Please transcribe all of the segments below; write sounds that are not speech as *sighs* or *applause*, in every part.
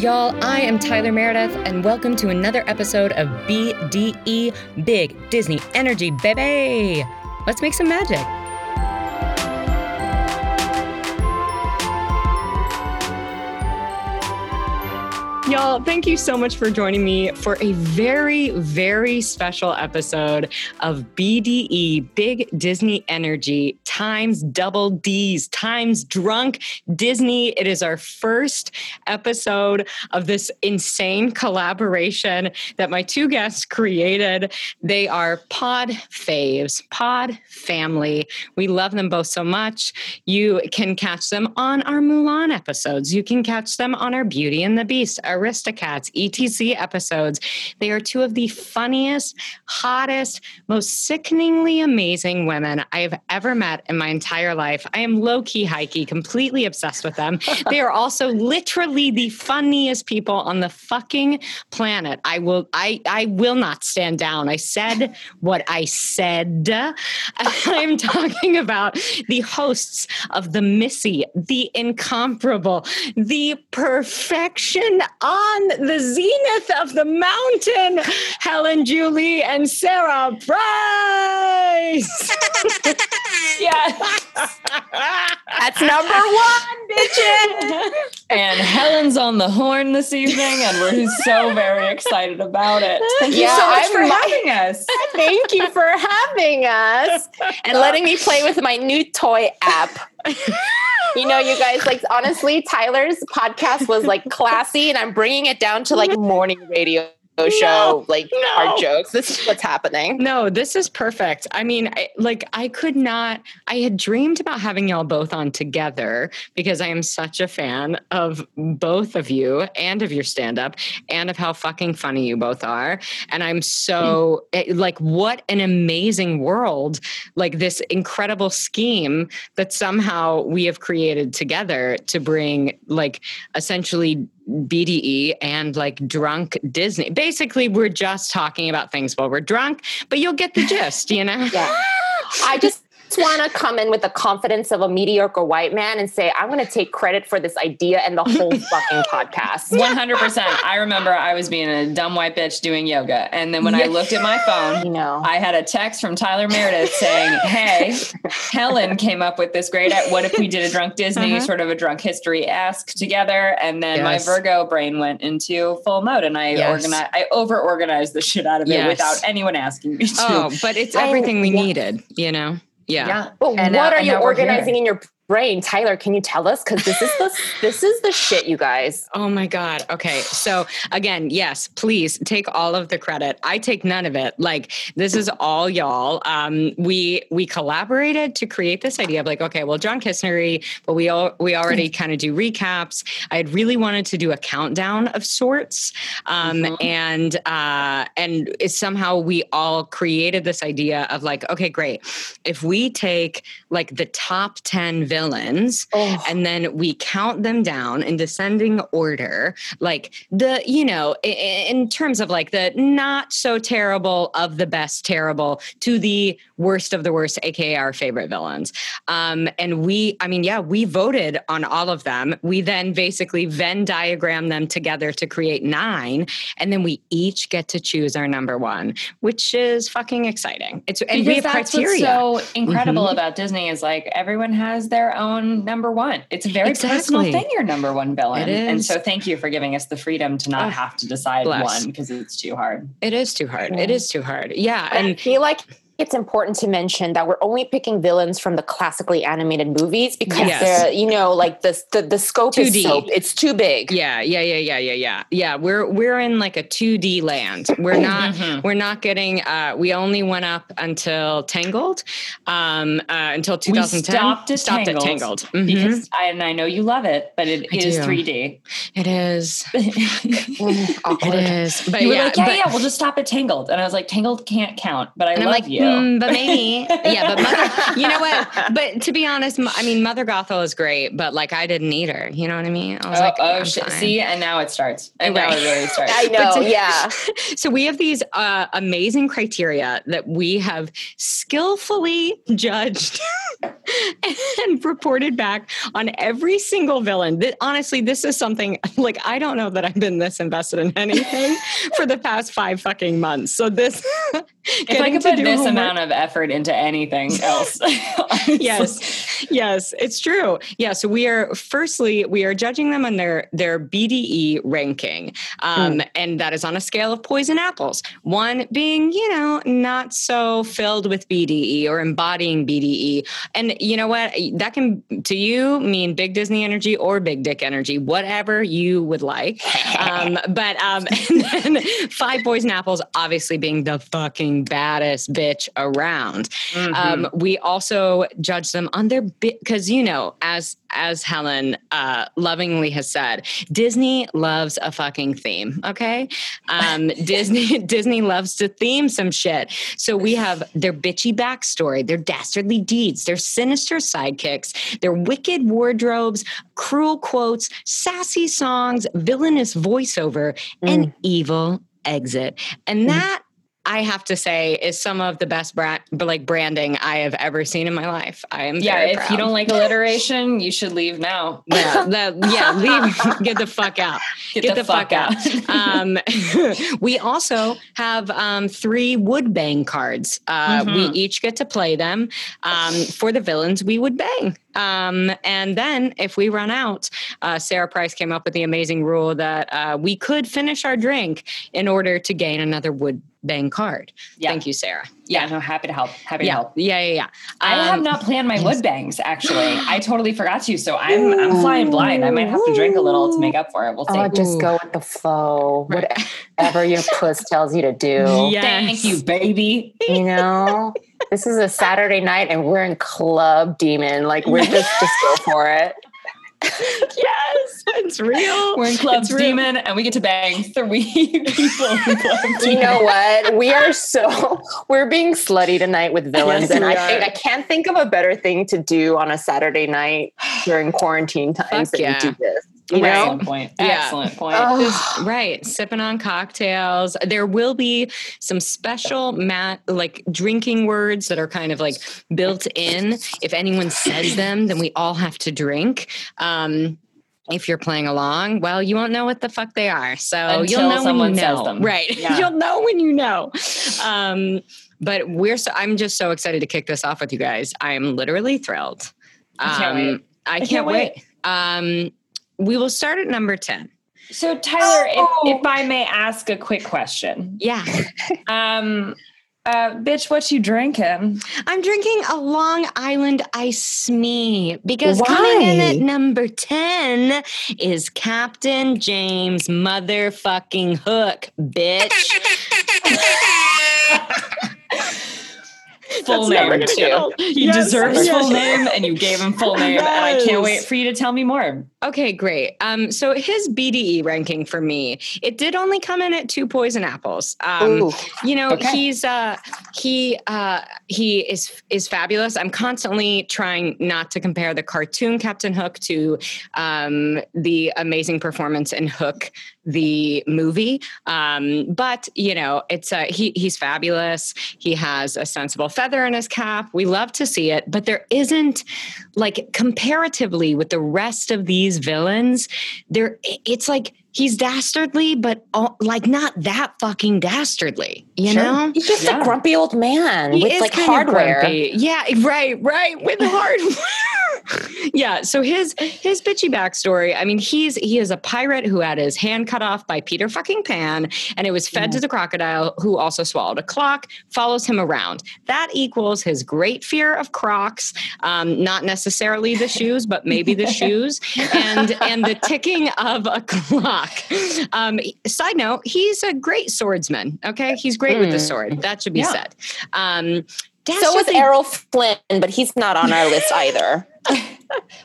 Y'all, I am Tyler Meredith, and welcome to another episode of BDE Big Disney Energy, baby! Let's make some magic. Y'all, thank you so much for joining me for a very, very special episode of BDE Big Disney Energy times double D's times drunk Disney. It is our first episode of this insane collaboration that my two guests created. They are pod faves, pod family. We love them both so much. You can catch them on our Mulan episodes, you can catch them on our Beauty and the Beast, our Aristocats, ETC episodes. They are two of the funniest, hottest, most sickeningly amazing women I have ever met in my entire life. I am low key, high key, completely obsessed with them. *laughs* they are also literally the funniest people on the fucking planet. I will, I, I will not stand down. I said what I said. *laughs* I'm talking about the hosts of the Missy, the incomparable, the perfection on the zenith of the mountain, Helen Julie and Sarah Price. *laughs* yes. That's number one, bitches. *laughs* and Helen's on the horn this evening, and we're so very excited about it. Thank you so much I'm for my, having us. *laughs* Thank you for having us and letting me play with my new toy app you know, you guys, like, honestly, Tyler's podcast was like classy, and I'm bringing it down to like *laughs* morning radio show, no, like no. hard jokes. This is what's happening. No, this is perfect. I mean, I, like I could not. I had dreamed about having y'all both on together because I am such a fan of both of you and of your stand up and of how fucking funny you both are. And I'm so *laughs* mm. like, what an amazing world! Like this incredible scheme that somehow we have created together to bring like essentially BDE and like drunk Disney. Basically, we're just talking about things while we're drunk, but you'll get the gist, you know? Yeah. I just want to come in with the confidence of a mediocre white man and say, I'm going to take credit for this idea and the whole *laughs* fucking podcast. 100%. I remember I was being a dumb white bitch doing yoga. And then when I looked at my phone, you know, I had a text from Tyler Meredith saying, *laughs* Hey, Helen came up with this great, what if we did a drunk Disney, uh-huh. sort of a drunk history ask together? And then yes. my Virgo brain went into full mode and I yes. organized, I over organized the shit out of it yes. without anyone asking me to. Oh, but it's everything I, we yeah. needed, you know? Yeah. Yeah. But and what now, are you organizing in your brain. Tyler, can you tell us? Because this is the *laughs* this is the shit, you guys. Oh my god. Okay. So again, yes, please take all of the credit. I take none of it. Like this is all y'all. Um, we we collaborated to create this idea of like, okay, well, drunk Disney, but we all we already *laughs* kind of do recaps. I had really wanted to do a countdown of sorts, um, mm-hmm. and uh, and somehow we all created this idea of like, okay, great. If we take like the top ten villains villains oh. and then we count them down in descending order like the you know in, in terms of like the not so terrible of the best terrible to the worst of the worst aka our favorite villains um, and we i mean yeah we voted on all of them we then basically venn diagram them together to create nine and then we each get to choose our number one which is fucking exciting it's and because we have that's criteria what's so incredible mm-hmm. about disney is like everyone has their own number one. It's a very exactly. personal thing, your number one villain. And so thank you for giving us the freedom to not have to decide bless. one because it's too hard. It is too hard. Yeah. It is too hard. Yeah. And I feel like it's important to mention that we're only picking villains from the classically animated movies because yes. they're, you know, like the the, the scope 2D. is so it's too big. Yeah, yeah, yeah, yeah, yeah, yeah. Yeah, we're we're in like a 2D land. We're *laughs* not mm-hmm. we're not getting uh we only went up until Tangled. Um uh until 2010. We stopped at stopped Tangled, at Tangled. Mm-hmm. because I and I know you love it, but it I is do. 3D. It is. *laughs* it is. But you were yeah, like, yeah, but, yeah, we'll just stop at Tangled. And I was like, Tangled can't count, but I love like, you. Mm, but maybe, *laughs* yeah. But mother, you know what? But to be honest, I mean, Mother Gothel is great, but like I didn't need her. You know what I mean? I was oh, like, oh shit. See, and now it starts. And right. now it really starts. *laughs* I know. To, yeah. *laughs* So we have these uh, amazing criteria that we have skillfully judged and reported back on every single villain. That honestly, this is something like I don't know that I've been this invested in anything for the past five fucking months. So this, if I could put this homework, amount of effort into anything *laughs* else, *laughs* yes, yes, it's true. Yeah. So we are firstly we are judging them on their their BDE ranking, um, mm. and that is on a scale of poison apples. One being, you know, not so filled with BDE or embodying BDE, and you know what? That can to you mean big Disney energy or big dick energy, whatever you would like. *laughs* Um, but um, and then five poison apples, obviously being the fucking baddest bitch around. Mm-hmm. Um, we also judge them on their bit because you know, as as Helen uh, lovingly has said, Disney loves a fucking theme. Okay, um, *laughs* Disney Disney loves to theme some shit. So we have their bitchy backstory, their dastardly deeds, their sinister sidekicks, their wicked wardrobes, cruel quotes, sassy songs, villainous voiceover, mm. and evil exit. And mm. that I have to say is some of the best brand, like branding I have ever seen in my life. I am yeah. if proud. you don't like alliteration, you should leave now. *laughs* Yeah, yeah, leave. *laughs* Get the fuck out. Get, get the, the, fuck, fuck out. out. *laughs* um, we also have um, three wood bang cards. Uh, mm-hmm. We each get to play them. Um, for the villains, we would bang. Um, and then if we run out, uh, Sarah Price came up with the amazing rule that uh, we could finish our drink in order to gain another wood bang card. Yeah. Thank you, Sarah. Yeah, no, happy to help. Happy yeah. to help. Yeah, yeah, yeah. Um, I have um, not planned my wood bangs actually. I totally forgot to, so I'm I'm flying blind. I might have to drink a little to make up for it. We'll see. Oh, just go with the flow. Whatever your puss tells you to do. Yes. Thank you, baby. You know, this is a Saturday night and we're in Club Demon. Like we're just just go for it. *laughs* yes, it's real. We're in Club Demon and we get to bang three *laughs* people in Club *laughs* You know what? We are so we're being slutty tonight with villains. Yes, and I think I can't think of a better thing to do on a Saturday night during quarantine times than yeah. do this. You right. Excellent point. Yeah. Excellent point. Oh. right. Sipping on cocktails. There will be some special mat like drinking words that are kind of like built in. If anyone says them, then we all have to drink. Um, if you're playing along, well, you won't know what the fuck they are. So Until you'll know when you know. them. Right. Yeah. *laughs* you'll know when you know. Um, but we're so I'm just so excited to kick this off with you guys. I am literally thrilled. I can't um, wait. I, I can't, can't, wait. wait. Um, we will start at number 10. So Tyler, oh. if, if I may ask a quick question. Yeah. *laughs* um uh, bitch, what you drinking? I'm drinking a Long Island Ice Me because Why? coming in at number 10 is Captain James motherfucking Hook, bitch. *laughs* *laughs* full name too. He yes, deserves yes. full name, and you gave him full name. Yes. And I can't wait for you to tell me more. Okay, great. Um, so his BDE ranking for me, it did only come in at two poison apples. Um, you know, okay. he's uh, he uh, he is is fabulous. I'm constantly trying not to compare the cartoon Captain Hook to um, the amazing performance in Hook the movie. Um, but you know, it's a, he he's fabulous. He has a sensible feather in his cap. We love to see it, but there isn't like comparatively with the rest of these villains. There, it's like he's dastardly, but all, like not that fucking dastardly. You sure. know, he's just yeah. a grumpy old man he with like hardware. Yeah, right, right, with *laughs* hardware. Yeah. So his his bitchy backstory. I mean, he's he is a pirate who had his hand cut off by Peter fucking Pan, and it was fed yeah. to the crocodile, who also swallowed a clock. Follows him around. That equals his great fear of Crocs. Um, not necessarily the shoes, but maybe the shoes, and and the ticking of a clock. Um, side note: He's a great swordsman. Okay, he's great mm. with the hmm. sword. That should be yeah. said. Um, so was Errol Flynn, but he's not on our list either. *laughs*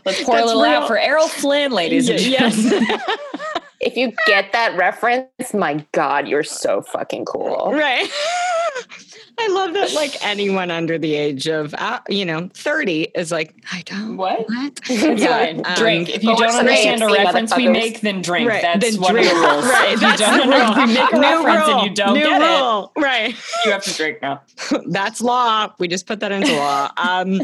Let's pour That's a little real. out for Errol Flynn, ladies and gentlemen. Yes. *laughs* if you get that reference, my God, you're so fucking cool. Right. I love that like anyone under the age of uh, you know 30 is like I don't what what yeah, *laughs* um, drink if you don't understand a reference we make then drink right. that's then one drink. of the rules *laughs* right if that's you don't the rule. we make a New reference rule. and you don't New get rule. it right you have to drink now *laughs* that's law we just put that into law um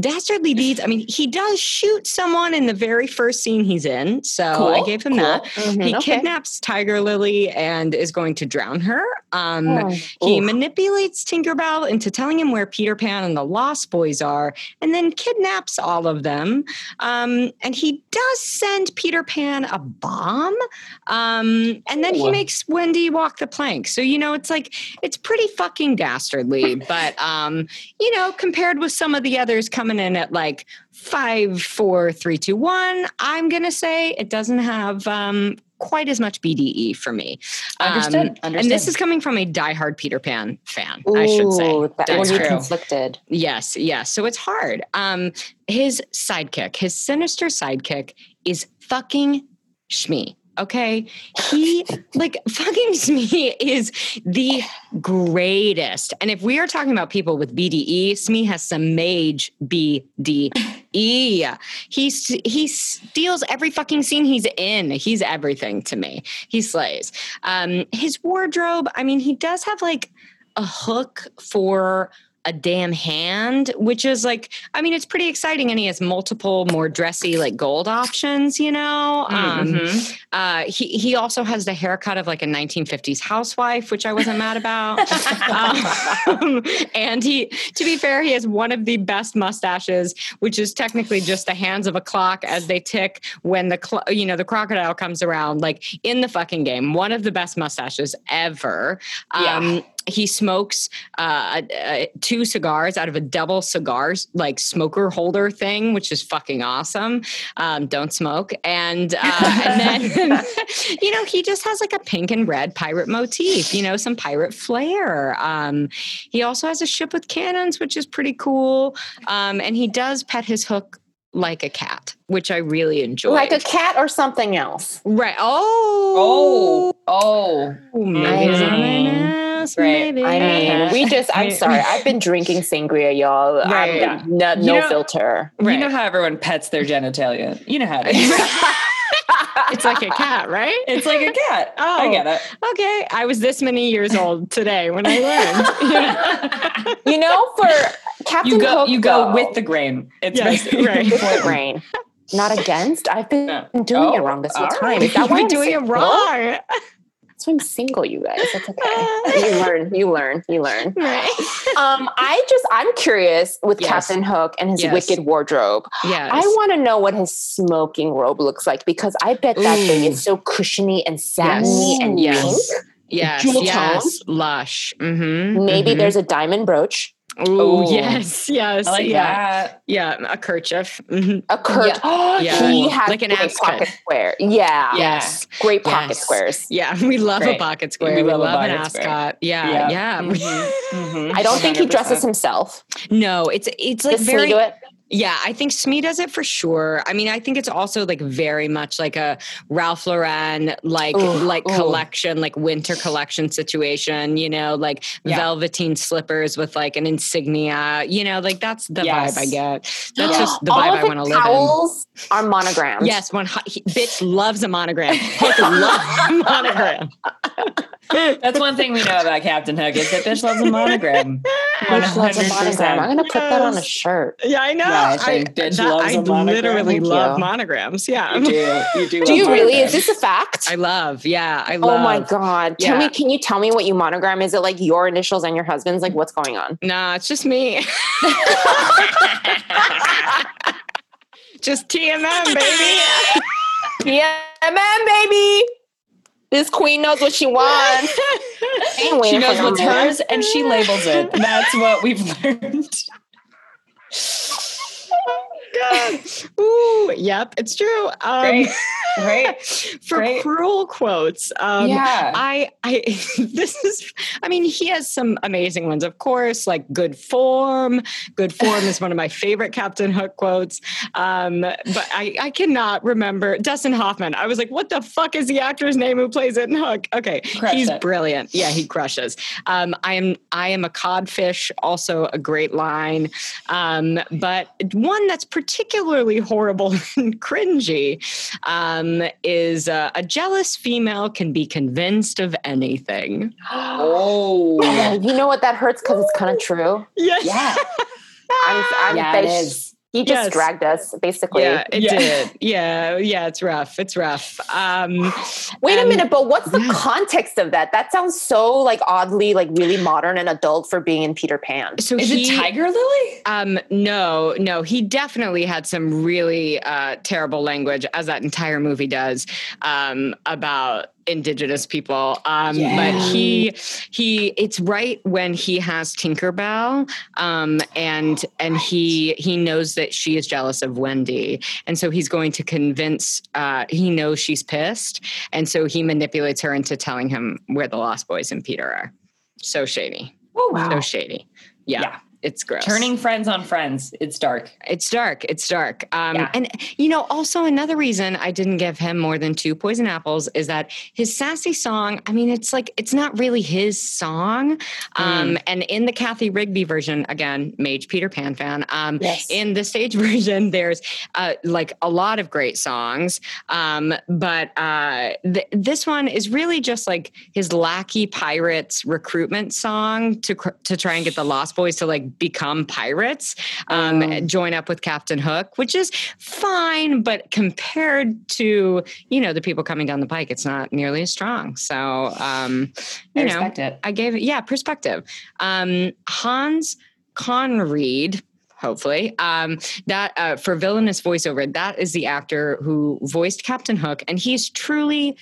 dastardly deeds I mean he does shoot someone in the very first scene he's in so cool. I gave him cool. that mm-hmm. he okay. kidnaps Tiger Lily and is going to drown her um oh. he Oof. manipulates Tinkerbell into telling him where Peter Pan and the Lost Boys are, and then kidnaps all of them. Um, and he does send Peter Pan a bomb, um, and then he makes Wendy walk the plank. So you know, it's like it's pretty fucking dastardly. *laughs* but um, you know, compared with some of the others coming in at like five, four, three, two, one, I'm gonna say it doesn't have um, quite as much BDE for me. Understood. Um, Understood. And this is coming from a diehard Peter Pan fan, Ooh, I should say. That, That's true. conflicted. Yes, yes. So it's hard. Um, his sidekick, his sinister sidekick, is fucking Smee. Okay. He, like, *laughs* fucking Smee is the greatest. And if we are talking about people with BDE, Smee has some mage BDE. He, he steals every fucking scene he's in. He's everything to me. He slays. Um, his wardrobe, I mean, he does have like a hook for a damn hand, which is like, I mean, it's pretty exciting. And he has multiple more dressy, like gold options, you know? Um, mm-hmm. Um, uh, he, he also has the haircut of like a 1950s housewife, which I wasn't mad about. *laughs* um, and he, to be fair, he has one of the best mustaches, which is technically just the hands of a clock as they tick when the, cl- you know, the crocodile comes around, like in the fucking game. One of the best mustaches ever. Um, yeah he smokes uh, uh, two cigars out of a double cigars like smoker holder thing, which is fucking awesome. Um, don't smoke, and uh, and then *laughs* *laughs* you know he just has like a pink and red pirate motif. You know, some pirate flair. Um, he also has a ship with cannons, which is pretty cool. Um, and he does pet his hook like a cat, which I really enjoy. Like a cat or something else. Right. Oh. Oh. Oh. Maybe right. Maybe. I mean, *laughs* *laughs* we just, I'm sorry. I've been drinking sangria, y'all. Right. Yeah. No, no you know, filter. Right. You know how everyone pets their genitalia. You know how it is. *laughs* it's like a cat, right? It's like a cat. Oh, I get it. Okay. I was this many years old today when I learned. you know, for Captain you go, Hook, you go with the grain. It's yes, right. with the grain. Not against. I've been no. doing oh, it wrong this whole time. Is that why I'm doing it wrong? That's why I'm single, you guys. That's okay. *laughs* you learn, you learn, you learn. Right. *laughs* um, I just I'm curious with yes. Captain Hook and his yes. wicked wardrobe. Yeah. I want to know what his smoking robe looks like because I bet that Ooh. thing is so cushiony and satiny yes. and yes. pink. Yes, yes, lush. Mm-hmm, Maybe mm-hmm. there's a diamond brooch. Oh yes, yes, like yeah, that. yeah, a kerchief, mm-hmm. a kerchief. *gasps* Yeah. yeah. he has like an great pocket square. Yeah, yes, great pocket yes. squares. Yeah, we love great. a pocket square. We, we love, love an ascot. Yeah, yeah. yeah. Mm-hmm. *laughs* mm-hmm. I don't think he dresses himself. No, it's it's like Does very. Yeah, I think Smee does it for sure. I mean, I think it's also like very much like a Ralph Lauren like ooh, like ooh. collection, like winter collection situation, you know, like yeah. velveteen slippers with like an insignia, you know, like that's the yes. vibe I get. That's yeah. just *gasps* the vibe I want to live in. Towels are monograms. Yes, one bitch loves a monogram. *laughs* loves a monogram. *laughs* That's one thing we know about Captain Hook is that bitch loves a monogram. *laughs* Bitch loves a monogram. I'm gonna put that on a shirt. Yeah, I know. Yeah, I think bitch that, loves I a monogram. literally Thank love you. monograms. Yeah, you do. You do. *laughs* do you really? Is this a fact? I love. Yeah, I love. Oh my god! Yeah. Tell me, can you tell me what you monogram? Is it like your initials and your husband's? Like, what's going on? Nah, it's just me. *laughs* just TMM, baby. TMM, baby. This queen knows what she wants. *laughs* she knows what's hers and she labels it. That's what we've learned. *laughs* God. *laughs* Ooh, yep, it's true. Um, Great. Great. *laughs* for Great. cruel quotes. Um, Yeah. I, I, *laughs* this is, I mean, he has some amazing ones, of course, like good form. Good form is one of my favorite Captain Hook quotes. Um, but I, I cannot remember Dustin Hoffman. I was like, what the fuck is the actor's name who plays it in Hook? Okay. Crushed he's it. brilliant. Yeah, he crushes. Um, I am, I am a codfish, also a great line. Um, but one that's particularly horrible *laughs* and cringy um, is uh, a jealous female can be convinced of anything. Oh. *gasps* You know what? That hurts because it's kind of true. Yes. Yeah. *laughs* I'm, I'm Yeah, that it sh- is. He just Yes. dragged us, basically. Yeah, it Yeah. did. Yeah, yeah, it's rough. It's rough. Um, Wait a minute, but what's the yeah. context of that? That sounds so like oddly, like really modern and adult for being in Peter Pan. so Is he, it Tiger Lily? Um, no, no, he definitely had some really uh, terrible language, as that entire movie does, um, about indigenous people. Um, But he, he, it's right when he has Tinkerbell, um, and and he he knows that she is jealous of Wendy, and so he's going to convince. Uh, he knows she's pissed, and so he manipulates her into telling him where the Lost Boys and Peter are. So shady, Oh, so shady. Yeah. Yeah. It's gross Turning friends on friends. It's dark. it's dark. It's dark. Um, Yeah. And, you know, also another reason I didn't give him more than two poison apples is that his sassy song, I mean, it's like, it's not really his song. Um, Mm. And in the Cathy Rigby version, again, Mage Peter Pan fan, um, Yes. in the stage *laughs* version, there's uh, like a lot of great songs. Um, but uh, th- this one is really just like his lackey pirates recruitment song to, cr- to try and get the Lost Boys to like become pirates, um, Oh. join up with Captain Hook, which is fine, but compared to, you know, the people coming down the pike, it's not nearly as strong. So, um, you know. I gave it, yeah, perspective. Um, Hans Conried, hopefully, um, that uh, for villainous voiceover, that is the actor who voiced Captain Hook, and he's truly.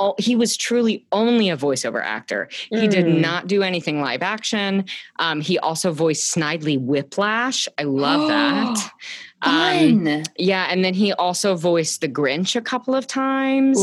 Oh, He was truly only a voiceover actor. He did Mm. not do anything live action. Um, he also voiced Snidely Whiplash. I love that. *gasps* *gasps* *gasps* Um, yeah, and then he also voiced the Grinch a couple of times.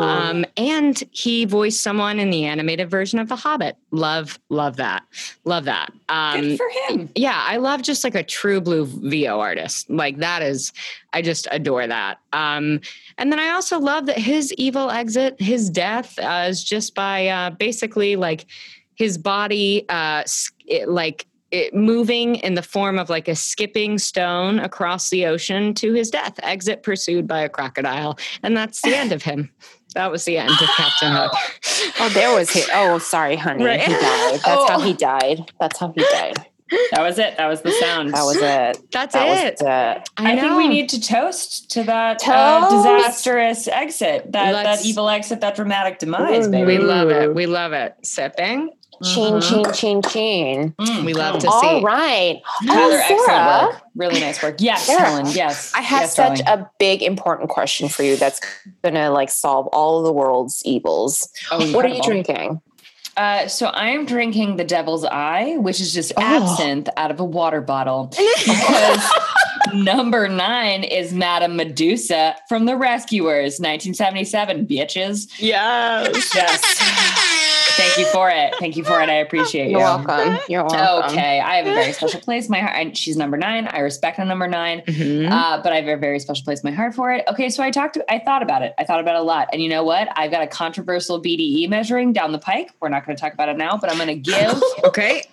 Um, and he voiced someone in the animated version of The Hobbit. Love, love that. Love that. Um, Good for him. yeah, I love just like a true blue VO artist. Like that is, I just adore that. Um, and then I also love that his evil exit, his death, uh, is just by uh, basically like his body, uh, it, like it moving in the form of like a skipping stone across the ocean to his death. Exit pursued by a crocodile, and that's the end of him. That was the end of Captain Hook. *laughs* Oh, there was his. Oh, sorry, honey. Right. He died. That's Oh. how he *laughs* died. That's how he died. That was it. That was the sound. That was it. That's That it. was it. I, I, think we need to toast to that uh, disastrous exit, that Let's- that evil exit, that dramatic demise, baby. We love it. We love it. Sipping. Chin, Mhm. chin, chin, chin. Mm. We love to All see. right. Tyler, Oh, excellent work. Really nice work. Yes, Sarah, Helen. Yes. I have yes, such darling. a big, important question for you that's going to like solve all of the world's evils. Oh, What are you drinking? Uh, so I am drinking the Devil's Eye, which is just Oh. absinthe out of a water bottle, because *laughs* number nine is Madame Medusa from The Rescuers, 1977. Bitches. Yes. Yes. Thank you for it. Thank you for it. I appreciate it. You're you. welcome. You're welcome. Okay, I have a very special place. My heart. I, she's number nine. I respect a number nine, Mhm. uh, but I have a very special place in my heart for it. Okay, so I talked. To, I thought about it. I thought about it a lot, and you know what? I've got a controversial BDE measuring down the pike. We're not going to talk about it now, but I'm going to give. *laughs* okay.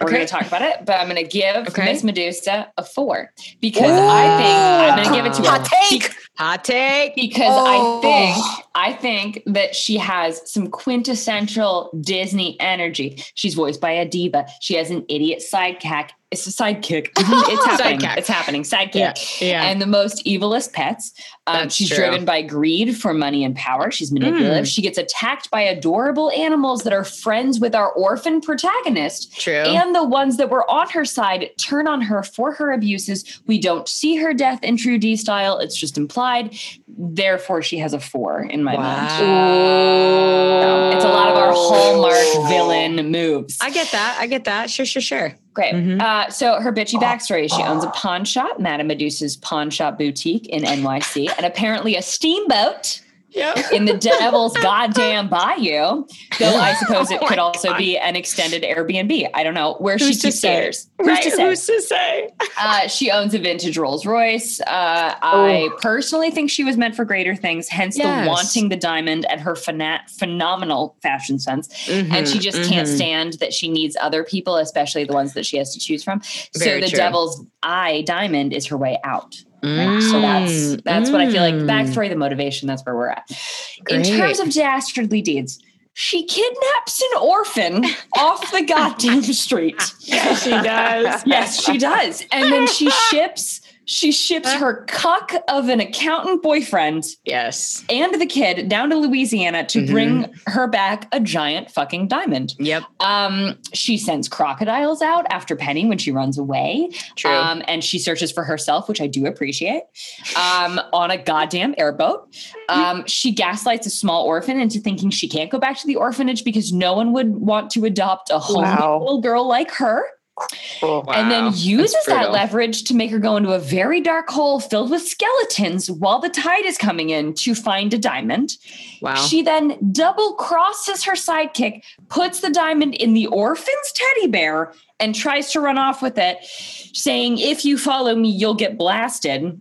We're Okay. going to talk about it, but I'm going to give Okay. Miss Medusa a four because I think I'm going to give it to her. Hot take. Hot take. because Oh. I think I think that she has some quintessential Disney energy. She's voiced by a diva. She has an idiot sidekick. It's a sidekick. *laughs* It's happening. Sidekick. It's happening. Sidekick. Yeah. Yeah. And the most evilest pets. Um, she's true. driven by greed for money and power. She's manipulative. Mm. She gets attacked by adorable animals that are friends with our orphan protagonist. True. And the ones that were on her side turn on her for her abuses. We don't see her death in true D style. It's just implied. Therefore, she has a four in in my wow. mind. So it's a lot of our hallmark villain moves. I get that. I get that. Sure, sure, sure. Great. Mm-hmm. Uh, so her bitchy backstory: she owns a pawn shop, Madame Medusa's pawn shop boutique in NYC, and apparently a steamboat Yep. *laughs* in the devil's *laughs* goddamn bayou. Though I suppose it oh could also God. be an extended Airbnb. I don't know where Who's she keeps gators. Right? Who's to say? Who's to say? *laughs* Uh, she owns a vintage Rolls Royce. Uh, I oh. personally think she was meant for greater things, hence yes. the wanting the diamond and her phenomenal fashion sense. Mm-hmm, and she just mm-hmm. can't stand that she needs other people, especially the ones that she has to choose from. Very so the true. devil's eye diamond is her way out. Mm. So that's that's mm. what I feel like. The mm. backstory, the motivation, that's where we're at. Great. In terms of dastardly deeds, she kidnaps an orphan *laughs* off the goddamn street. Yes, she does. yes, she does. And then she *laughs* ships she ships her cuck of an accountant boyfriend, yes, and the kid down to Louisiana to mm-hmm. bring her back a giant fucking diamond. Yep. Um, she sends crocodiles out after Penny when she runs away. True. Um, and she searches for herself, which I do appreciate. Um, on a goddamn airboat. Um, she gaslights a small orphan into thinking she can't go back to the orphanage because no one would want to adopt a whole wow. little girl like her. Wow. And then uses that leverage to make her go into a very dark hole filled with skeletons while the tide is coming in to find a diamond. Wow. She then double crosses her sidekick, puts the diamond in the orphan's teddy bear, and tries to run off with it, saying, If you follow me, you'll get blasted.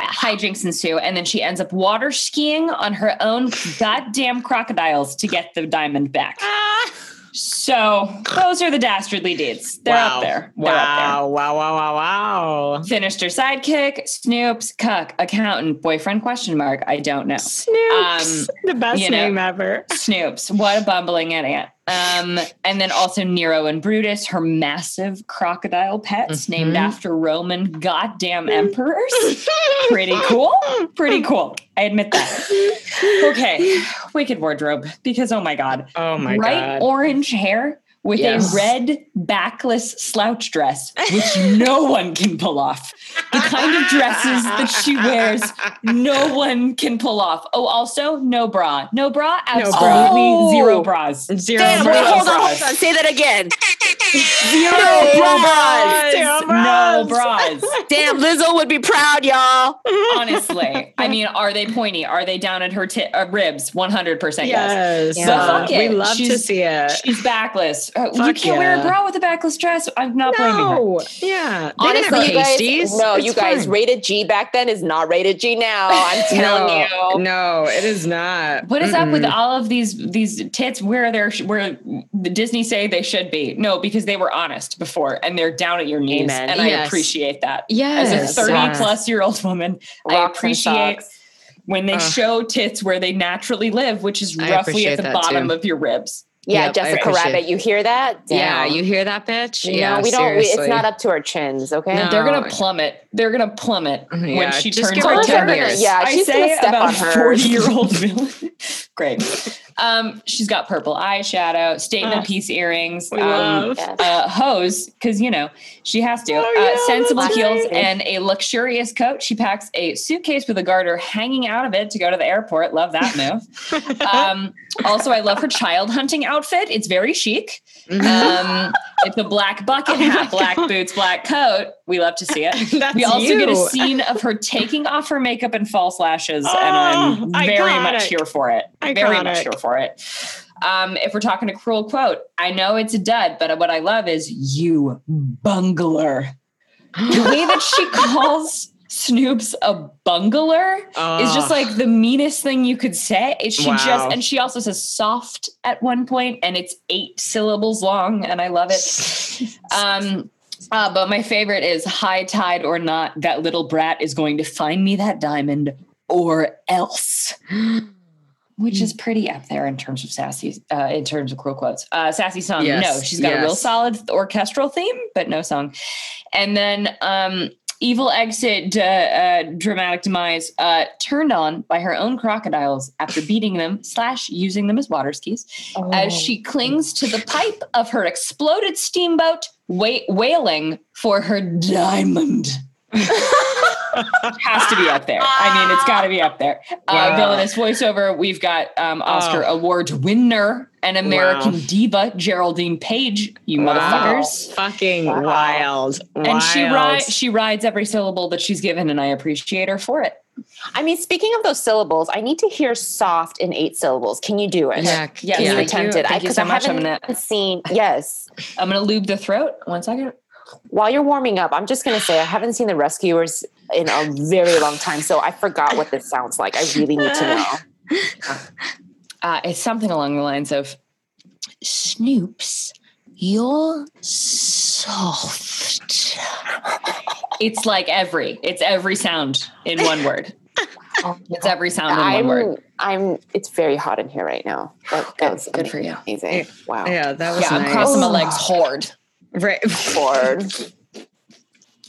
Hijinks ensue, and then she ends up water skiing on her own goddamn crocodiles to get the diamond back. Ah. So those are the dastardly deeds. They're wow. out there. They're wow. There. Wow. Wow. Wow. Wow. Finished her sidekick, Snoops, cuck, accountant, boyfriend, question mark. I don't know. Snoops. Um, the best name know, ever. Snoops. What a bumbling idiot. Um, and then also Nero and Brutus, her massive crocodile pets mm-hmm. named after Roman goddamn emperors. *laughs* Pretty cool. Pretty cool. I admit that. Okay. *sighs* Wicked wardrobe because oh my God. Oh my Bright God. orange hair with yes. a red backless slouch dress, which no *laughs* one can pull off. The kind of dresses that she wears, no one can pull off. Oh, also, no bra. No bra, absolutely oh. zero bras. Zero Damn, bras. Wait, hold on, hold on. Say that again. Zero bras. No bras. *laughs* Damn, Lizzo would be proud, y'all. Honestly. I mean, are they pointy? Are they down at her t- uh, ribs? 100% yes. yes. Yeah. But fuck it. We love she's, to see it. She's backless. Uh, you can't yeah. wear a bra with a backless dress. I'm not no. blaming her. Yeah. Honestly, you guys, no, it's you guys, fine. rated G back then is not rated G now. I'm *laughs* telling no, you. No, it is not. What is Mm-mm. up with all of these these tits where they're where the Disney say they should be? No, because they were honest before and they're down at your knees. Amen. And yes. I appreciate that. Yes. As a 30 yes. plus year old woman, Rocks I appreciate when they uh, show tits where they naturally live, which is roughly at the bottom too. of your ribs. Yeah, yep, Jessica Rabbit, you hear that? Damn. Yeah, you hear that, bitch? Yeah, no, we don't. We, it's not up to our chins. Okay, no. they're gonna plummet. They're gonna plummet mm, yeah, when she turns her ten years. Yeah, I say about forty year old villain. *laughs* Great. Um, she's got purple eyeshadow, statement uh, piece earrings, um, uh, hose because you know she has to. Oh, uh, sensible heels and a luxurious coat. She packs a suitcase with a garter hanging out of it to go to the airport. Love that *laughs* move. um, also, I love her child hunting outfit. It's very chic. Mm-hmm. Um, it's a black bucket oh hat, black God. boots, black coat. We love to see it. *laughs* we also you. get a scene of her taking off her makeup and false lashes, oh, and I'm very iconic. much here for it. Iconic. Very much here for it. Um, if we're talking a cruel quote, I know it's a dud, but what I love is you bungler. the way that she *laughs* calls Snoops a bungler uh, is just like the meanest thing you could say. She wow. just and she also says soft at one point, and it's eight syllables long, and I love it. *laughs* um, uh, but my favorite is high tide or not, that little brat is going to find me that diamond or else. *gasps* *gasps* *gasps* Which is pretty up there in terms of sassy, uh, in terms of cruel quotes. Uh, sassy song, yes. no, she's got yes. a real solid orchestral theme, but no song. And then um, evil exit, uh, uh, dramatic demise, uh, turned on by her own crocodiles after *sighs* beating them slash using them as water skis, oh. as she clings to the pipe of her exploded steamboat, wa- wailing for her diamond. Has to be up there. I mean, it's got to be up there. Uh, wow. Uh, villainous voiceover. We've got um, Oscar oh. Award winner and American wow. diva Geraldine Page. You wow. motherfuckers! Fucking wow. wild. wild. And she rides. She rides every syllable that she's given, and I appreciate her for it. I mean, speaking of those syllables, I need to hear soft in eight syllables. Can you do it? Yeah, yes, yeah. attempted. I, so I haven't gonna, seen. Yes, I'm going to lube the throat. One second. While you're warming up, I'm just going to say I haven't seen the Rescuers in a very long time, so I forgot what this sounds like. I really need to know. *laughs* Uh, it's something along the lines of Snoops, you're soft. It's like every, it's every sound in one word. It's every sound in I'm, one word. I'm. It's very hot in here right now. That, that was good for you. Amazing. Wow. Yeah, that was. Yeah, nice. I'm crossing my legs hard. Right. Hard.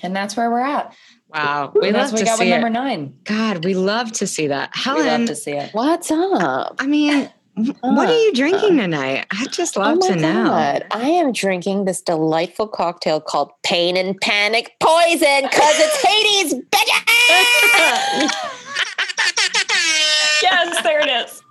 and that's where we're at. Wow, we love we to got see with it. number nine. God, we love to see that. Helen, we love to see it. What's up? I mean, what are you drinking tonight? I just oh love oh to know. God. I am drinking this delightful cocktail called Pain and Panic Poison because it's Hades, bitch. *laughs* *laughs* yes, there it is.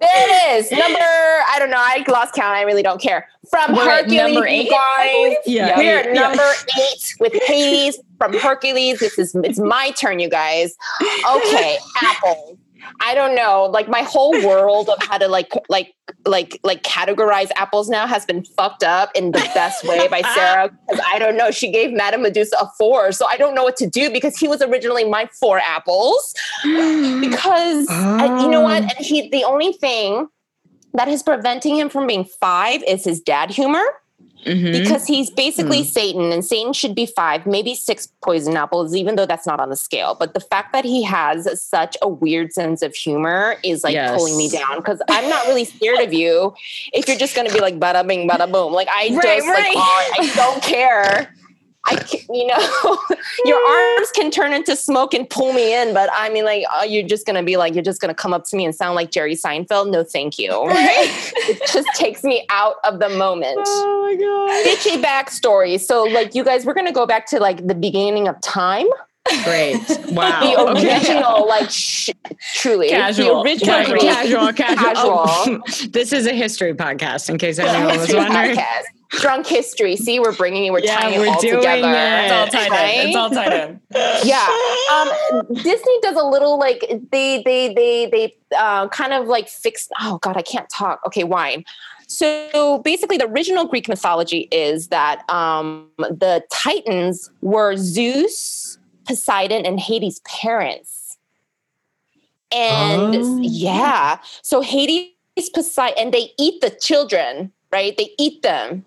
There it is. *gasps* Number, I don't know. I lost count. I really don't care. From We're Hercules, number eight, guys. Yeah. We're at yeah. number eight with *laughs* Hades from Hercules. This is it's my turn, you guys. Okay, *laughs* apples. I don't know. Like my whole world of how to like like like like categorize apples now has been fucked up in the best way by Sarah because I don't know. She gave Madame Medusa a four, so I don't know what to do because he was originally my four apples. *gasps* because oh. I, you know what? Oh. And he the only thing that is preventing him from being five is his dad humor. Mm-hmm. Because he's basically mm. Satan, and Satan should be five, maybe six poison apples, even though that's not on the scale. But the fact that he has such a weird sense of humor is like yes. pulling me down because I'm not really scared of you if you're just going to be like bada bing, bada boom. Like I *laughs* right, just right. like *laughs* oh, I don't care. I, you know, *laughs* your arms can turn into smoke and pull me in, but I mean, like, oh, you're just gonna be like, you're just gonna come up to me and sound like Jerry Seinfeld. No, thank you. *laughs* *laughs* it just takes me out of the moment. Oh my god! Bitchy backstory. So, like, you guys, we're gonna go back to like the beginning of time. Great! Wow. the original, okay. like, sh- truly, casual, the original, casual, casual, casual. Oh, this is a history podcast, in case anyone was wondering. Podcast drunk history. See, we're bringing it, we're yeah, tying we're it all doing together. It. It's all tied right? in. It's all tied in. *laughs* yeah. Um, Disney does a little like they they they they uh, kind of like fix. Oh God, I can't talk. Okay, wine. So basically, the original Greek mythology is that um, the Titans were Zeus, Poseidon, and Hades' parents. And oh. yeah, so Hades, Poseidon, and they eat the children, right? They eat them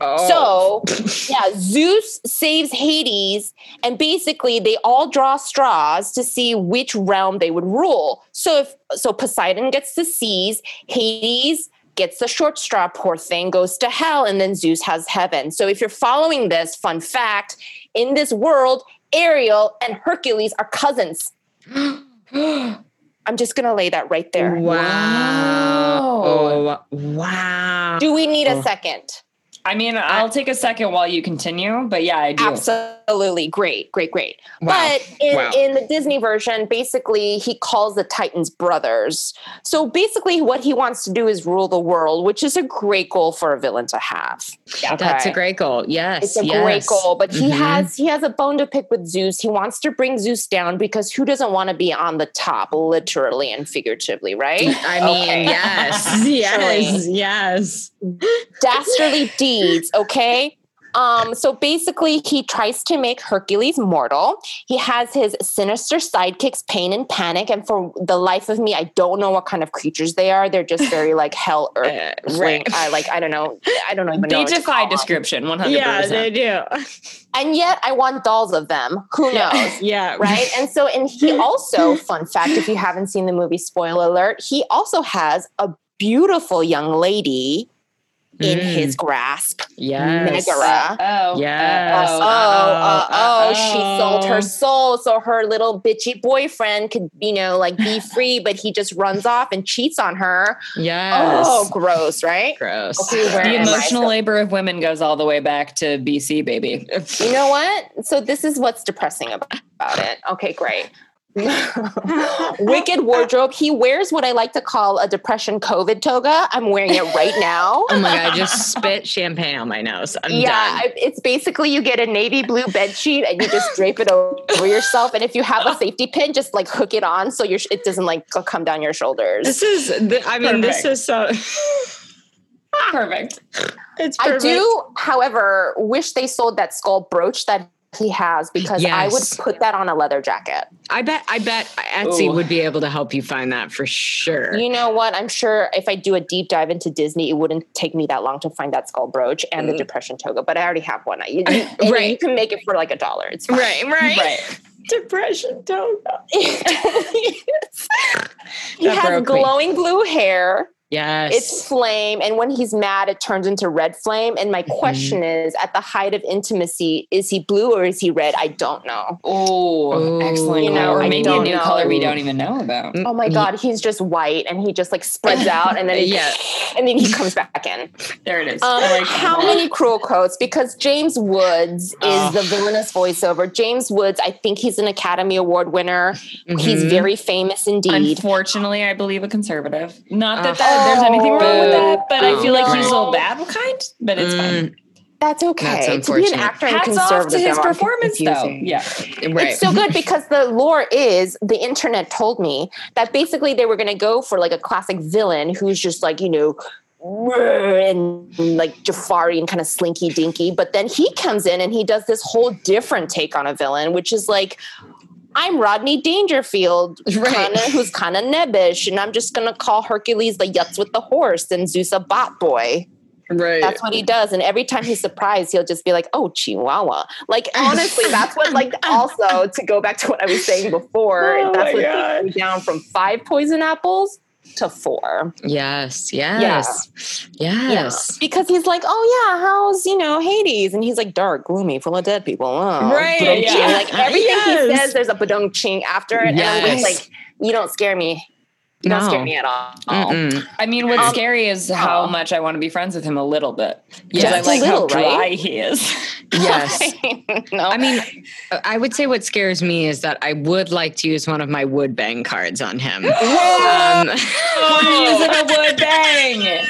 Oh. So, *laughs* yeah, Zeus saves Hades, and basically they all draw straws to see which realm they would rule. So, if so, Poseidon gets the seas, Hades gets the short straw, poor thing, goes to hell, and then Zeus has heaven. So, if you're following this, fun fact in this world, Ariel and Hercules are cousins. *gasps* I'm just going to lay that right there. Wow. Oh, wow. Do we need a oh. second? I mean, I'll take a second while you continue, but yeah, I do. Absolutely. Great, great, great. Wow. But in, wow. in the Disney version, basically, he calls the Titans brothers. So basically, what he wants to do is rule the world, which is a great goal for a villain to have. Okay. That's a great goal. Yes. It's a yes. great goal. But he mm-hmm. has he has a bone to pick with Zeus. He wants to bring Zeus down because who doesn't want to be on the top, literally and figuratively, right? I mean, okay. yes. *laughs* yes. Yes. Dastardly *laughs* deeds, okay? Um, so basically, he tries to make Hercules mortal. He has his sinister sidekicks, Pain and Panic. And for the life of me, I don't know what kind of creatures they are. They're just very like hell *laughs* earth. Uh, right. I like, I don't know. I don't even they know. They defy description, 100%. Yeah, they do. And yet I want dolls of them. Who knows? *laughs* yeah. Right. And so, and he also, fun fact, if you haven't seen the movie, spoiler alert, he also has a beautiful young lady in mm. his grasp. Yes. Megara. Oh, Yes. Oh, uh, oh, uh, uh, oh, Uh-oh. she sold her soul so her little bitchy boyfriend could, you know, like be *laughs* free, but he just runs off and cheats on her. Yes. Oh, gross, right? gross. Okay, the emotional labor of women goes all the way back to BC, baby. You know what? So this is what's depressing about, about it. Okay, great. *laughs* Wicked wardrobe. He wears what I like to call a depression COVID toga. I'm wearing it right now. *laughs* Oh my god! I just *laughs* spit champagne on my nose. I'm yeah, done. I- it's basically you get a navy blue bed sheet and you just drape it over yourself. And if you have a safety pin, just like hook it on so your it doesn't like come down your shoulders. This is. th- I mean, this is so. Perfect. It's I do, however, wish they sold that skull brooch that he has because I would put that on a leather jacket. I bet. I bet Etsy Ooh. would be able to help you find that for sure. You know what? I'm sure if I do a deep dive into Disney, it wouldn't take me that long to find that skull brooch and the Mm. depression toga. But I already have one. I- You, *laughs* you- Right. you can make it for like a dollar. It's fine. right. Right. Right. Depression toga. It totally is. he That has broke me. glowing blue hair. Yes. It's flame, and when he's mad, it turns into red flame. And my Mm-hmm. question is: at the height of intimacy, is he blue or is he red? I don't know. Oh, excellent. You know, or maybe a new know. color we don't even know about. Oh my god, he's just white, and he just like spreads out, and then he, *laughs* Yeah. *laughs* and then he comes back in. There it is. Um, like how that. many cruel quotes? Because James Woods is Oh. the villainous voiceover. James Woods, I think he's an Academy Award winner. He's Mhm. very famous indeed. Unfortunately, I believe a conservative. Not that, Oh. that there's anything wrong with that, but I feel like he's a little bad kind. But it's fine. Mm, That's okay. That's to be an unfortunate. actor and Hats off to his I'm performance, though. Yeah. right. It's so good *laughs* because the lore is the internet told me that basically they were going to go for like a classic villain who's just like, you know, and like Jafari and kind of slinky dinky. But then he comes in and he does this whole different take on a villain, which is like, I'm Rodney Dangerfield, *laughs* Right. kinda, who's kind of nebbish, and I'm just gonna call Hercules the Yutz with the horse and Zeus a bot boy. right. That's what he does. And every time he's surprised, he'll just be like, oh, Chihuahua. Like, honestly, that's what, like, *laughs* also to go back to what I was saying before, Oh that's what God. takes me down from five poison apples to four. yes. Yes. Yes. Because he's like, oh, yeah, how's, you know, Hades? And he's like, dark, gloomy, full of dead people. Oh, Right, yeah. Like, everything he says, there's a badung ching after it. And I'm just like, you don't scare me. You don't No. scare me at all. Mm-mm. I mean, what's Um, scary is how oh. much I want to be friends with him a little bit. Just Because I a like little, how dry right? he is. *laughs* Yes. *laughs* no. I mean, I would say what scares me is that I would like to use one of my wood bang cards on him. Um, *laughs* We're using a wood bang.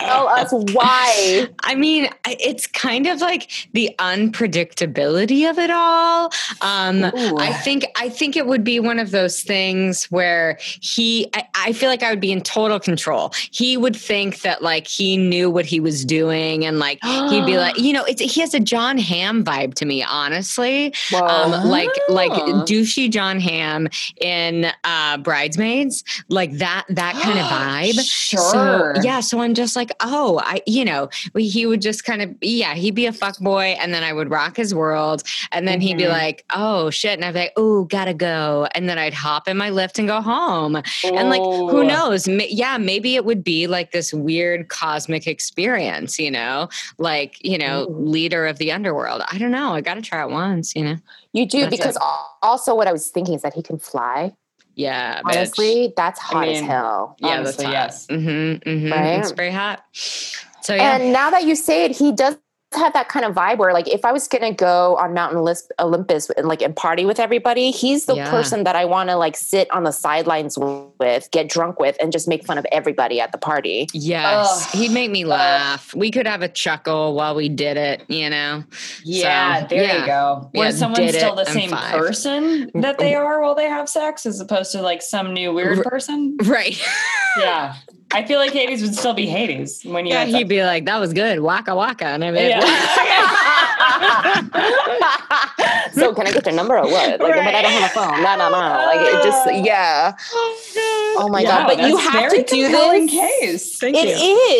Tell *laughs* us why. I mean, it's kind of like the unpredictability of it all. Um, I think I think it would be one of those things where he. I, I feel like I would be in total control. He would think that like he knew what he was doing, and like he'd be like, *gasps* you know, it's he has a Jon Hamm vibe to me, honestly. Um, like like Oh. douchey Jon Hamm in uh, Bridesmaids, like that that kind of *gasps* vibe. Sure. So, yeah. So I'm just like, oh, I, you know, he would just kind of, yeah, he'd be a fuck boy, and then I would rock his world, and then he'd be Mhm. like, oh shit, and I'd be like, oh, gotta go, and then I'd hop in my Lyft and go home, and like, who knows? Ma- Yeah, maybe it would be like this weird cosmic experience, you know, like you know, Ooh. leader of the underworld. I don't know. I got to try it once, you know. You do That's because al- also what I was thinking is that he can fly. Yeah, bitch. Honestly, that's hot as mean, hell. Yeah, Honestly, that's hot. yes. Mm-hmm, mm-hmm. Right? It's very hot. So yeah. And now that you say it, he does have that kind of vibe where like if I was gonna go on Mountain Olis- Olympus and like and party with everybody, he's the Yeah. person that I want to like sit on the sidelines with, get drunk with, and just make fun of everybody at the party. Yes, Ugh. he'd make me laugh. we could have a chuckle while we did it, you know. Yeah, So, there yeah. you go. Where Yeah, someone's still it, the same five. person that they mm. are while they have sex, as opposed to like some new weird R- person. Right. *laughs* Yeah, I feel like Hades would still be Hades when you. yeah, he'd be like, "That was good, waka waka," and I'd be like, *laughs* so can I get your number or what? Like, but I don't have a phone. No, no, no. Like it just yeah. Oh, oh my Yeah, god! But you have to do compelling this. Case. Thank It you.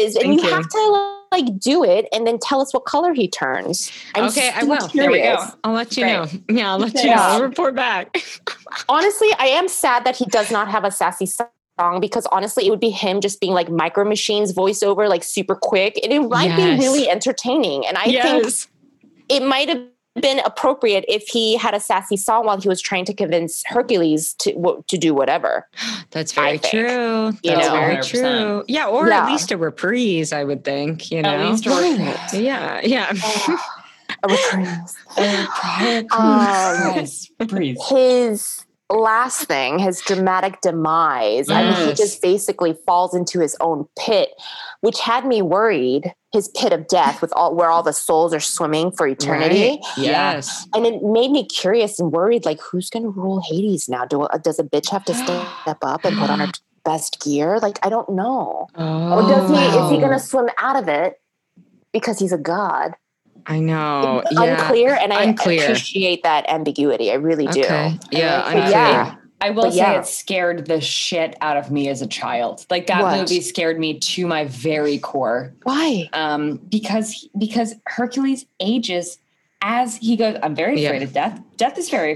is, and Thank you, you. have to like do it, and then tell us what color he turns. I'm okay, I still will. There we go. I'll let you Great. know. *laughs* Yeah, I'll let you Yeah. know. I'll report back. *laughs* Honestly, I am sad that he does not have a sassy side wrong because honestly, it would be him just being like micro machines voiceover, like super quick. And it might yes. be really entertaining. And I yes. think it might have been appropriate if he had a sassy song while he was trying to convince Hercules to to do whatever. *gasps* That's very true. You That's know, very 100%. true. Yeah, or yeah. at least a reprise, I would think. You know, at least a reprise. Yeah, yeah. *laughs* a reprise. um, *laughs* his last thing, his dramatic demise. Yes. I mean, he just basically falls into his own pit, which had me worried. His pit of death, with all where all the souls are swimming for eternity. Right. Yes, and it made me curious and worried. Like, who's going to rule Hades now? Do uh, does a bitch have to *gasps* step up and put on her *gasps* best gear? Like, I don't know. Oh, or does he? Is he oh. going to swim out of it because he's a god? I know. It's yeah. Unclear, and I appreciate that ambiguity. I really do. Okay. Yeah, I, yeah. I will but say yeah. it scared the shit out of me as a child. Like that what? movie scared me to my very core. Why? Um, because because Hercules ages as he goes, I'm very afraid yeah. of death. Death is very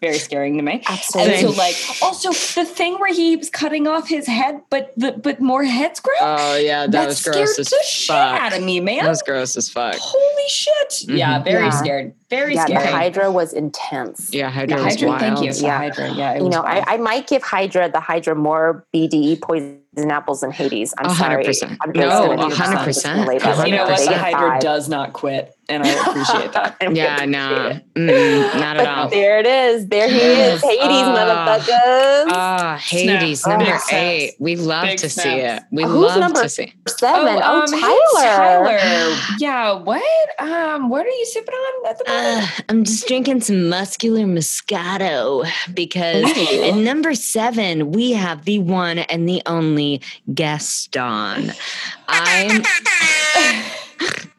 very scaring to me. Absolutely. And so, like, also the thing where he was cutting off his head, but the but more heads grow. Oh yeah, that, that was gross as the fuck. shit out of me, man. That was gross as fuck. Holy shit! Mm-hmm. Yeah, very yeah. scared. Very yeah, scary. The Hydra was intense. Yeah, Hydra, yeah, Hydra was Thank you. Yeah, Hydra. Yeah, you know, I, I, might give Hydra the Hydra more BDE poison apples and Hades. I'm 100%. sorry. I'm no, hundred percent. You know what? The Hydra does not quit and I appreciate that. *laughs* yeah, *laughs* no, mm, not at all. There it is. There he is. Hades, uh, motherfuckers. Ah, uh, Hades, snap. number oh, eight. We love Big to see it. We oh, love to see seven. Oh, oh um, Tyler. Tyler. Yeah, what? Um, what are you sipping on at the moment? Uh, I'm just drinking some muscular Moscato because Ooh. at number seven we have the one and the only Gaston. *laughs* I'm.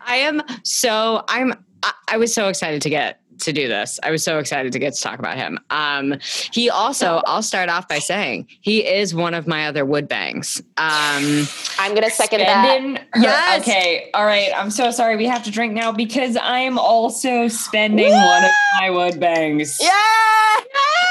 I am so I'm I, I was so excited to get to do this. I was so excited to get to talk about him. Um, he also, I'll start off by saying he is one of my other wood bangs. Um, I'm going to second that. yes. Okay. All right. I'm so sorry. We have to drink now because I am also spending Woo! one of my wood bangs. Yeah.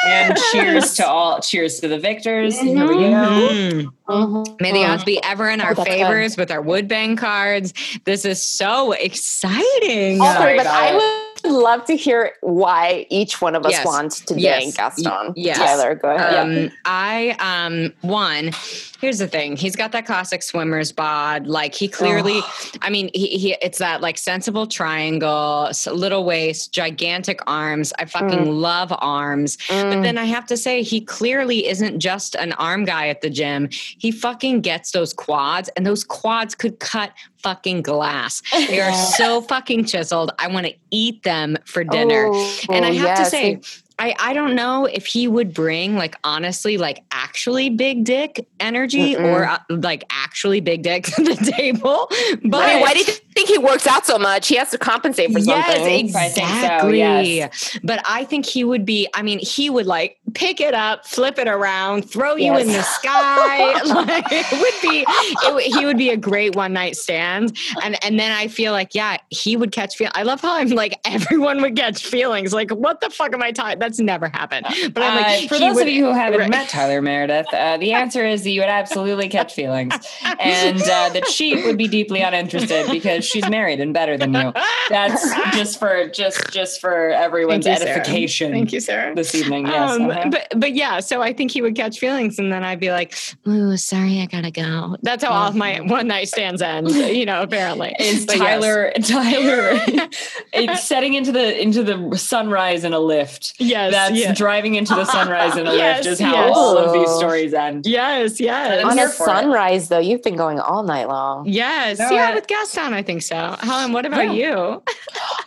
And cheers to all, cheers to the victors. Mm-hmm. Here we go. Mm-hmm. May the odds be ever in our oh, favors with our wood bang cards. This is so exciting. Also, but I would love to hear why each one of us yes. wants to yes. Gaston. Yes. Tyler, go ahead. Um, yeah. I, um, one, here's the thing he's got that classic swimmer's bod like he clearly oh. i mean he, he it's that like sensible triangle little waist gigantic arms i fucking mm. love arms mm. but then i have to say he clearly isn't just an arm guy at the gym he fucking gets those quads and those quads could cut fucking glass they are *laughs* so fucking chiseled i want to eat them for dinner oh, and i have yes. to say I, I don't know if he would bring like honestly like actually big dick energy Mm-mm. or uh, like actually big dick to the table. But I mean, why do you think he works out so much? He has to compensate for yes, something. Exactly. So, yes. But I think he would be. I mean, he would like pick it up, flip it around, throw yes. you in the sky. *laughs* *laughs* like, it would be. It, he would be a great one night stand. And and then I feel like yeah, he would catch feel. I love how I'm like *laughs* everyone would catch feelings. Like what the fuck am I talking? That's never happened. But I'm like, uh, for those would, of you who haven't right. met Tyler Meredith, uh, the answer is that you would absolutely catch feelings, *laughs* and uh, the chief would be deeply uninterested because she's married and better than you. That's just for just just for everyone's Thank you, edification. Thank you, Sarah. This evening, yes. Um, uh-huh. But but yeah, so I think he would catch feelings, and then I'd be like, "Oh, sorry, I gotta go." That's how all of my one night stands end. You know, apparently, is but Tyler yes. Tyler *laughs* it's setting into the into the sunrise in a Lyft. Yes, that's yeah. driving into the sunrise in a *laughs* yes, Lyft is how yes. all of these stories end. Yes, yes. On a sunrise, it. though, you've been going all night long. Yes, no, yeah, I, with Gaston, I think so. Helen, what about yeah. you?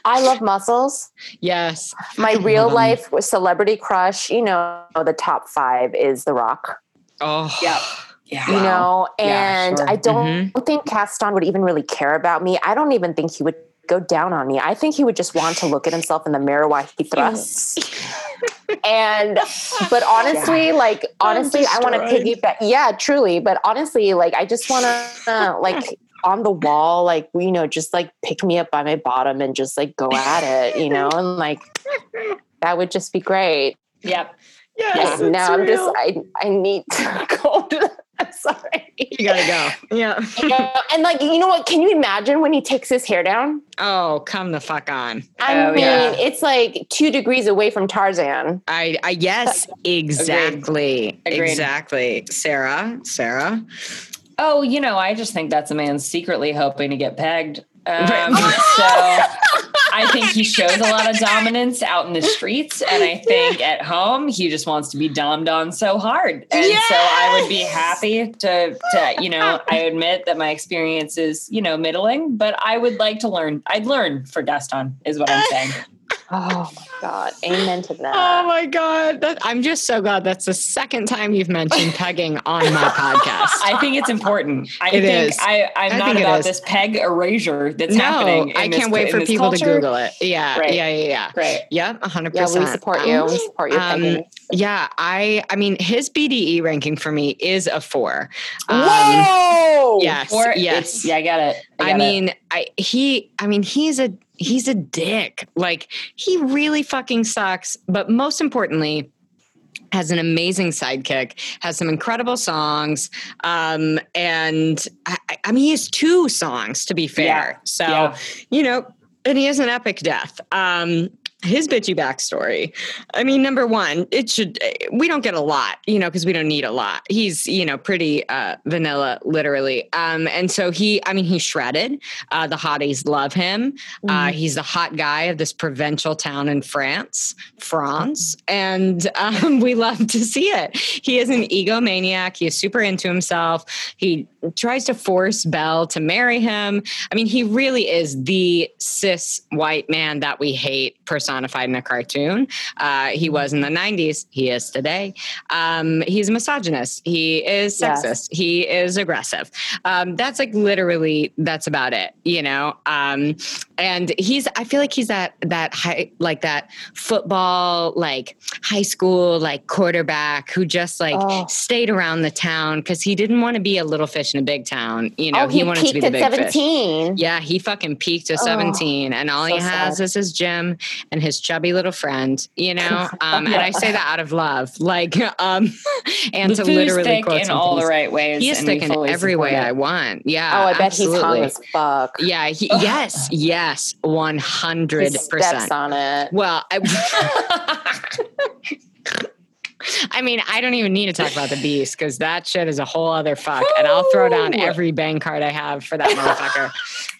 I love muscles. *laughs* Yes. My real life celebrity crush, you know, the top five is The Rock. Oh, yeah. Yeah. You know, and yeah, sure. I don't mm-hmm. think Gaston would even really care about me. I don't even think he would go down on me. I think he would just want to look at himself in the mirror while he thrusts. *laughs* and but honestly, yeah. like honestly, I want to piggyback. Yeah, truly. But honestly, like I just want to uh, like on the wall, like you know, just like pick me up by my bottom and just like go at it, you know, and like that would just be great. Yep. Yes, yeah, now I'm just I I need to *laughs* go to *laughs* I'm sorry. You gotta go. Yeah. and like, you know what? Can you imagine when he takes his hair down? Oh, come the fuck on. I oh, mean, yeah. it's like two degrees away from Tarzan. I, I yes, exactly. Agreed. Exactly. Sarah, Sarah. Oh, you know, I just think that's a man secretly hoping to get pegged. *laughs* Um, so I think he shows a lot of dominance out in the streets, and I think at home he just wants to be dommed on so hard. And yes! so I would be happy to, to, you know, I admit that my experience is, you know, middling, but I would like to learn. I'd learn for Gaston, is what I'm saying. Oh my God. Amen to that. Oh my God. That, I'm just so glad that's the second time you've mentioned *laughs* pegging on my podcast. I think it's important. I it think is. I, I'm I not about this peg erasure that's no, happening. I can't wait for people culture. to Google it. Yeah. Right. Yeah. Yeah. Yeah. Right. Yeah. 100%. Yeah. We support you. Um, we support you. Um, yeah. I, I mean, his BDE ranking for me is a four. Um, Whoa. Yes. Four, yes. Yeah. I got it. I, I mean, it. I, he, I mean, he's a, he's a dick. Like he really fucking sucks. But most importantly, has an amazing sidekick, has some incredible songs, um, and I, I, mean he has two songs to be fair. Yeah. So yeah. you know, and he has an epic death. Um, his bitchy backstory. I mean, number one, it should, we don't get a lot, you know, because we don't need a lot. He's, you know, pretty uh, vanilla, literally. Um, and so he, I mean, he's shredded. Uh, the hotties love him. Mm. Uh, he's the hot guy of this provincial town in France, France. And um, *laughs* we love to see it. He is an egomaniac. He is super into himself. He tries to force Belle to marry him. I mean, he really is the cis white man that we hate personified in a cartoon. Uh, he was in the 90s. He is today. Um, he's a misogynist. He is sexist. Yes. He is aggressive. Um, that's like literally, that's about it, you know? Um, and he's, I feel like he's that, that high, like that football, like high school, like quarterback who just like oh. stayed around the town because he didn't want to be a little fish in a big town. You know, oh, he, he wanted to be the big 17. fish. Yeah, he fucking peaked at oh, 17, and all so he has sad. is his gym and his chubby little friend. You know, *laughs* um, yeah. and I say that out of love, *laughs* like, um, *laughs* and the to literally quote in all the right ways. he's thick in every way it. I want. Yeah. Oh, I bet absolutely. he's hung as fuck. Yeah. He, yes. Yes. One hundred percent on it. Well. I, *laughs* *laughs* I mean, I don't even need to talk about the beast because that shit is a whole other fuck. And I'll throw down every bang card I have for that motherfucker.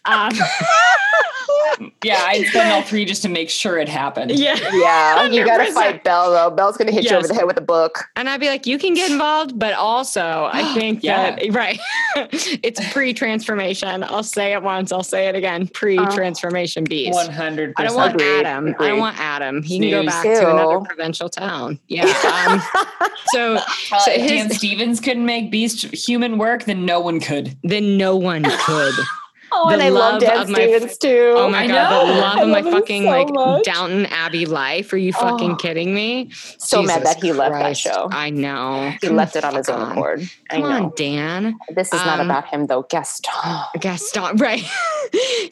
Um, *laughs* yeah, I'd spend all three just to make sure it happened. Yeah. Yeah. *laughs* You got to fight Belle, though. Belle's going to hit yes. you over the head with a book. And I'd be like, you can get involved, but also, I *gasps* think yeah. that, *laughs* right, it's pre transformation. I'll say it once, I'll say it again pre transformation beast. 100%. I don't want Adam. Agreed. I don't want Adam. He Snooze. can go back Ew. to another provincial town. Yeah. Um, so, uh, *laughs* so if Dan Stevens couldn't make beast human work, then no one could. Then no one could. *laughs* Oh, the and I love Dan Stevens too. Oh my I god, know. the love I of my fucking so like much. Downton Abbey life. Are you fucking oh, kidding me? So Jesus mad that he left that show. I know. He Come left it on his own accord. Come on, Dan. This is um, not about him though. Gaston. Gaston, *laughs* right.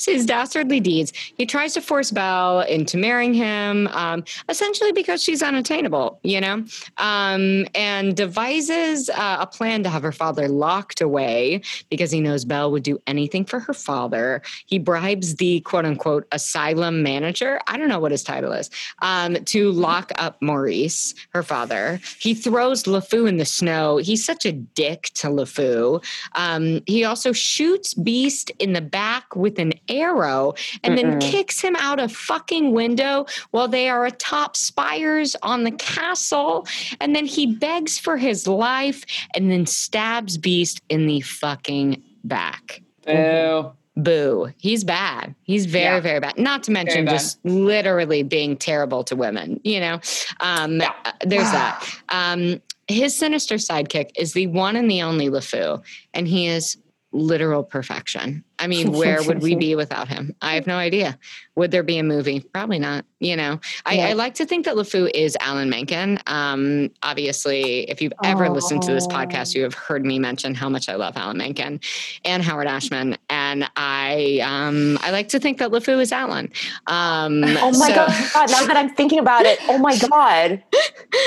his dastardly deeds. He tries to force Belle into marrying him, um, essentially because she's unattainable, you know, um, and devises uh, a plan to have her father locked away because he knows Belle would do anything for her father. He bribes the quote unquote asylum manager. I don't know what his title is um, to lock up Maurice, her father. He throws LeFou in the snow. He's such a dick to LeFou. Um, he also shoots Beast in the back with an arrow and Mm-mm. then kicks him out a fucking window while they are atop spires on the castle. And then he begs for his life and then stabs Beast in the fucking back. Boo. Boo. He's bad. He's very, yeah. very bad. Not to mention just literally being terrible to women, you know? Um, yeah. Uh, there's that. *sighs* Um, his sinister sidekick is the one and the only LeFou, and he is literal perfection. I mean, where would we be without him? I have no idea. Would there be a movie? Probably not. You know, I, yeah. I like to think that LeFou is Alan Menken. Um, obviously, if you've ever oh. listened to this podcast, you have heard me mention how much I love Alan Menken and Howard Ashman. And I, um, I like to think that LeFou is Alan. Um, oh my so, God. Now that I'm thinking about it, oh my God. *laughs*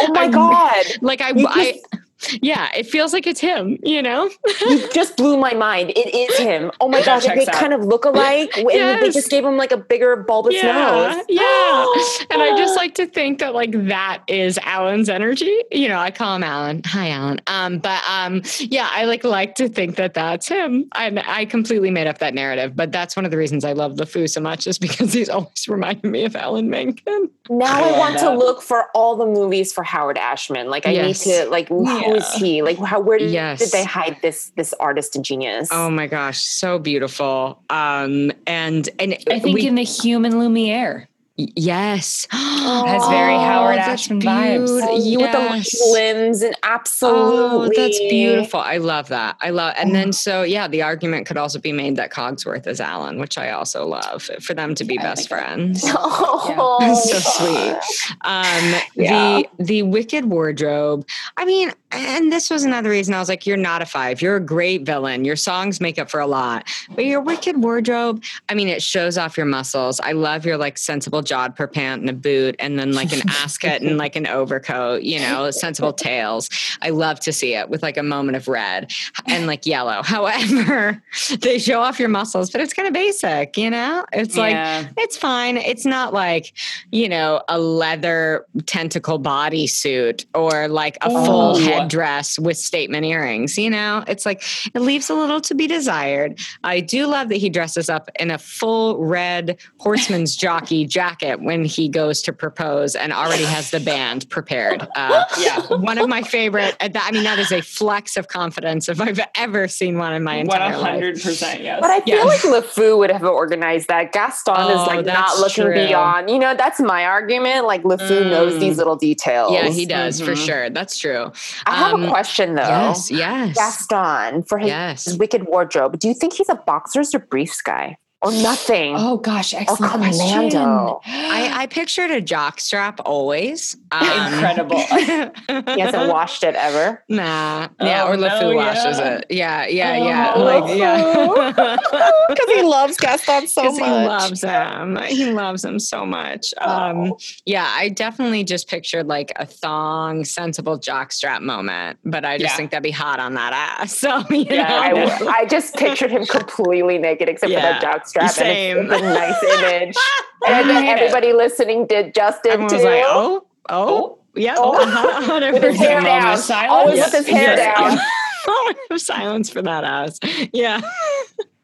Oh my God. Like I, I yeah, it feels like it's him, you know? you just blew my mind. It is him. Oh my gosh, they out. kind of look alike. *laughs* And yes. they just gave him like a bigger bulbous yeah, nose. Yeah. *gasps* and I just like to think that like that is Alan's energy. You know, I call him Alan. Hi, Alan. Um, but um, yeah, I like like to think that that's him. I I completely made up that narrative, but that's one of the reasons I love LeFou so much is because he's *laughs* always reminding me of Alan Menken. Now I, I want that. to look for all the movies for Howard Ashman. Like I yes. need to like yeah. Is he? Like how where did, yes. did they hide this this artist and genius? Oh my gosh, so beautiful. Um and and I think we, in the human Lumiere. Yes. *gasps* Has very Howard oh, Ashman vibes. Oh, you yes. with the limbs and absolutely. Oh, that's beautiful. I love that. I love and then so yeah, the argument could also be made that Cogsworth is Alan, which I also love for them to be yeah, best friends. *laughs* Oh, *laughs* so sweet. Um yeah. the the wicked wardrobe. I mean, and this was another reason I was like, you're not a five. You're a great villain. Your songs make up for a lot. But your wicked wardrobe, I mean, it shows off your muscles. I love your like sensible jodhpur pant and a boot and then like an ascot and like an overcoat, you know, sensible tails. I love to see it with like a moment of red and like yellow. *laughs* However, they show off your muscles, but it's kind of basic, you know? It's yeah. like, it's fine. It's not like, you know, a leather tentacle bodysuit or like a oh. full headdress with statement earrings, you know? It's like, it leaves a little to be desired. I do love that he dresses up in a full red horseman's *laughs* jockey jacket jacket when he goes to propose and already has the band prepared. Uh, yeah, one of my favorite. I mean, that is a flex of confidence if I've ever seen one in my entire 100%, life. 100%, yes. But I feel yeah. like LeFou would have organized that. Gaston oh, is like not looking true. beyond. You know, that's my argument. Like LeFou mm. knows these little details. Yeah, he does mm-hmm. for sure. That's true. I have um, a question though. Yes, yes. Gaston for his, yes. his wicked wardrobe. Do you think he's a boxers or briefs guy? Or nothing. Oh gosh, excellent or commando. I, I pictured a jock strap always. *laughs* Um, Incredible. he hasn't *laughs* washed it ever. Nah. Yeah, oh, or LeFou no, washes yeah. it. Yeah, yeah, oh, yeah. Like yeah. *laughs* Because he loves Gaston so much. He loves him. He loves him so much. Um, yeah, I definitely just pictured like a thong, sensible jock strap moment. But I just yeah. think that'd be hot on that ass. So yeah, I, I, just pictured him completely naked except yeah. for that jock strap. Same. And it's, it's a nice image. *laughs* and everybody listening did justice Everyone too. Was like, oh, oh, yeah. Oh. Uh-huh. with his hair down. Always yes. with his hair yes. down. *laughs* silence for that ass. Yeah. *laughs*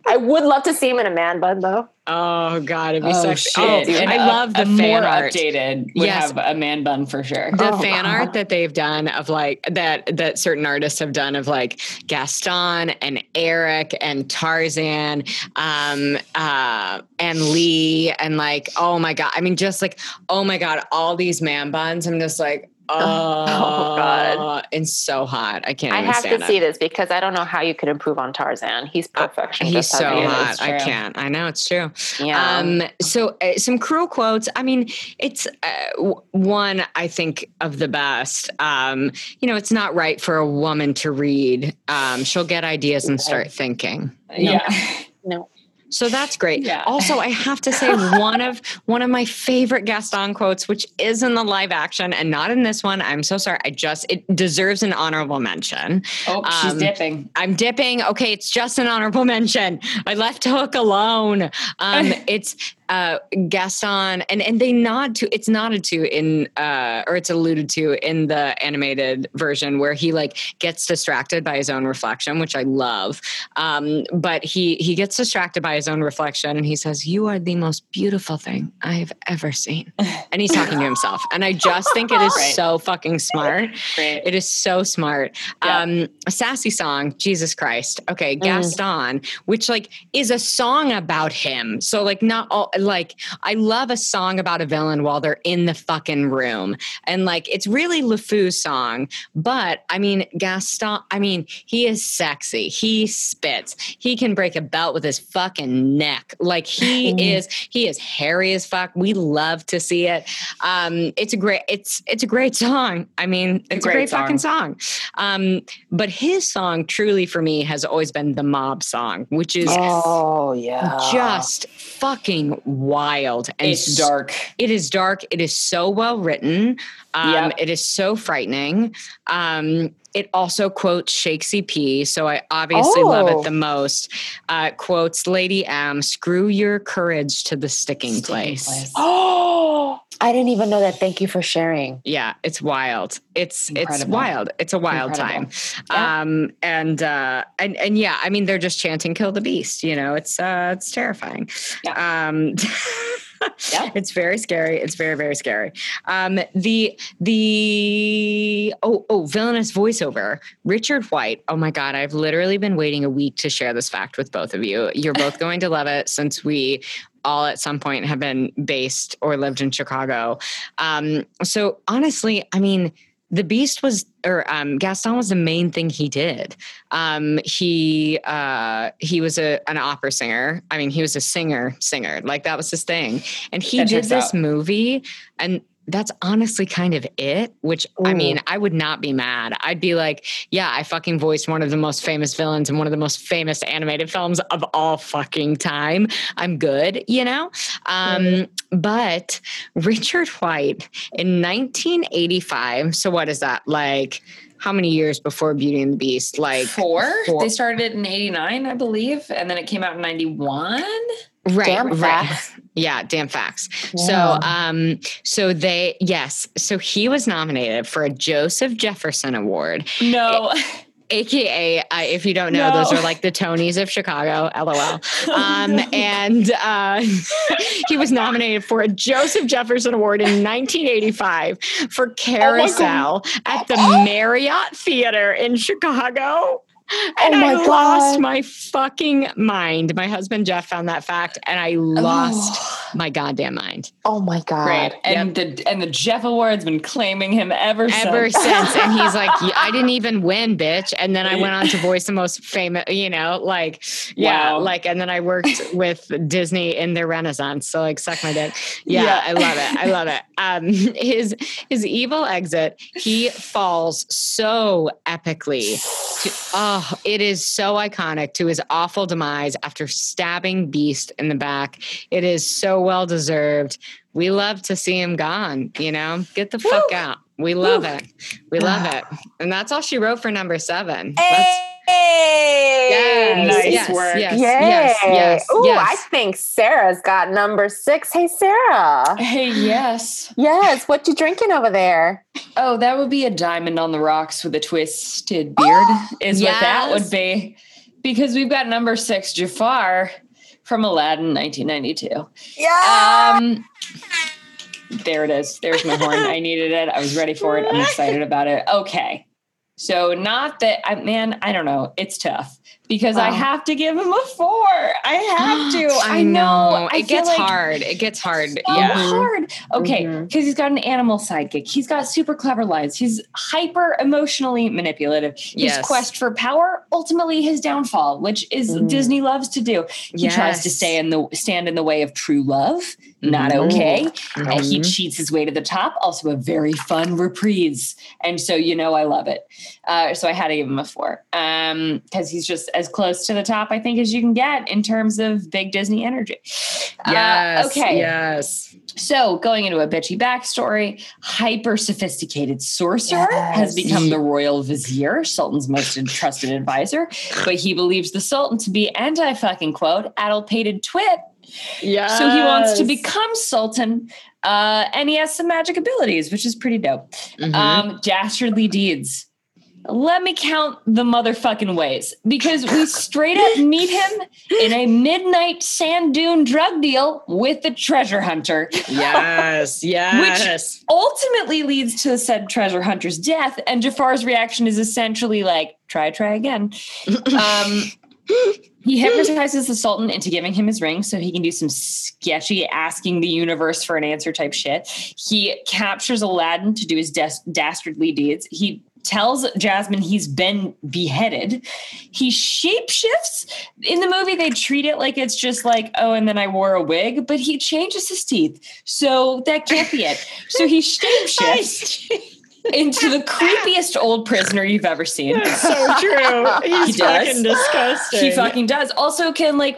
I would love to see him in a man bun though. Oh god, it'd be oh, sexy. Oh, I a, love the a fan more art. updated. Would yes. have a man bun for sure. The oh, fan art that they've done of like that that certain artists have done of like Gaston and Eric and Tarzan, um, uh, and Lee and like oh my god. I mean, just like oh my god, all these man buns. I'm just like Oh, oh, God! And so hot. I can't. I have to see this because I don't know how you could improve on Tarzan. He's uh, perfection. Uh, he's so hot. I can't. I know it's true. Yeah. Um. So uh, some cruel quotes. I mean, it's uh, w- one I think of the best. Um. You know, it's not right for a woman to read. Um. She'll get ideas and start thinking. Yeah. No. So that's great. Yeah. Also, I have to say *laughs* one of one of my favorite Gaston quotes, which is in the live action and not in this one. I'm so sorry. I just it deserves an honorable mention. Oh, um, she's dipping. I'm dipping. Okay, it's just an honorable *laughs* mention. I left Hook alone. Um, *laughs* it's uh, Gaston, and and they nod to it's nodded to in uh, or it's alluded to in the animated version where he like gets distracted by his own reflection, which I love. Um, but he he gets distracted by his own reflection, and he says, "You are the most beautiful thing I have ever seen," *laughs* and he's talking to himself. And I just think it is right. so fucking smart. Right. It is so smart. Yeah. Um, a sassy song, Jesus Christ. Okay, mm. Gaston, mm. which like is a song about him. So like not all like I love a song about a villain while they're in the fucking room. And like it's really LeFou's song, but I mean Gaston, I mean, he is sexy. He spits. He can break a belt with his fucking neck. Like he *laughs* is he is hairy as fuck. We love to see it. Um it's a great it's it's a great song. I mean, it's a great, a great fucking song. Um, but his song, truly for me, has always been the mob song, which is oh yeah, just fucking wild and it's dark. It is dark. It is so well written. Um, yep. It is so frightening. Um, it also quotes Shakesy P, so I obviously oh. love it the oh. most. Uh, quotes Lady M, "Screw your courage to the sticking, sticking place. place. Oh, *gasps* *gasps* I didn't even know that. Thank you for sharing. Yeah, it's wild. It's Incredible. it's wild. It's a wild Incredible. time. Yeah. Um, and uh, and and yeah, I mean, they're just chanting "Kill the beast." You know, it's uh, it's terrifying. Yeah. Um, *laughs* yeah. It's very scary. It's very, very scary. Um, the the oh oh villainous voiceover. Richard White. Oh my god, I've literally been waiting a week to share this fact with both of you. You're both going to love it since we all at some point have been based or lived in Chicago. Um, so honestly, I mean, the beast was or um, gaston was the main thing he did. Um, he uh, he was a, an opera singer. I mean he was a singer singer. Like that was his thing. And he that did this out. movie and that's honestly kind of it, which Ooh. I mean, I would not be mad. I'd be like, yeah, I fucking voiced one of the most famous villains in one of the most famous animated films of all fucking time. I'm good, you know? Um, mm. But Richard White in 1985, so what is that? Like, how many years before Beauty and the Beast? Like four? four. They started it in 89, I believe, and then it came out in 91. Right, damn right. Facts. Yeah, damn facts. Yeah. So, um, so they yes, so he was nominated for a Joseph Jefferson Award. No. AKA, uh, if you don't know, no. those are like the Tonys of Chicago, lol. Um, *laughs* and uh, *laughs* he was nominated for a Joseph Jefferson Award in 1985 for oh Carousel oh at the Marriott Theater in Chicago. *laughs* And oh my I God. lost my fucking mind. My husband Jeff found that fact, and I lost oh. my goddamn mind. Oh my God! Right, and yep. the and the Jeff Award's been claiming him ever ever since. since. And he's like, I didn't *laughs* even win, bitch. And then I went on to voice the most famous, you know, like yeah, wow. like, and then I worked with Disney in their Renaissance. So like, suck my dick. Yeah, yeah. I love it. I love it. *laughs* Um, his his evil exit. He falls so epically. To, oh, Oh, it is so iconic to his awful demise after stabbing Beast in the back. It is so well deserved. We love to see him gone, you know? Get the Woo! fuck out. We love Woo! it. We love *sighs* it. And that's all she wrote for number seven. Hey! Yes, nice yes, work. Yes, Yay. yes, yes, Ooh, yes. I think Sarah's got number six. Hey, Sarah. Hey, yes. Yes. What you drinking over there? Oh, that would be a diamond on the rocks with a twisted beard, oh, is yes. what that would be. Because we've got number six, Jafar from Aladdin, 1992. Yeah. Um, there it is. There's my horn. I needed it. I was ready for it. I'm excited about it. Okay. So not that I man, I don't know. It's tough because I have to give him a four. I have *gasps* to. I, know. I it gets like hard. It gets hard. So yeah. Hard. Okay. Because mm-hmm. he's got an animal sidekick. He's got super clever lines. He's hyper emotionally manipulative. His yes. quest for power, ultimately his downfall, which is mm. Disney loves to do. He yes. tries to stay in the stand in the way of true love. Not mm-hmm. okay. Mm-hmm. And he cheats his way to the top. Also a very fun reprise. And so you know I love it. Uh, so I had to give him a four. Um, because he's just as close to the top, I think, as you can get in terms of big Disney energy. Uh, yes. Uh, okay. Yes. So, going into a bitchy backstory, hyper sophisticated sorcerer yes. has become the royal vizier, Sultan's most trusted advisor. But he believes the Sultan to be, and I fucking quote, addle-pated twit. Yeah. So he wants to become Sultan, uh, and he has some magic abilities, which is pretty dope. Mm-hmm. Um, dastardly deeds let me count the motherfucking ways because we straight up meet him in a midnight sand dune drug deal with the treasure hunter. Yes, *laughs* yes. Which ultimately leads to said treasure hunter's death. And Jafar's reaction is essentially like, try, try again. *laughs* Um, he hypnotizes the Sultan into giving him his ring so he can do some sketchy asking the universe for an answer type shit. He captures Aladdin to do his des- dastardly deeds. He tells Jasmine he's been beheaded. He shapeshifts. In the movie, they treat it like it's just like, oh, and then I wore a wig, but he changes his teeth. So that can't be it. So he *laughs* shapeshifts. Into the creepiest old prisoner you've ever seen. That's *laughs* so true. He's He fucking disgusting. He fucking does. Also, can like,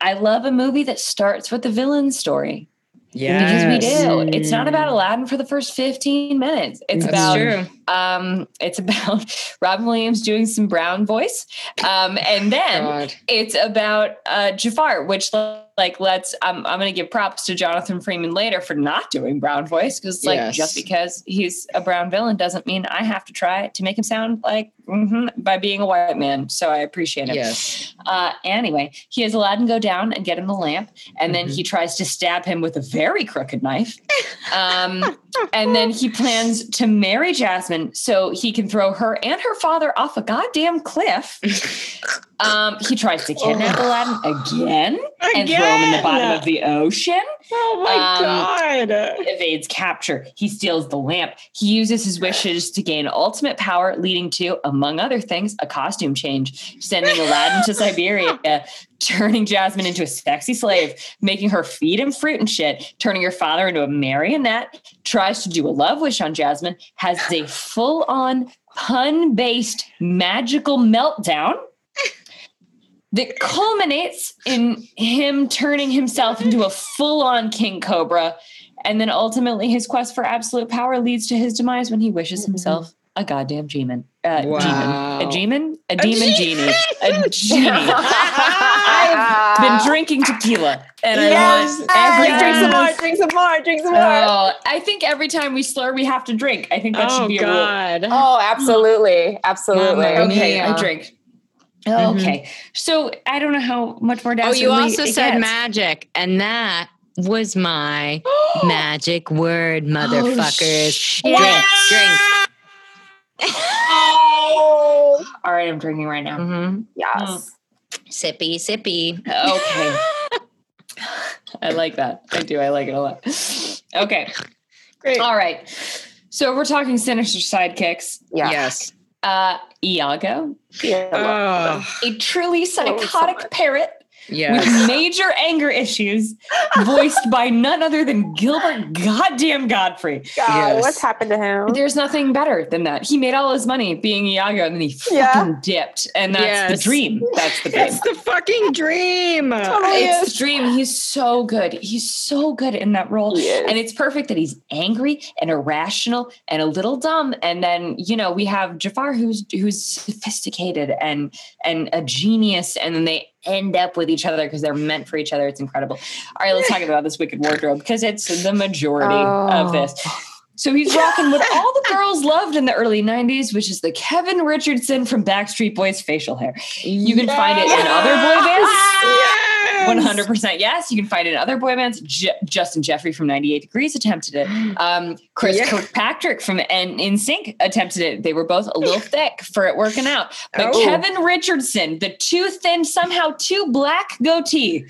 I love a movie that starts with the villain story Yeah, because we do. It's not about Aladdin for the first 15 minutes. It's That's about true. um, it's about *laughs* Robin Williams doing some brown voice, um, and then God. it's about uh, Jafar, which like let's. I'm I'm gonna give props to Jonathan Freeman later for not doing brown voice because like Yes. just because he's a brown villain doesn't mean I have to try to make him sound like mhm, by being a white man. So I appreciate it. Yes. Uh, anyway, he has Aladdin go down and get him the lamp, and then Mhm. he tries to stab him with a very crooked knife. Um, *laughs* and then he plans to marry Jasmine so he can throw her and her father off a goddamn cliff. *laughs* Um, he tries to kidnap Aladdin again and throw him in the bottom of the ocean. Oh my Um, god. Evades capture. He steals the lamp. He uses his wishes to gain ultimate power, leading to, among other things, a costume change, sending Aladdin to Siberia, *laughs* turning Jasmine into a sexy slave, making her feed him fruit and shit, turning her father into a marionette, tries to do a love wish on Jasmine, has a full on pun based magical meltdown that culminates in him turning himself into a full-on king cobra. And then ultimately his quest for absolute power leads to his demise when he wishes himself a goddamn demon uh, Wow. demon a demon a demon genie a *laughs* genie I've been drinking tequila and Yes. I want every drink some more, drink some more, drink some more. Oh, I think every time we slur, we have to drink. I think that Oh should be a rule. Oh, absolutely. Absolutely. Mamma Okay, mia. I drink. Mhm. Okay, so I don't know how much more. Oh, you also said gets. magic, and that was my *gasps* magic word, motherfuckers. shit. drink, drink. Oh, All right, I'm drinking right now. hmm yes. Sippy, sippy. Okay. *laughs* I like that. I do. I like it a lot. Okay. Great. All right. So we're talking sinister sidekicks. Yeah. Yes. Uh, Iago, Yeah. Oh, a truly psychotic much. parrot yes. with major anger issues, voiced by none other than Gilbert Goddamn Gottfried. God, Yes. what's happened to him? There's nothing better than that. He made all his money being Iago and then he fucking Yeah. dipped. And that's Yes. the dream. That's the dream. It's the fucking dream. Totally It's is. the dream. He's so good. He's so good in that role. And it's perfect that he's angry and irrational and a little dumb. And then, you know, we have Jafar who's who's sophisticated and and a genius. And then they end up with each other because they're meant for each other. It's incredible. All right, let's talk about this wicked wardrobe because it's the majority oh. of this. So he's rocking with all the girls loved in the early 90s, which is the Kevin Richardson from Backstreet Boys facial hair. You can yeah. find it in other boy bands. Yeah. 100% yes. You can find it in other boy bands. Je- Justin Jeffre from 98 Degrees attempted it. *gasps* Um, Chris yeah. Kirkpatrick from N- Sync attempted it. They were both a little *gasps* thick for it working out. But oh. Kevin Richardson, the too thin, somehow too black goatee,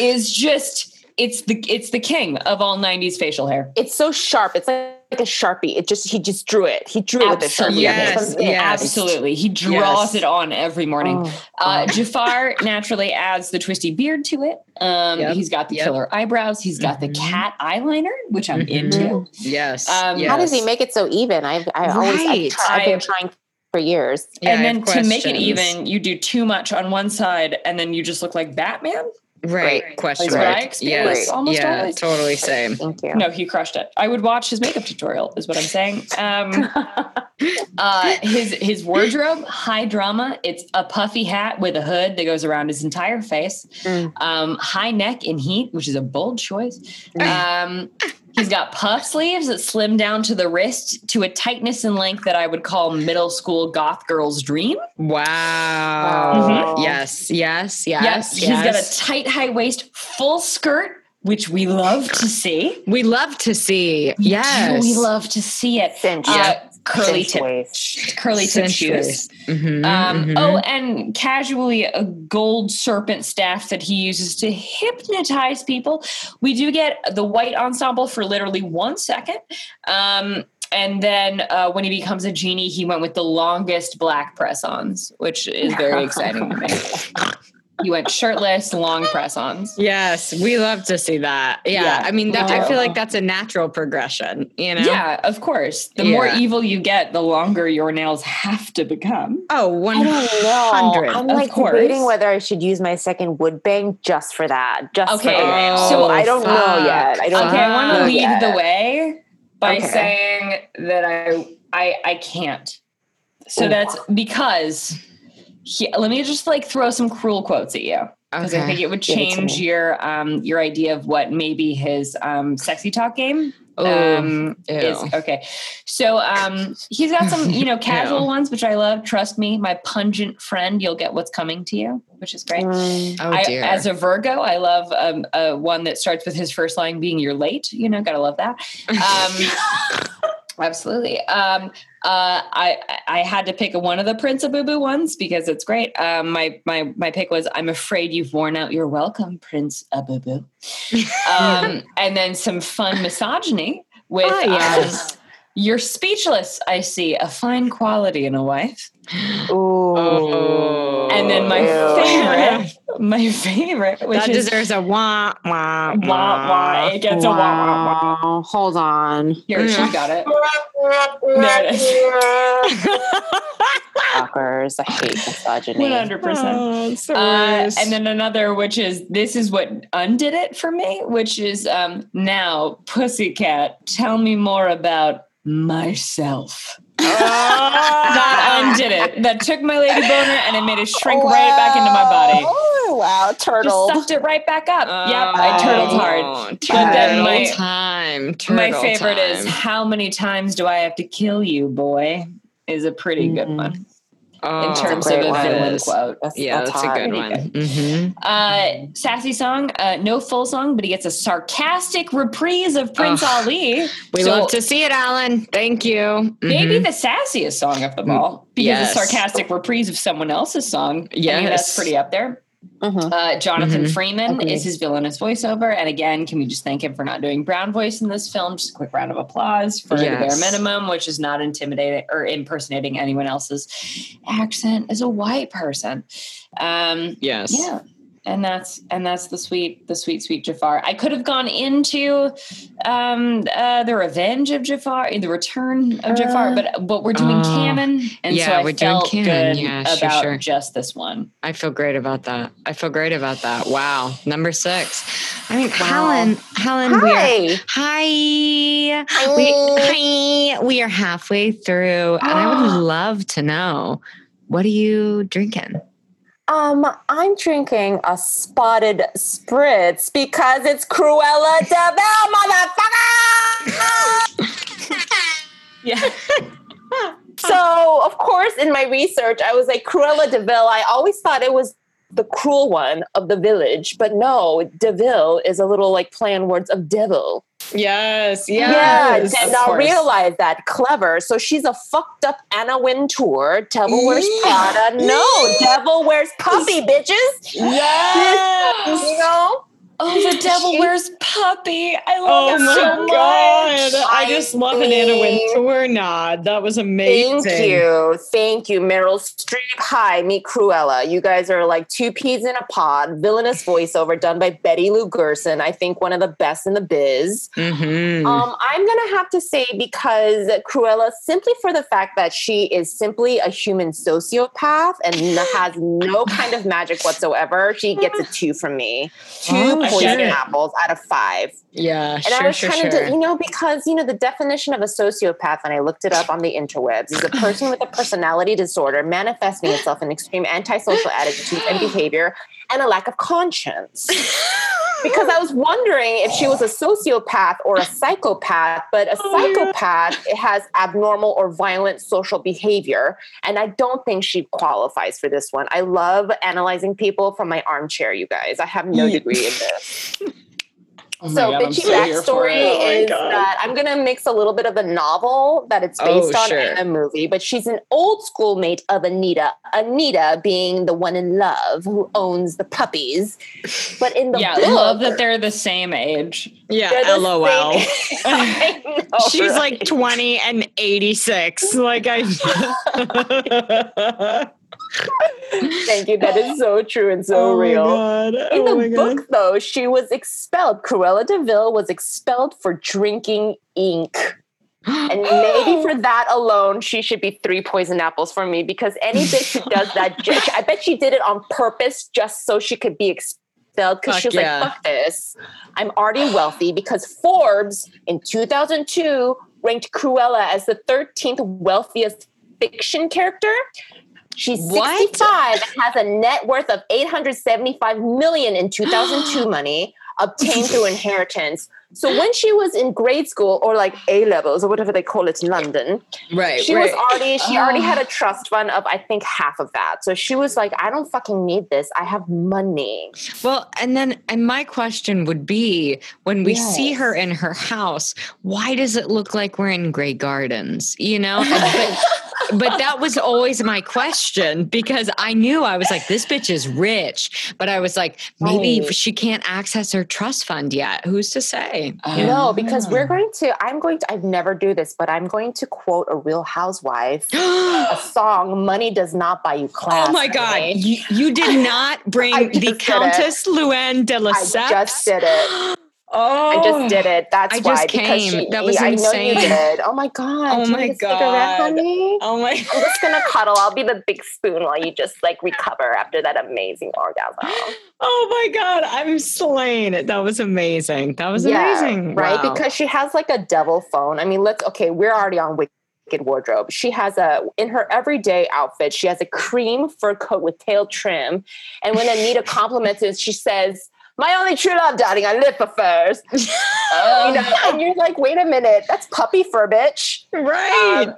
is just. It's the it's the king of all '90s facial hair. It's so sharp. It's like like a sharpie. It just he just drew it. He drew it with a sharpie. Yes, It's- yes. Absolutely, he draws Yes. it on every morning. Oh, Uh, *laughs* Jafar naturally adds the twisty beard to it. Um, Yep, He's got the yep. killer eyebrows. He's got the Mhm. cat eyeliner, which I'm Mhm. into. Yes. Um, yes. How does he make it so even? I've I always I've, tried, I've been I- trying for years. Yeah, and then to make it even, you do too much on one side, and then you just look like Batman. Right. Great. Question That's what I mark. experienced Yes. almost yeah. always. Totally same. Thank you. No, he crushed it. I would watch his makeup tutorial. Is what I'm saying. Um, *laughs* uh, his his wardrobe, high drama. It's a puffy hat with a hood that goes around his entire face. Mm. Um, high neck in heat, which is a bold choice. Um, he's got puff sleeves that slim down to the wrist to a tightness and length that I would call middle school goth girl's dream. Wow. Oh. Yes. Yes. Yes. Yes, he's got a tight high waist, full skirt, which we love to see. we love to see. We Yes. do, we love to see it. Cinch. Uh, curly Cinch tip, waist. curly tip shoes. Mhm, Um, mhm. Oh, and casually a gold serpent staff that he uses to hypnotize people. We do get the white ensemble for literally one second. Um, and then uh, when he becomes a genie, he went with the longest black press ons, which is very *laughs* exciting to me. You went shirtless, long press-ons. Yes, we love to see that. Yeah, yeah. I mean, that, I feel like that's a natural progression. You know? Yeah, of course. The yeah. more evil you get, the longer your nails have to become. Oh, one hundred. I'm like course. debating whether I should use my second wood bang just for that. Just okay. For so oh, I don't fuck. know yet. I don't. Okay, I want to lead yet. the way by okay. saying that I I I can't. So Ooh. that's because he, let me just like throw some cruel quotes at you because okay. I think it would change your um your idea of what maybe his um sexy talk game um is okay. So um he's got some, you know, *laughs* casual ones which I love. Trust me, my pungent friend, you'll get what's coming to you, which is great. Mm. Oh, I, as a Virgo, I love um uh, one that starts with his first line being you're late, you know, got to love that. *laughs* Um Absolutely. Um, uh, I I had to pick one of the Prince of Boo Boo ones because it's great. Um, my my my pick was I'm afraid you've worn out your welcome, Prince of Boo Boo. *laughs* Um, and then some fun misogyny with oh, yes. um, you're speechless. I see a fine quality in a wife. Ooh. And then my favorite, my favorite, which that is, deserves a wah wah wah wah. It gets wow. a wah wah wah. Hold on. Here, she got it. there it is. *laughs* Fuckers, I hate misogyny. One hundred percent. Uh, and then another, which is this is what undid it for me, which is um, now, pussycat. Tell me more about myself. that undid it. That took my lady boner and it made it shrink wow. right back into my body. Oh, wow, turtle. Just sucked it right back up. Oh, yep, I turtled hard. Turtle but then my time. Turtle my favorite time. is how many times do I have to kill you, boy? Is a pretty mm. good one. Oh, in terms of a villain quote. That's, yeah, that's, that's a good one. *laughs* Mm-hmm. Uh, sassy song, uh, no full song, but he gets a sarcastic reprise of Prince oh, Ali. We so love to see it, Alan. Thank you. Mm-hmm. Maybe the sassiest song of them all because yes. a sarcastic reprise of someone else's song. Yeah, that's pretty up there. Mm-hmm. Uh, Jonathan mm-hmm. Freeman okay. is his villainous voiceover. And again, can we just thank him for not doing brown voice in this film? Just a quick round of applause for yes. the bare minimum, which is not intimidating or impersonating anyone else's accent as a white person. Um, yes. Yeah and that's and that's the sweet the sweet sweet Jafar. I could have gone into um uh the revenge of Jafar, the return of Jafar, but but we're doing uh, canon, and yeah, so I we're felt doing canon. good yeah, sure, about sure. just this one. I feel great about that. I feel great about that. Wow, number six. I mean, wow. Helen, Helen, hi. we are hi, hi. We, hi. We are halfway through, and I would love to know what are you drinking. Um, I'm drinking a spotted spritz because it's Cruella de Vil, motherfucker. *laughs* yeah. so, of course, in my research, I was like, Cruella de Vil. I always thought it was the cruel one of the village, but no, Deville is a little like play on words of devil. Yes, yes. Yeah, did not realize that. Clever. So she's a fucked up Anna Wintour. Devil wears Prada. No, devil wears puppy, bitches. Yes. you know? Oh, the *laughs* devil wears puppy. I love oh it so God. much. I, I just love an Anna Wintour nod. That was amazing. Thank you. Thank you, Meryl Streep. Hi, meet Cruella. You guys are like two peas in a pod. Villainous voiceover done by Betty Lou Gerson. I think one of the best in the biz. Mm-hmm. Um, I'm going to have to say because Cruella, simply for the fact that she is simply a human sociopath and has no kind of magic whatsoever, she gets a two from me. Two oh, poison sure. apples out of five. Yeah, and sure, I was sure, trying sure. to, you know, because you know the definition of a sociopath, and I looked it up on the interwebs, is a person with a personality disorder manifesting itself in extreme antisocial attitudes and behavior and a lack of conscience. *laughs* because I was wondering if she was a sociopath or a psychopath, but a oh, psychopath yeah. has abnormal or violent social behavior. And I don't think she qualifies for this one. I love analyzing people from my armchair, you guys. I have no degree in this. *laughs* Oh so God, bitchy so backstory oh is that I'm gonna mix a little bit of a novel that it's oh, based oh, on sure. in the movie, but she's an old schoolmate of Anita. Anita being the one in love who owns the puppies. But in the yeah, book, love that they're the same age. Yeah, lol. *laughs* know, she's right? like 20 and 86. Like I. *laughs* *laughs* *laughs* Thank you. That is so true and so oh real. God. In oh the book, though, she was expelled. Cruella de Vil was expelled for drinking ink. And maybe for *gasps* that alone, she should be three poison apples for me because any bitch who does that, I bet she did it on purpose just so she could be expelled because she was yeah. like, fuck this. I'm already wealthy because Forbes in 2002 ranked Cruella as the 13th wealthiest fiction character. She's 65 what? and has a net worth of 875 million in 2002 *gasps* money obtained through *laughs* inheritance. So when she was in grade school or like A levels or whatever they call it in London, right? She right. was already she oh. already had a *sighs* trust fund of I think half of that. So she was like, I don't fucking need this. I have money. Well, and then and my question would be when we yes. see her in her house, why does it look like we're in Grey Gardens? You know, *laughs* but, but that was always my question because I knew I was like, this bitch is rich, but I was like, maybe right. she can't access her trust fund yet. Who's to say? no, because we're going to, I'm going to, I've never do this, but I'm going to quote a real housewife, *gasps* a song, Money Does Not Buy You Class. Oh my God. You, you, did *laughs* not bring the Countess Luann de Lesseps. I just did it. *gasps* *gasps* Oh, I just did it. Oh, That's I why. Just came. She, that was I insane. know you did. Oh my god. Oh my god. Oh my. *laughs* I'm just gonna cuddle. I'll be the big spoon while you just like recover after that amazing orgasm. *gasps* Oh my god, I'm slain. That was amazing. That was yeah, amazing. Right? Wow. Because she has like a devil phone. I mean, let's okay. We're already on Wicked wardrobe. She has a in her everyday outfit. She has a cream fur coat with tail trim, and when Anita compliments it, she says my only true love, darling. I live for furs. um, *laughs* you know, and you're like, wait a minute, that's puppy fur, bitch. Right.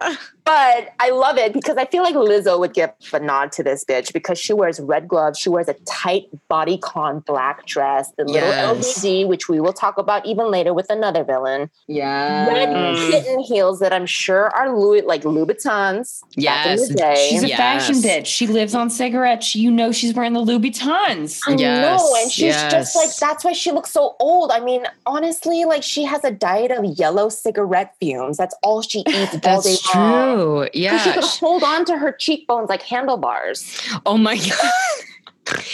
Um, *laughs* but I love it because I feel like Lizzo would give a nod to this bitch because she wears red gloves. She wears a tight bodycon black dress, the little. LBD, which we will talk about even later with another villain. Yeah. Red kitten heels that I'm sure are Louis, like Louboutins. Yes. She's a yes. fashion bitch. She lives on cigarettes. You know she's wearing the Louboutins. I yes. know. And she's yes. just like, that's why she looks so old. I mean, honestly, like she has a diet of yellow cigarette fumes. That's all she eats all day long. True. Yeah. She could hold on to her cheekbones like handlebars. Oh my God. *laughs*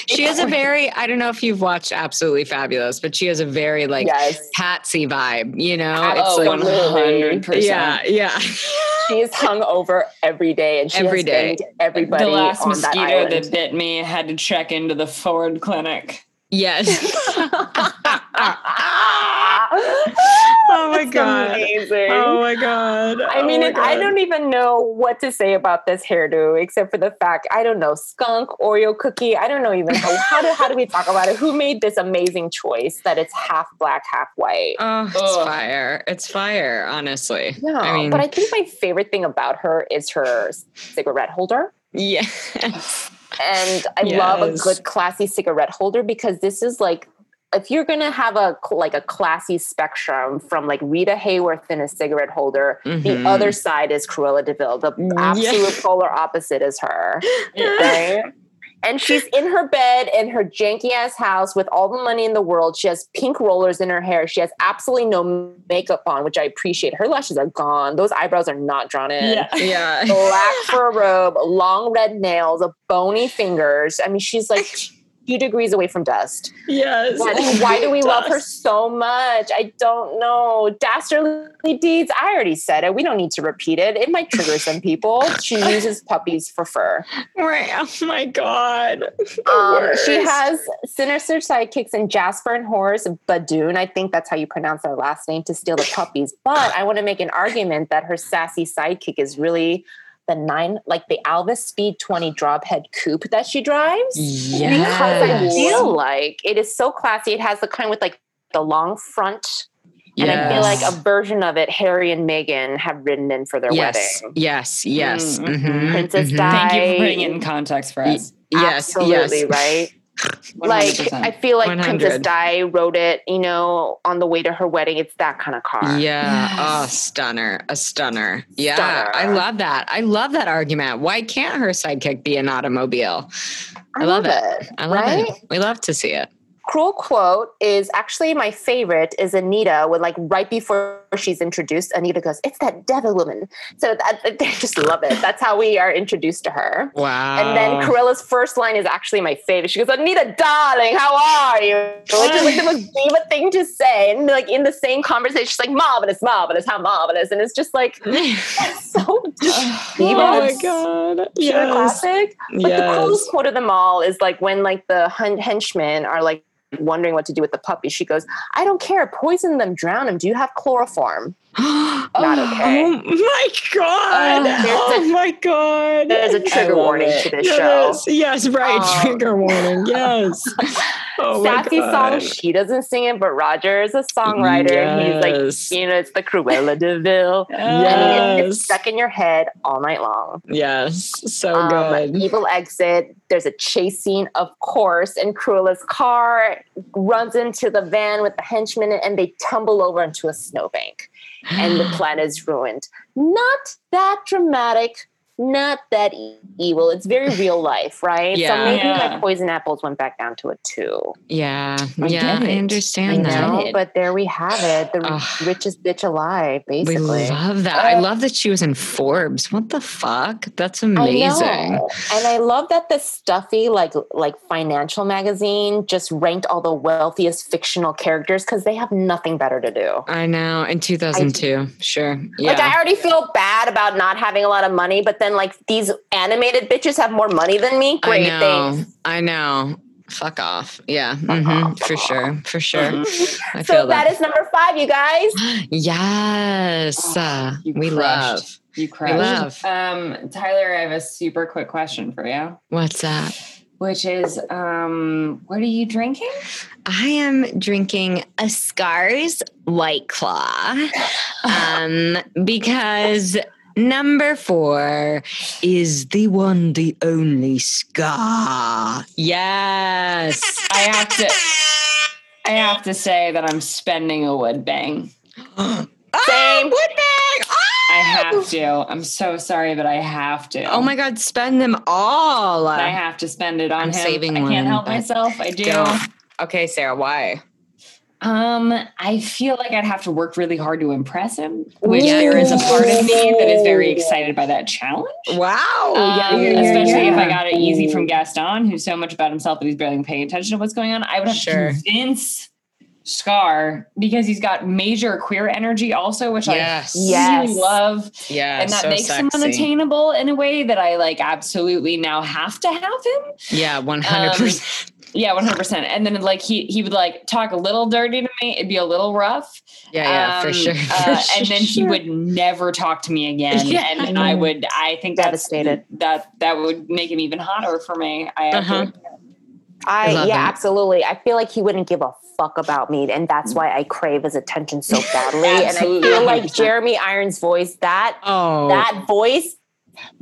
she has a very i don't know if you've watched absolutely fabulous but she has a very like yes. patsy vibe you know Absolutely. it's oh, like 100% yeah yeah *laughs* she's hung over every day and she every day everybody the last mosquito that, that bit me had to check into the Ford clinic Yes. *laughs* oh my god! Amazing. Oh my god! I oh mean, oh god. I don't even know what to say about this hairdo except for the fact I don't know skunk Oreo cookie. I don't know even how how do how do we talk about it? Who made this amazing choice that it's half black, half white? Oh, it's Ugh. fire! It's fire. Honestly, yeah. I mean, but I think my favorite thing about her is her cigarette holder. Yes. And I yes. love a good classy cigarette holder because this is like if you're gonna have a like a classy spectrum from like Rita Hayworth in a cigarette holder, mm-hmm. the other side is Cruella de Vil. The absolute polar opposite is her. *laughs* Right? And she's in her bed in her janky ass house with all the money in the world. She has pink rollers in her hair. She has absolutely no makeup on, which I appreciate. Her lashes are gone. Those eyebrows are not drawn in. Yeah. *laughs* yeah. Black fur robe, long red nails, bony fingers. I mean, she's like *laughs* few degrees away from dust. Yes. But why do we dust. love her *laughs* so much? I don't know. Dastardly deeds. I already said it. We don't need to repeat it. It might trigger some people. She *laughs* uses puppies for fur. Right. Oh my god. *laughs* Um, she has sinister sidekicks in Jasper and Horace Badun. I think that's how you pronounce their last name to steal the puppies. But I want to make an argument that her sassy sidekick is really the nine, like the Alvis Speed 20 drophead coupe that she drives. Yes. Because I feel like it is so classy. It has the kind with like the long front. And. I feel like a version of it, Harry and Meghan have ridden in for their yes. wedding. Yes, yes. Mm-hmm. Mm-hmm. Princess mm-hmm. Di. Thank you for putting it in context for us. Yes, Absolutely, yes. right? Like I feel like 100. Princess Di wrote it, you know, on the way to her wedding. It's that kind of car. Yeah. Yes. Oh, stunner. A stunner. Yeah. Stunner. I love that. I love that argument. Why can't her sidekick be an automobile? I, I love, love it. it. I love right? it. We love to see it. Cruel quote is actually my favorite is Anita with like right before she's introduced, Anita goes, "It's that devil woman." So that, *laughs* they just love it. That's how we are introduced to her. Wow. And then Cruella's first line is actually my favorite. She goes, "Anita, darling, how are you?" Which is like the most *laughs* diva thing to say, and like in the same conversation, she's like, "Marvelous, marvelous, how marvelous," and it's just like *laughs* so just diva. Oh my god! Yes. classic. But yes. the coolest quote of them all is like when like the henchmen are like wondering what to do with the puppy. She goes, I don't care. Poison them, drown them. Do you have chloroform? *gasps* Not okay. Oh my god! Uh, oh a, my god! There's a trigger warning it. to this yes, show. Yes, right. Um, trigger warning. *laughs* Yes. Oh Sassy song. She doesn't sing it, but Roger is a songwriter. Yes. He's like, you know, it's the Cruella de Vil. *laughs* yes. And it's stuck in your head all night long. Yes. So um, good. Evil exit. There's a chase scene, of course, and Cruella's car runs into the van with the henchmen and they tumble over into a snowbank and the *gasps* planet is ruined. Not that dramatic, not that evil. It's very real life, right? Yeah. So maybe yeah. my poison apples went back down to a two. Yeah. I yeah. I understand I that. Know, but there we have it. The Ugh. richest bitch alive, basically. We love that. Uh, I love that she was in Forbes. What the fuck? That's amazing. I and I love that the stuffy, like like financial magazine just ranked all the wealthiest fictional characters because they have nothing better to do. I know. In 2002. sure. Yeah. Like I already feel bad about not having a lot of money, but then then like these animated bitches have more money than me. Great I know, things. I know. Fuck off. Yeah. Mm-hmm. For sure. For sure. I so feel that. that is number five, you guys. *gasps* yes. Oh, uh, we crushed. love. You crushed. We love. Um, Tyler, I have a super quick question for you. What's that? Which is, um, what are you drinking? I am drinking a Scars White Claw *laughs* um, because Number four is the one, the only Scar. Yes. I have to I have to say that I'm spending a wood bang. *gasps* Oh, Same wood bang. Oh! I have to. I'm so sorry, but I have to. Oh my god, spend them all. I have to spend it on I'm him. Saving I can't one, help myself. I do. Don't. Okay, Sarah, why? Um, I feel like I'd have to work really hard to impress him, which yeah. there is a part of me that is very excited by that challenge. Wow. Um, yeah, yeah, especially if I got it easy from Gaston, who's so much about himself that he's barely paying attention to what's going on. I would have sure. to convince Scar because he's got major queer energy also, which yes. I yes. really love. Yeah. And that so makes sexy. him unattainable in a way that I like absolutely now have to have him. Yeah, 100%. Um, yeah, one hundred percent. And then like he he would like talk a little dirty to me. It'd be a little rough. Yeah, yeah, um, for sure. For uh, and then he would never talk to me again. *laughs* Yeah. And I would. I think devastated. That that would make him even hotter for me. I. Uh-huh. I, I yeah, that. absolutely. I feel like he wouldn't give a fuck about me, and that's why I crave his attention so *laughs* badly. and I feel like Jeremy Irons' voice that oh. that voice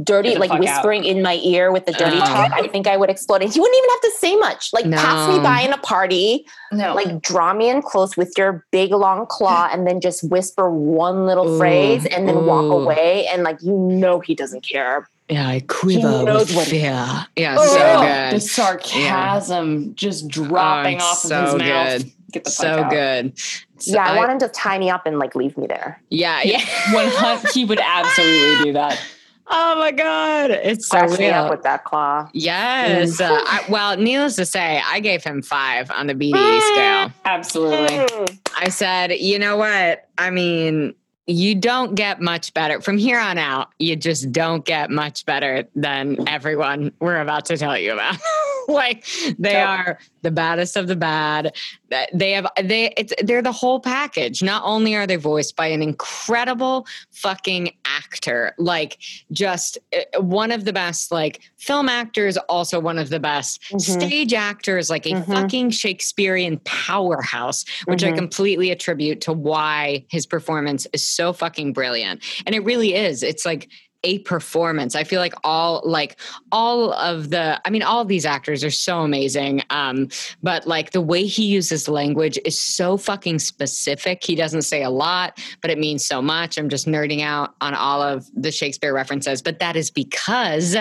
dirty, like whispering out. in my ear with the dirty talk, I think I would explode. And he wouldn't even have to say much. Like no. pass me by in a party, no. like draw me in close with your big long claw, *laughs* and then just whisper one little ooh, phrase and then ooh. walk away. And like you know he doesn't care. Yeah, I quiver with fear. Yeah, oh, so good. The sarcasm yeah. just oh, dropping oh, off so of his good. mouth. Get the so out. good. So yeah, I, I, want him to tie me up and like leave me there. Yeah, yeah. *laughs* One he would *laughs* absolutely do that. Oh my god, it's so real. up with that claw. Yes. Mm. Uh, I, well, needless to say, I gave him five on the BDE mm. scale. Absolutely. Mm. I said, you know what? I mean, you don't get much better from here on out. You just don't get much better than everyone we're about to tell you about. *laughs* *laughs* like they are the baddest of the bad. They have they it's they're the whole package. Not only are they voiced by an incredible fucking actor, like just uh, one of the best like film actors, also one of the best mm-hmm. stage actors, like a mm-hmm. fucking Shakespearean powerhouse, which mm-hmm. I completely attribute to why his performance is so fucking brilliant. And it really is. It's like a performance. I feel like all like all of the I mean all these actors are so amazing. Um but like the way he uses language is so fucking specific. He doesn't say a lot, but it means so much. I'm just nerding out on all of the Shakespeare references, but that is because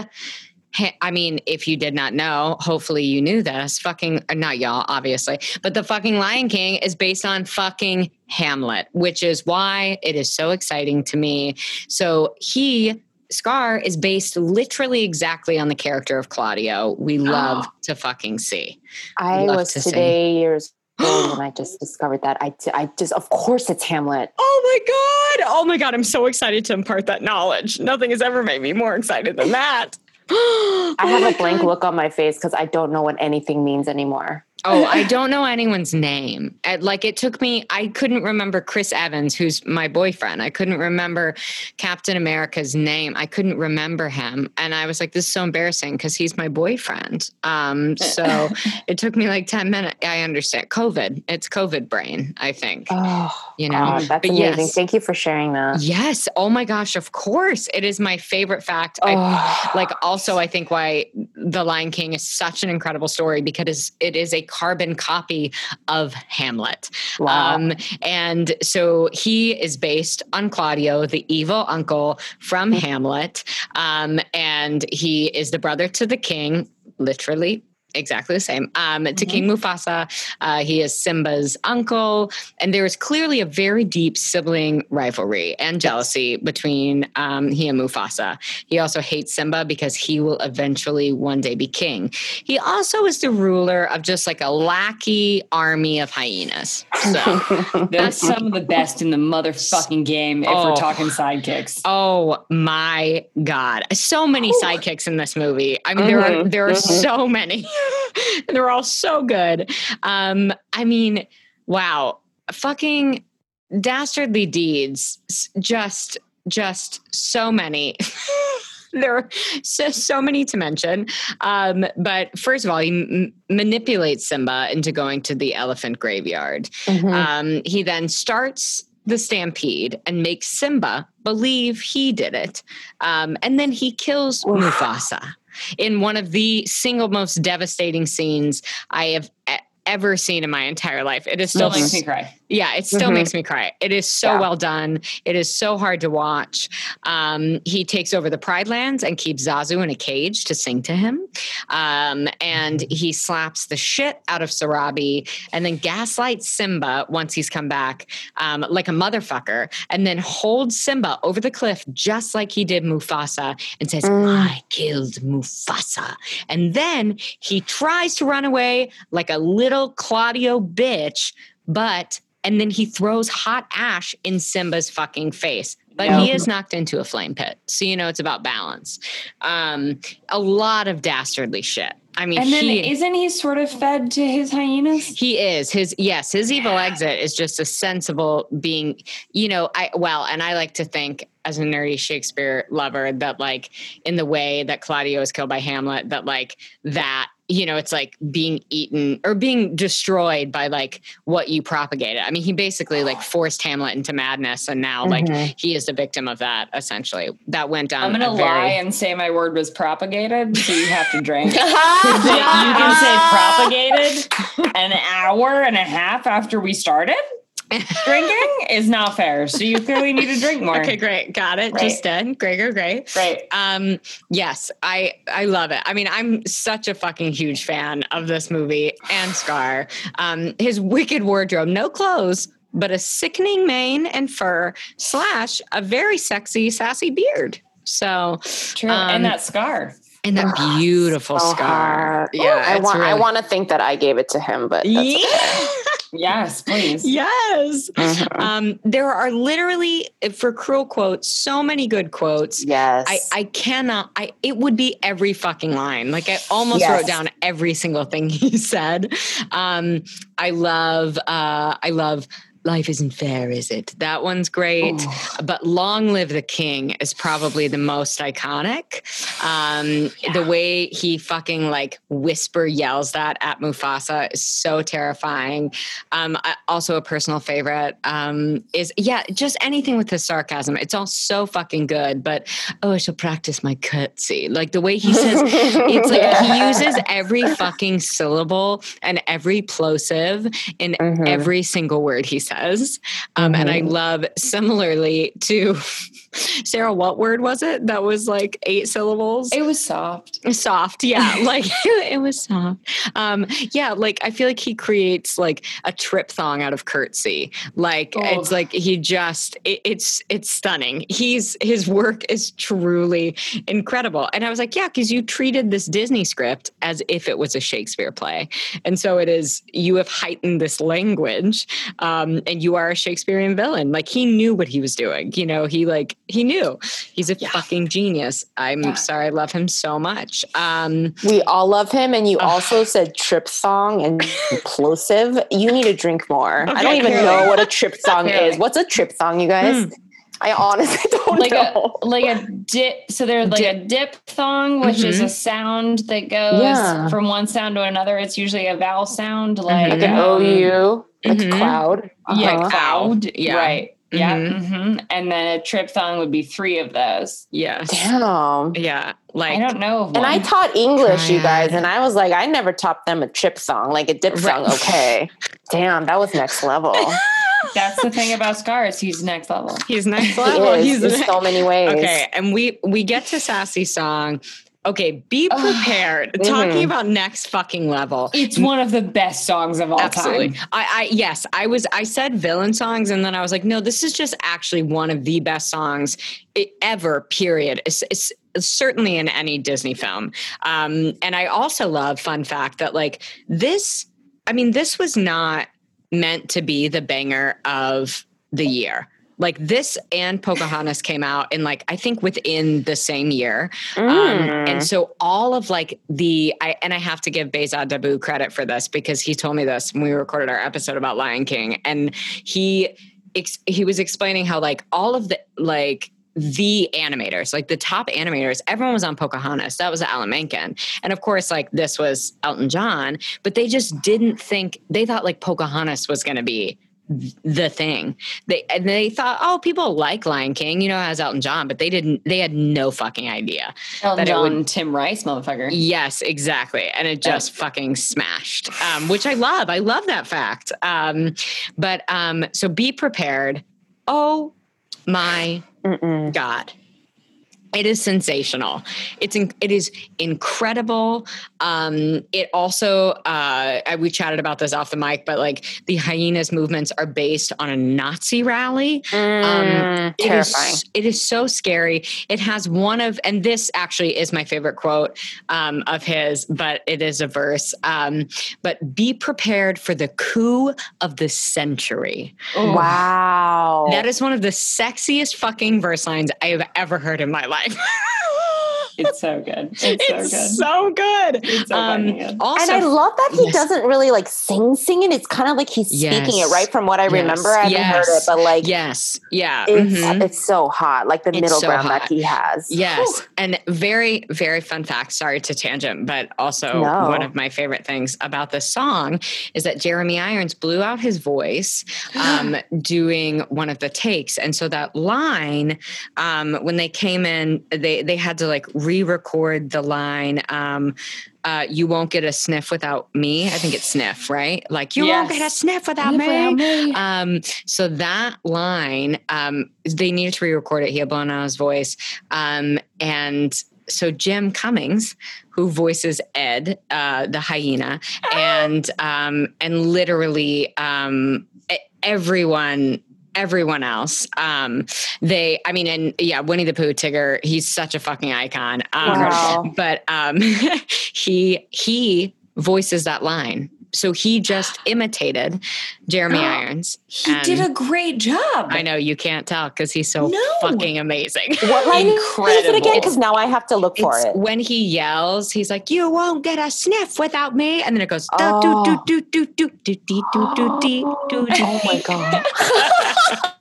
I mean, if you did not know, hopefully you knew this. Fucking, uh, not y'all, obviously, but the fucking Lion King is based on fucking Hamlet, which is why it is so exciting to me. So he, Scar, is based literally exactly on the character of Claudio. We oh. love to fucking see. I was today see. years *gasps* old when I just discovered that. I, I just, of course, it's Hamlet. Oh my God. Oh my God. I'm so excited to impart that knowledge. Nothing has ever made me more excited than that. *gasps* I oh have a blank God. look on my face because I don't know what anything means anymore. Oh, I *laughs* don't know anyone's name. Like it took me, I couldn't remember Chris Evans, who's my boyfriend. I couldn't remember Captain America's name. I couldn't remember him. And I was like, this is so embarrassing because he's my boyfriend. Um, so *laughs* it took me like 10 minutes. I understand. COVID. It's COVID brain, I think. Oh, you know, God, that's but amazing. Yes, Thank you for sharing that. Yes. Oh my gosh. Of course. It is my favorite fact. Oh. I, like also, I think why The Lion King is such an incredible story because it is a carbon copy of Hamlet. Wow. Um, and so he is based on Claudio, the evil uncle from mm-hmm. Hamlet. Um, and he is the brother to the king, literally exactly the same. Um, mm-hmm. To King Mufasa, uh, he is Simba's uncle, and there is clearly a very deep sibling rivalry and jealousy yes. between um, he and Mufasa. He also hates Simba because he will eventually one day be king. He also is the ruler of just like a lackey army of hyenas. So *laughs* that's *laughs* some of the best in the motherfucking game if oh, we're talking sidekicks. Oh my god, so many sidekicks in this movie. I mean, mm-hmm. there are mm-hmm. there are mm-hmm. so many. *laughs* *laughs* they're all so good. Um, I mean, wow, fucking dastardly deeds. Just, just so many. *laughs* there are so, so, many to mention. Um, but first of all, he m- manipulates Simba into going to the elephant graveyard. Mm-hmm. Um, he then starts the stampede and makes Simba believe he did it. Um, and then he kills Mufasa in one of the single most devastating scenes I have ever seen in my entire life. It is still makes me cry. Yeah, it still mm-hmm. makes me cry. It is so yeah. well done. It is so hard to watch. Um, he takes over the Pride Lands and keeps Zazu in a cage to sing to him. Um, and mm-hmm. he slaps the shit out of Sarabi and then gaslights Simba once he's come back um, like a motherfucker and then holds Simba over the cliff just like he did Mufasa and says, mm. I killed Mufasa. And then he tries to run away like a little Claudio bitch, but and then he throws hot ash in Simba's fucking face. But he is knocked into a flame pit. So you know it's about balance. Um, a lot of dastardly shit. I mean, and then he, isn't he sort of fed to his hyenas? He is. His yes, his evil exit is just a sensible being. You know, I well, and I like to think as a nerdy Shakespeare lover that like in the way that Claudio is killed by Hamlet, that like that you know, it's like being eaten or being destroyed by like what you propagated. I mean, he basically like forced Hamlet into madness, and now mm-hmm. like he is the victim of that. Essentially, that went down. I'm gonna lie and say my word was propagated, so you have to drink. *laughs* you can say propagated an hour and a half after we started. Drinking is not fair. So you clearly need to drink more. Okay, great. Got it. Right. Just did. Gregor, great. Right. Um, yes, I I love it. I mean, I'm such a fucking huge fan of this movie and Scar. Um, his wicked wardrobe, no clothes, but a sickening mane and fur, slash a very sexy, sassy beard. So true. Um, and that scar. And that beautiful so scar. Hard. Yeah. I want really... I want to think that I gave it to him, but yeah. Okay. *laughs* Yes, please. yes. Mm-hmm. Um, there are literally, for cruel quotes, so many good quotes. Yes. I, I cannot, I, it would be every fucking line. Like I almost yes. wrote down every single thing *laughs* he said. Um, I love, uh, I love life isn't fair, is it? That one's great. Oh. But Long Live the King is probably the most iconic. Um, yeah. The way he fucking like whisper yells that at Mufasa is so terrifying. Um, also, a personal favorite um, is, yeah, just anything with the sarcasm. It's all so fucking good. But oh, I shall practice my curtsy. Like the way he says, it's like yeah. he *laughs* uses every fucking syllable and every plosive in mm-hmm. every single word he says says. Um, mm-hmm. And I mm-hmm. love similarly to *laughs* Sarah, what word was it that was like eight syllables? It was soft. Soft, yeah. *laughs* like *laughs* it was soft. Um, yeah, like I feel like he creates like a triphthong out of curtsy. Like oh. it's like he just it, it's it's stunning. He's his work is truly incredible. And I was like, yeah, because you treated this Disney script as if it was a Shakespeare play. And so it is you have heightened this language um, and you are a Shakespearean villain. Like he knew what he was doing. You know, he like he knew he's a yeah. fucking genius. I'm yeah. sorry, I love him so much. Um, we all love him, and you uh, also said trip song and *laughs* implosive. You need to drink more. Okay, I don't even know what a trip *laughs* song is. What's a trip song, you guys? Hmm. I honestly *laughs* don't like know. A, like a dip. So there's like dip. a diphthong, which mm-hmm. is a sound that goes yeah. from one sound to another. It's usually a vowel sound, like, like an um, OU, like mm-hmm. cloud. Uh-huh. Yeah, cloud. Yeah. Right. Yeah. Mm-hmm. Mm-hmm. And then a triphthong would be three of those. Yes. Damn. Yeah. Like I don't know. And I taught English, you guys, and I was like, I never taught them a triphthong, like a diphthong. Right. Okay. *laughs* Damn, that was next level. *laughs* That's the thing about scars. He's next level. He's next level. He He's in so many ways. Okay, and we we get to sassy song, Okay, be prepared. Mm-hmm. Talking about next fucking level. It's one of the best songs of all Absolutely. time. I, I yes, I was I said villain songs and then I was like, no, this is just actually one of the best songs ever, period. It's, it's certainly in any Disney film. Um, and I also love, fun fact, that like this, I mean, this was not meant to be the banger of the year like this and Pocahontas came out in like I think within the same year, mm. um, and so all of like the I and I have to give Behzad Dabu credit for this because he told me this when we recorded our episode about Lion King, and he he was explaining how like all of the like the animators, like the top animators, everyone was on Pocahontas. That was Alan Menken. And of course, like this was Elton John, but they just didn't think, they thought like Pocahontas was going to be the thing. They and they thought, oh, people like Lion King, you know, as Elton John, but they didn't. They had no fucking idea. Elton John, would, Tim Rice, motherfucker. Yes, exactly, and it just oh. fucking smashed, um, which I love. I love that fact. Um, but um, so be prepared. Oh my Mm-mm. god it is sensational. It's in, it is incredible. Um, it also uh, we chatted about this off the mic, but like the hyenas movements are based on a Nazi rally. Mm, um, it terrifying. Is, it is so scary. It has one of, and this actually is my favorite quote um, of his, but it is a verse. Um, but be prepared for the coup of the century. Wow, that is one of the sexiest fucking verse lines I have ever heard in my life life. *laughs* it's so good. It's, *laughs* it's so good. So good. It's so um, good. Also, and I love that he yes. doesn't really like sing singing. It's kind of like he's yes. speaking it right from what I yes. remember. I haven't yes. heard it, but like yes, yeah, it's, mm-hmm. it's so hot. Like the it's middle so ground hot. that he has. Yes, Whew. and very very fun fact. Sorry to tangent, but also no. one of my favorite things about this song is that Jeremy Irons blew out his voice *gasps* um, doing one of the takes, and so that line um, when they came in, they they had to like re-record the line um, uh, you won't get a sniff without me. I think it's sniff, right? Like you yes. won't get a sniff without me. me. Um, so that line, um, they needed to re-record it. He had blown out his voice, um, and so Jim Cummings, who voices Ed, uh, the hyena, *laughs* and um, and literally um, everyone everyone else. Um, they, I mean, and yeah, Winnie the Pooh, Tigger, he's such a fucking icon. Um, wow. But um, *laughs* he he voices that line. So he just imitated Jeremy Irons. He did a great job. I know you can't tell because he's so no. fucking amazing. What line Incredible. is it again? Because now I have to look for it. When he yells, he's like, "You won't get a sniff without me," and then it goes, oh. do do do do do do do do do do. Oh my god.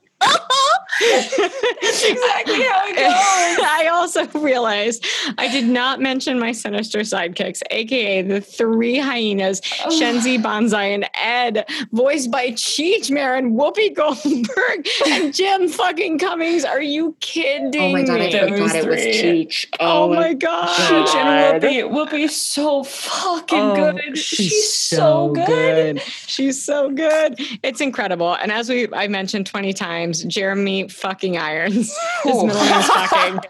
That's exactly how it *laughs* goes. I also realized I did not mention my sinister sidekicks, aka the three hyenas, oh. Shenzi Banzai and Ed, voiced by Cheech Marin, Whoopi Goldberg, *laughs* and Jim fucking Cummings. Are you kidding Oh my god, me? I forgot it was Cheech. Oh, oh my god. Cheech and Whoopi. Whoopi's so fucking oh, good. She's, she's so, so good. good. She's so good. It's incredible. And as we I mentioned 20 times, Jeremy fucking irons. *laughs* His middle name is fucking. *laughs*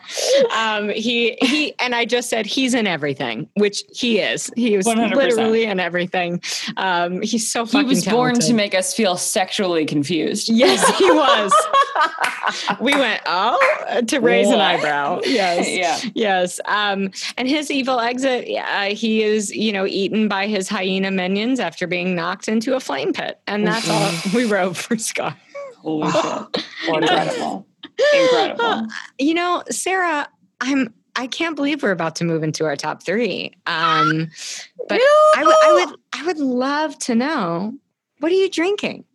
Um, he he and I just said he's in everything, which he is. He was 100%. literally in everything. Um, he's so fucking. He was talented. born to make us feel sexually confused. *laughs* Yes, he was. we went oh to raise what? an eyebrow. Yes, yeah, yes. Um, and his evil exit. Uh, he is you know eaten by his hyena minions after being knocked into a flame pit, and that's all we wrote for Scott. Holy *laughs* shit! Incredible. Incredible. You know, Sarah, I'm I can't believe we're about to move into our top three. Um, *gasps* but no! I, w- I would I would love to know what are you drinking?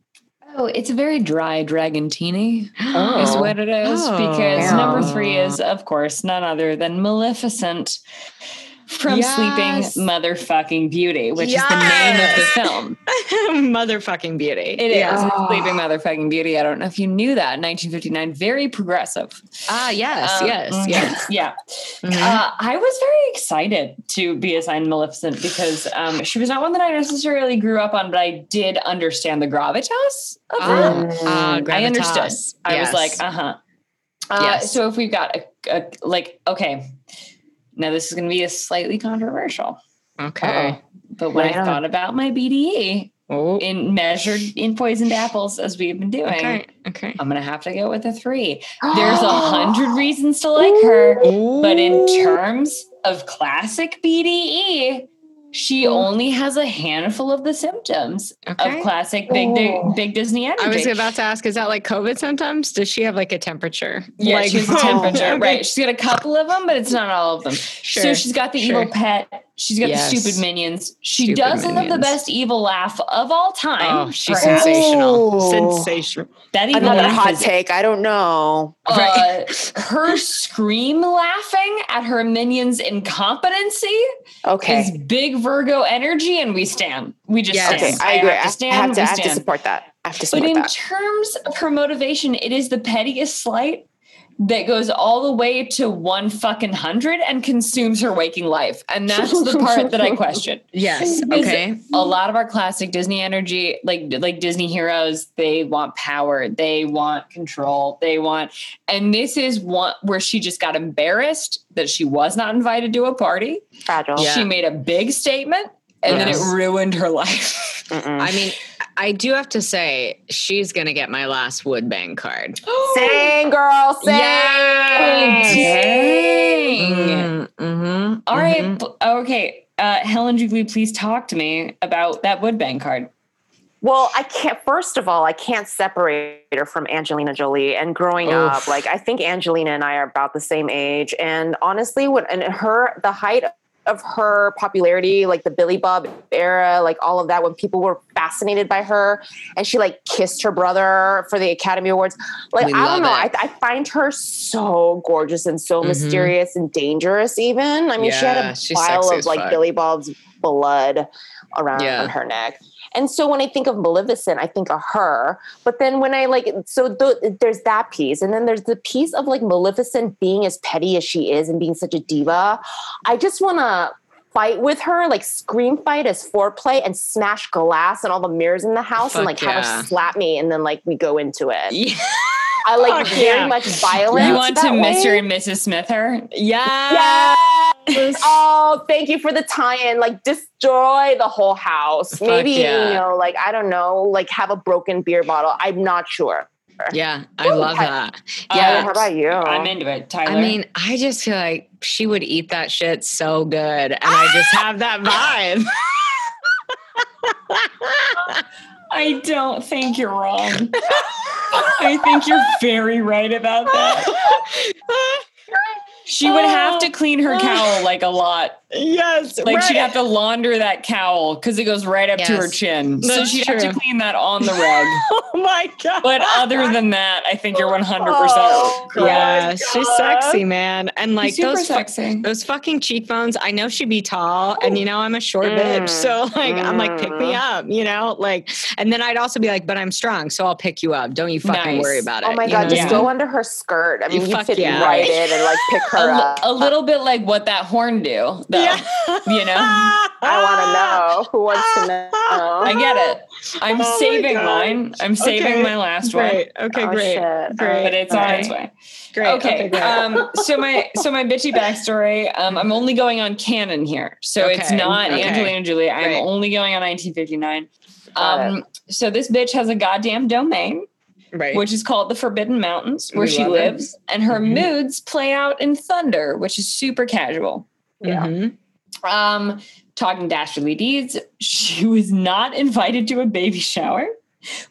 Oh, it's a very dry dragontini, oh. *gasps* is what it is. Oh. Because number three is, of course, none other than Maleficent from yes. Sleeping Motherfucking Beauty, which yes. is the name of the film. *laughs* motherfucking Beauty. It is oh. Sleeping Motherfucking Beauty. I don't know if you knew that. 1959, very progressive. Ah, yes, um, yes, mm-hmm. *laughs* yes. Yeah. Mm-hmm. Uh, I was very excited to be assigned Maleficent because um, she was not one that I necessarily grew up on, but I did understand the gravitas of her. Uh, I understood. Yes. I was like, uh-huh. Uh, yes. So if we've got a, a like, okay, now, this is going to be a slightly controversial. Okay. Uh-oh. But when I thought about my BDE, oh. in measured in poisoned apples as we've been doing, okay. Okay. I'm gonna have to go with a three. *gasps* There's a hundred reasons to like her, Ooh. but in terms of classic BDE, she mm-hmm. only has a handful of the symptoms okay. of classic big big oh. Disney energy. I was about to ask, is that like COVID symptoms? Does she have like a temperature? Yeah, like, she has a temperature, oh, okay. right? She's got a couple of them, but it's not all of them. Sure, so she's got the sure. evil pet. She's got yes. the stupid minions. She stupid does minions. have the best evil laugh of all time. Oh, she's sensational. Oh. Sensational. That even another hot is, take. I don't know. Uh, *laughs* her scream laughing at her minions' incompetency. Okay, is big Virgo energy, and we stand. We just yes. stand. Okay, I, I agree. Have to stand. I have to, I have to support that. I have to support but in that. terms of her motivation, it is the pettiest slight that goes all the way to one fucking hundred and consumes her waking life. And that's the part that I question. *laughs* Yes. Okay. A lot of our classic Disney energy, like like Disney heroes, they want power, they want control, they want and this is one where she just got embarrassed that she was not invited to a party. Fragile. Yeah. She made a big statement and yes. then it ruined her life. I mean, I do have to say, she's gonna get my last wood bang card. *gasps* sing, girl, sing. Yeah. Mm-hmm. mm-hmm. All mm-hmm. right. Okay. Uh, Helen Jubilee, please talk to me about that wood bang card. Well, I can't. First of all, I can't separate her from Angelina Jolie. And growing Oof. up, like I think Angelina and I are about the same age. And honestly, when and her the height of her popularity, like the Billy Bob era, like all of that, when people were fascinated by her and she like kissed her brother for the Academy Awards. Like, we I don't know. I, I, find her so gorgeous and so mm-hmm. mysterious and dangerous, even. I mean, yeah, she had a pile of like Billy Bob's blood around yeah. her neck. And so when I think of Maleficent, I think of her. But then when I like, so th- there's that piece. And then there's the piece of like Maleficent being as petty as she is and being such a diva. I just want to fight with her, like scream fight as foreplay and smash glass and all the mirrors in the house Fuck and like yeah. have her slap me. And then like we go into it. Yeah. I like Fuck very yeah. much violence. You want to Mr. and Mrs. Smith her? Yeah. Yes. Oh, thank you for the tie-in. Like destroy the whole house. Fuck Maybe, yeah. you know, like I don't know, like have a broken beer bottle. I'm not sure. Yeah, I Ooh, love that. Yeah, uh, how about you? I'm into it, Tyler. I mean, I just feel like she would eat that shit so good, and I just have that *laughs* vibe. I don't think you're wrong. I think you're very right about that. *laughs* She would have to oh. clean her cowl like a lot. Yes. Like right. she'd have to launder that cowl because it goes right up yes. to her chin. That's so she'd true. have to clean that on the rug. *laughs* oh my God. But other than that, I think you're 100% oh, Yeah, she's sexy, man. And like those, fu- those fucking cheekbones, I know she'd be tall and you know, I'm a short mm. bitch. So like, mm. I'm like, pick me mm. up, you know, like, and then I'd also be like, but I'm strong. So I'll pick you up. Don't you fucking nice. worry about it. Oh my God. Just yeah. go under her skirt. I mean, you, you fit yeah. right in and like pick her her a, up. a little bit like what that horn do, though. Yeah. You know, *laughs* I want to know. Who wants to know? I get it. I'm Oh saving mine. I'm saving Okay. my last one, Okay, Oh, great. shit. Great. but it's on its way. Great. Okay. great. um, so my so my bitchy backstory. Um, I'm only going on canon here, so it's not okay. Angelina Jolie. I'm Right. only going on 1959. Um, so this bitch has a goddamn domain, right. which is called the Forbidden Mountains, where We she love it. lives, and her Mhm. moods play out in thunder, which is super casual. Yeah. Mhm. Um, talking dastardly deeds, she *laughs* was not invited to a baby shower,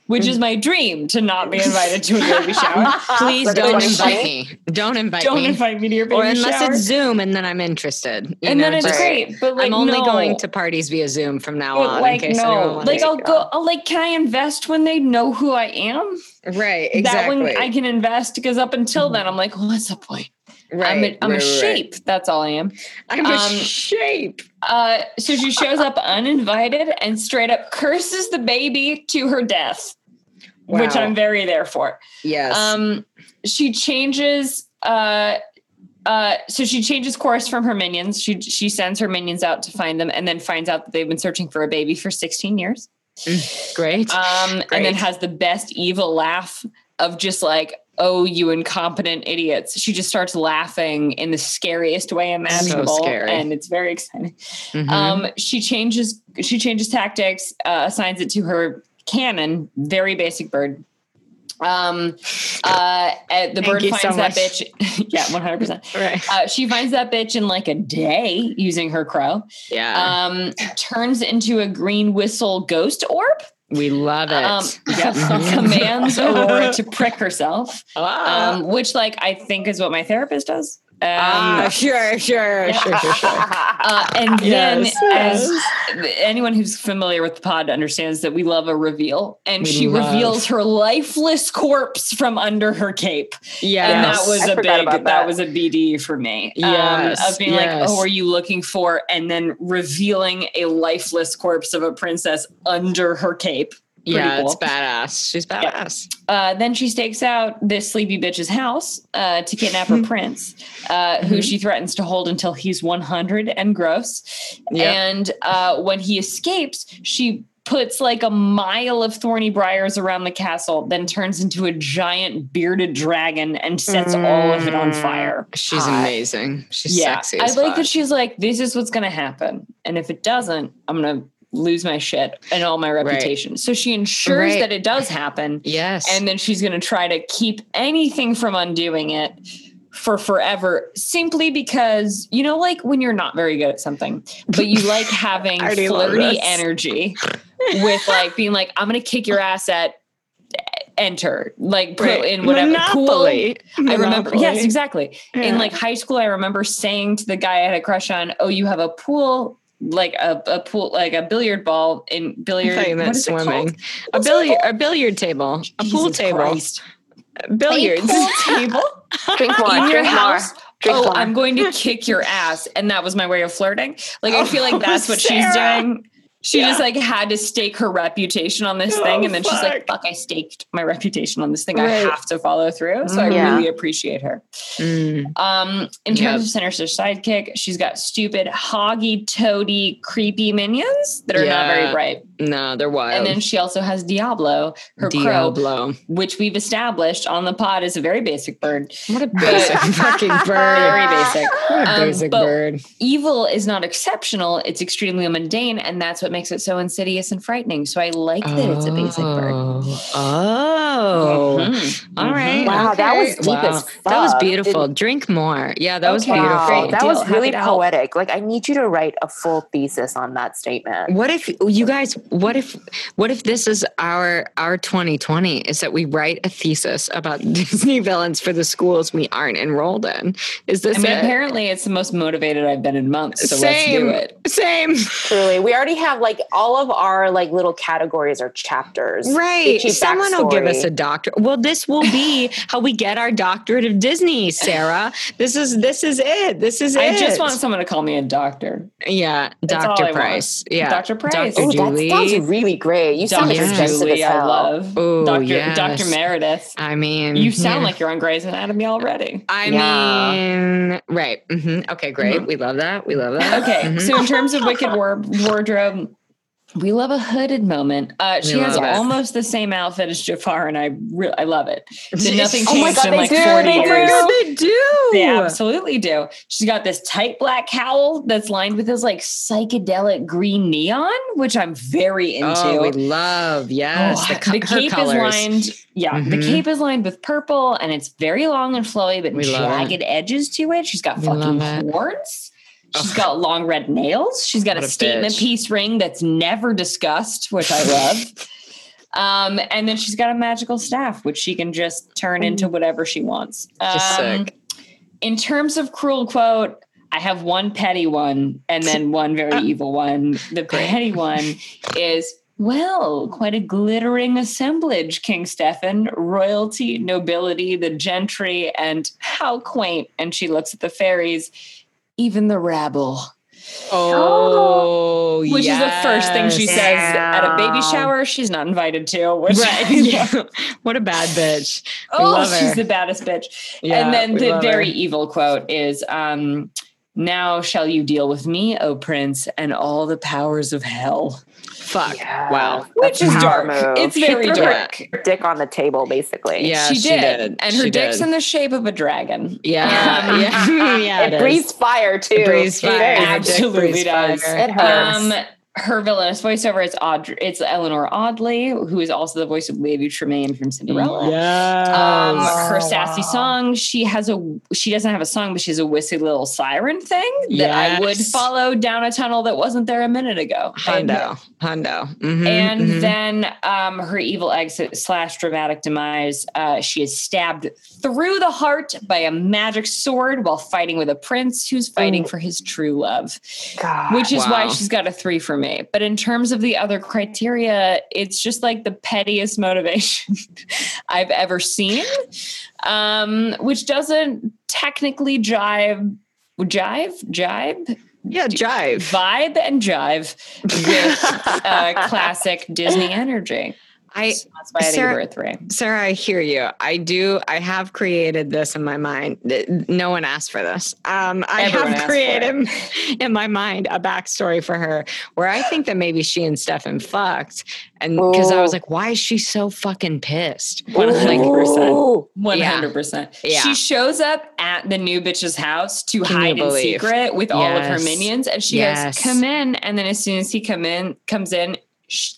which Mm. is my dream to not be invited to a baby shower. *laughs* Please Look, don't invite me. Don't invite Don't me. invite me to your baby or unless shower. it's Zoom, and then I'm interested. you and know, then it's just- great, but like I'm only no. going to parties via Zoom from now But on. like in case no, like I'll go. go. I'll, like, can I invest when they know who I am? Right. That Exactly. when I can invest because up until then I'm like, well, what's the point? Right. I'm a, I'm right, a right, shape. That's all I am. I'm a Um, shape. Uh, so she shows up uninvited and straight up curses the baby to her death, which I'm very there for. Yes. Um, she changes. Uh, uh, so she changes course from her minions. She she sends her minions out to find them, and then finds out that they've been searching for a baby for 16 years. Great. Um, and then has the best evil laugh of just like, "Oh, you incompetent idiots!" She just starts laughing in the scariest way imaginable, scary. and it's very exciting. Mhm. Um, she changes she changes tactics, uh, assigns it to her cannon, very basic bird. Um, uh, uh, the Thank bird finds so that bitch. *laughs* yeah, one hundred percent. *laughs* right. Uh, she finds that bitch in like a day using her crow. Yeah. Um, turns into a green whistle ghost orb. We love it. Um, *laughs* yeah, Mhm. commands *laughs* Aurora to prick herself, Ah. um, which like I think is what my therapist does. Um, ah, *laughs* sure, sure, *laughs* sure, sure, sure. uh, and then Yes, as anyone who's familiar with the pod understands that we love a reveal and We she love- reveals her lifeless corpse from under her cape Yeah, and that was I a big that. that. was a bd for me Yeah, um, of being like oh are you looking for and then revealing a lifeless corpse of a princess under her cape Pretty yeah, cool. it's badass. She's badass. uh, then she stakes out this sleepy bitch's house uh, to kidnap her *laughs* prince, uh, who Mhm. she threatens to hold until he's 100 and gross. Yep. And uh, when he escapes, she puts like a mile of thorny briars around the castle, then turns into a giant bearded dragon and sets all of it on Mm. fire. She's Hot. amazing. She's yeah, sexy. I like fuck. that she's like, this is what's going to happen. And if it doesn't, I'm going to lose my shit and all my reputation. So she ensures Right. that it does happen Yes. and then she's going to try to keep anything from undoing it for forever simply because you know like when you're not very good at something but you *laughs* like having I already love flirty energy with like being like i'm going to kick your ass at enter like put Right. in whatever Monopoly. cool I remember, yes, Monopoly. exactly. In like high school, I remember saying to the guy I had a crush on, "Oh, you have a pool, like a, a pool, like a billiard ball in I billiard. thought you what meant it swimming. A What's it billiard, called? a billiard table, a pool table, Christ. billiards. A *laughs* pool table Drink *laughs* more. in your drink more. house. Drink oh, more. I'm going to kick your ass, and that was my way of flirting. Like I feel Oh, like *laughs* that's what she's doing. She Yeah. just like had to stake her reputation on this Oh, thing, and then she's like, fuck. "Fuck! I staked my reputation on this thing. Right. I have to follow through." So I Yeah. really appreciate her. Mm. Um, in terms Yep. of Sinister sidekick, she's got stupid, hoggy, toady, creepy minions that are not very bright. No, they're wild. And then she also has Diablo, her crow, Diablo. which we've established on the pod is a very basic bird. What a basic *laughs* fucking bird. Very basic. What a Um, basic but- bird. Evil is not exceptional; it's extremely mundane, and that's what makes it so insidious and frightening. So I like that it's a basic bird. Oh. Oh. Mhm. All right. Wow, that was Okay. deep as That was fuck. beautiful. Drink more. Yeah, that was beautiful. Wow, that deal. was really to help. poetic. Like, I need you to write a full thesis on that statement. What if you guys? What if? What if this is our our 2020? Is that we write a thesis about *laughs* Disney villains for the schools we aren't enrolled in? Is this I mean, it? apparently, it's the most motivated I've been in months. So let's do it. Same. Truly, we already have like all of our like little categories or chapters. Right. Each Someone will give us a doctor. Well, this will be *laughs* how we get our doctorate of Disney, Sarah. This is this is it. This is I it. I just want someone to call me a doctor. Yeah, Dr. Price. Yeah, Dr. Price. Dr. Oh, that sounds really great. You sound Dr. expensive Julie, as hell. I love. Ooh, Dr. Yes. Dr. Meredith. I mean, you sound yeah. like you're on Grey's Anatomy already. I yeah. mean, right. Mm-hmm. Okay, great. Mm-hmm. We love that. We love that. Okay, mm-hmm. so in terms of Wicked war- wardrobe, we love a hooded moment. Uh, she has almost the same outfit as Jafar, and I re- I love it. Nothing changed oh my God, in like do, 40 they years. Do, they do. They absolutely do. She's got this tight black cowl that's lined with this like psychedelic green neon, which I'm very into. Oh, we love. Yes. Oh, the, co- the cape colors. is lined. Yeah. Mm-hmm. The cape is lined with purple and it's very long and flowy, but we jagged edges to it. She's got we fucking horns. She's got long red nails. She's got a, a, statement bitch. piece ring that's never discussed, which I love. *laughs* um, and then she's got a magical staff, which she can just turn into mm. whatever she wants. Um, sick. In terms of cruel quote, I have one petty one and then *laughs* one very uh, evil one. The petty one *laughs* is well, quite a glittering assemblage, King Stefan. Royalty, nobility, the gentry, and how quaint. And she looks at the fairies even the rabble. Oh, which yes. is the first thing she says yeah. at a baby shower. She's not invited to. Which, right? *laughs* yeah. *laughs* what a bad bitch. We oh, she's the baddest bitch. Yeah, and then the very her. evil quote is, um, "Now shall you deal with me, O prince, and all the powers of hell." Fuck. Yeah. Wow. Which is dark. Move. It's very dark. dick on the table, basically. Yeah, she, she did. did. And her she dick's did. in the shape of a dragon. Yeah. Um, *laughs* yeah. yeah. it, *laughs* it breathes fire too. It breathes fire. It absolutely does. It hurts. Um, her villainous voiceover is Audrey, it's Eleanor Audley, who is also the voice of Lady Tremaine from Cinderella. Yes. Um, her sassy song, she has a she doesn't have a song, but she has a whistly little siren thing yes. that I would follow down a tunnel that wasn't there a minute ago. Hondo. Hondo. Mm-hmm, and mm-hmm. then um, her evil exit slash dramatic demise. Uh, she is stabbed through the heart by a magic sword while fighting with a prince who's fighting Ooh. for his true love. God, which is wow. why she's got a three for me me. But in terms of the other criteria, it's just like the pettiest motivation *laughs* I've ever seen, um, which doesn't technically jive, jive, jive. Yeah, jive. Vibe and jive with uh, *laughs* classic Disney energy. I so that's why I Sarah, a three. Sarah, I hear you. I do. I have created this in my mind. No one asked for this. Um, I Everyone have created *laughs* in my mind a backstory for her where I think that maybe she and Stefan fucked, and because I was like, why is she so fucking pissed? One hundred percent. One hundred percent. She shows up at the new bitch's house to Can hide in secret with yes. all of her minions, and she yes. goes, "Come in." And then as soon as he come in, comes in,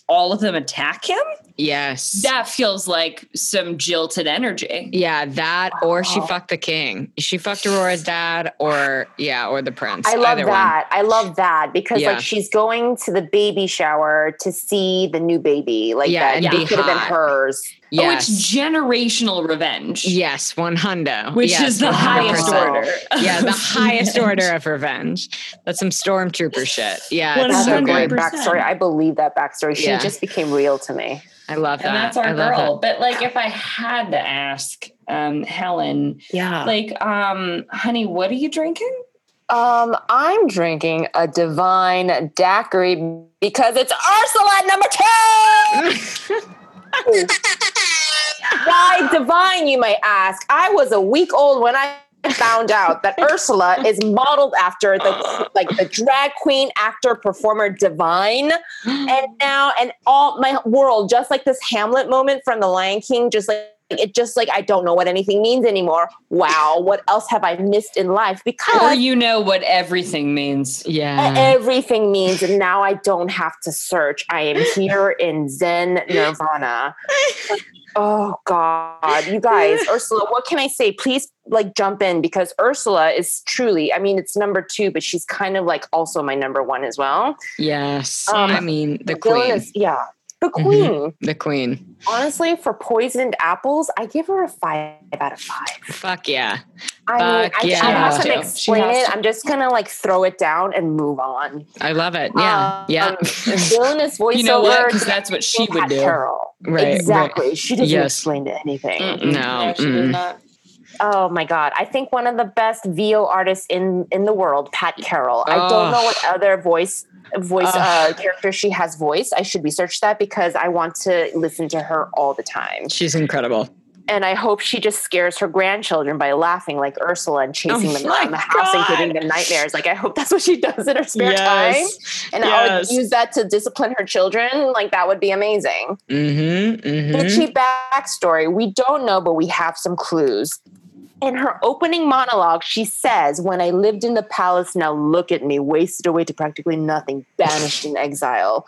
all of them attack him. Yes. That feels like some jilted energy. Yeah, that wow. or she fucked the king. She fucked Aurora's dad or yeah, or the prince. I love that. One. I love that because yeah. like she's going to the baby shower to see the new baby. Like yeah, that yeah. could have been hers. Yes. Oh, it's generational revenge. Yes, one hundo. Which yes, is the 100. highest order. Yeah, the *laughs* highest order of revenge. That's some stormtrooper shit. Yeah, 100%. that's a great backstory. I believe that backstory. She yeah. just became real to me. I love that. And that's our I girl. But like if I had to ask um, Helen, yeah, like, um, honey, what are you drinking? Um, I'm drinking a divine daiquiri because it's Ursula number two. *laughs* Why divine, you may ask? I was a week old when I found out that *laughs* Ursula is modeled after the like the drag queen actor performer Divine, and *gasps* now and all my world just like this Hamlet moment from The Lion King, just like it just like I don't know what anything means anymore. Wow, what else have I missed in life? Because or you know what everything means. Yeah, everything means, and now I don't have to search. I am here in Zen *laughs* Nirvana. *laughs* Oh God, you guys, *laughs* Ursula, what can I say? Please like jump in because Ursula is truly, I mean, it's number two, but she's kind of like also my number one as well. Yes. Um, I mean, the queen. Is, yeah. The mm-hmm. queen. Mm-hmm. The queen. Honestly, for poisoned apples, I give her a five out of five. Fuck yeah. I Fuck mean, I, yeah. I have to explain it. To. I'm just gonna like throw it down and move on. I love it. Yeah. Um, yeah. *laughs* villainous voiceover. You know what? Because that's what she would do. Carol. Right. Exactly. Right. She doesn't yes. explain to anything. Mm-mm. No. no she does not. oh my god, I think one of the best VO artists in in the world, Pat Carroll. I don't know what other voice voice uh, character she has voiced. I should research that because I want to listen to her all the time. She's incredible and I hope she just scares her grandchildren by laughing like Ursula and chasing oh them around the house God. and giving them nightmares. Like I hope that's what she does in her spare yes. time, and yes. I would use that to discipline her children. Like that would be amazing. Mm-hmm, mm-hmm. Bitchy backstory. We don't know, but we have some clues in her opening monologue, she says, When I lived in the palace, now look at me, wasted away to practically nothing, banished in exile.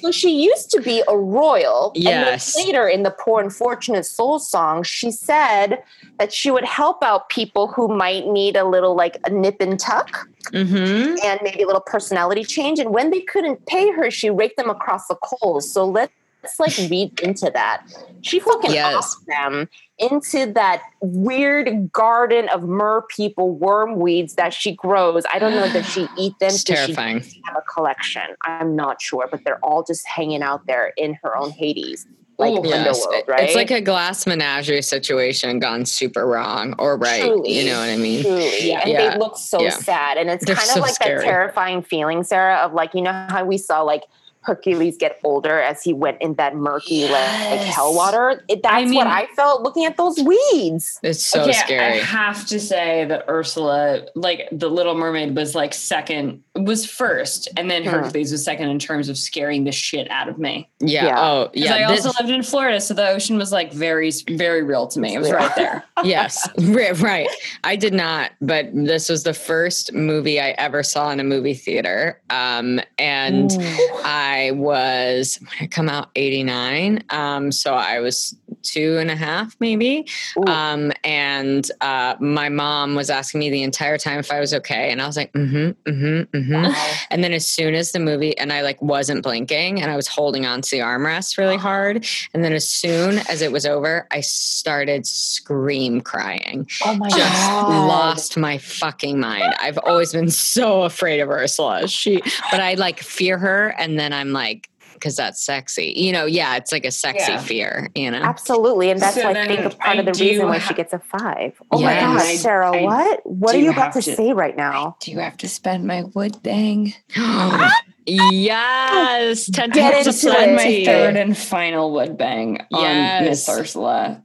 So she used to be a royal. Yes. And later in the Poor Unfortunate Soul song, she said that she would help out people who might need a little like a nip and tuck. Mm-hmm. And maybe a little personality change. And when they couldn't pay her, she raked them across the coals. So let's like read into that. She fucking yes. them into that weird garden of mer people worm weeds that she grows. I don't know if she *sighs* eat them. It's terrifying. She have a collection. I'm not sure, but they're all just hanging out there in her own Hades. Like Ooh, yes. World, right? It's like a glass menagerie situation gone super wrong or right. Truly, you know what I mean? Truly. Yeah. And yeah. they look so yeah. sad. And it's they're kind of so like scary. that terrifying feeling, Sarah, of like, you know how we saw like Hercules get older as he went in that murky yes. like hell water. It, that's I mean, what I felt looking at those weeds. It's so okay, scary. I have to say that Ursula, like the Little Mermaid, was like second, was first, and then. Hercules was second in terms of scaring the shit out of me. Yeah. yeah. Oh, yeah. I this, also lived in Florida, so the ocean was like very, very real to me. It was right there. *laughs* yes, right. I did not, but this was the first movie I ever saw in a movie theater, um, and Ooh. I. I was when I come out 89. Um, so I was two and a half, maybe. Um, and uh, my mom was asking me the entire time if I was okay. And I was like, mm-hmm, mm-hmm, mm-hmm. Wow. And then as soon as the movie, and I like wasn't blinking and I was holding on to the armrest really hard. And then as soon as it was over, I started scream crying. Oh my Just God. lost my fucking mind. I've always been so afraid of Ursula. She, but I like fear her. And then I'm like, because that's sexy. You know, yeah, it's like a sexy yeah. fear, you know? Absolutely. And that's so why I think part I of the reason ha- why she gets a five. Oh yes. my God, Sarah, I, what? What are you about to, to, say right now? Do you have to spend my wood bang? *gasps* yes. *gasps* Ten Get to spend my third and final wood bang yes. on Miss Ursula.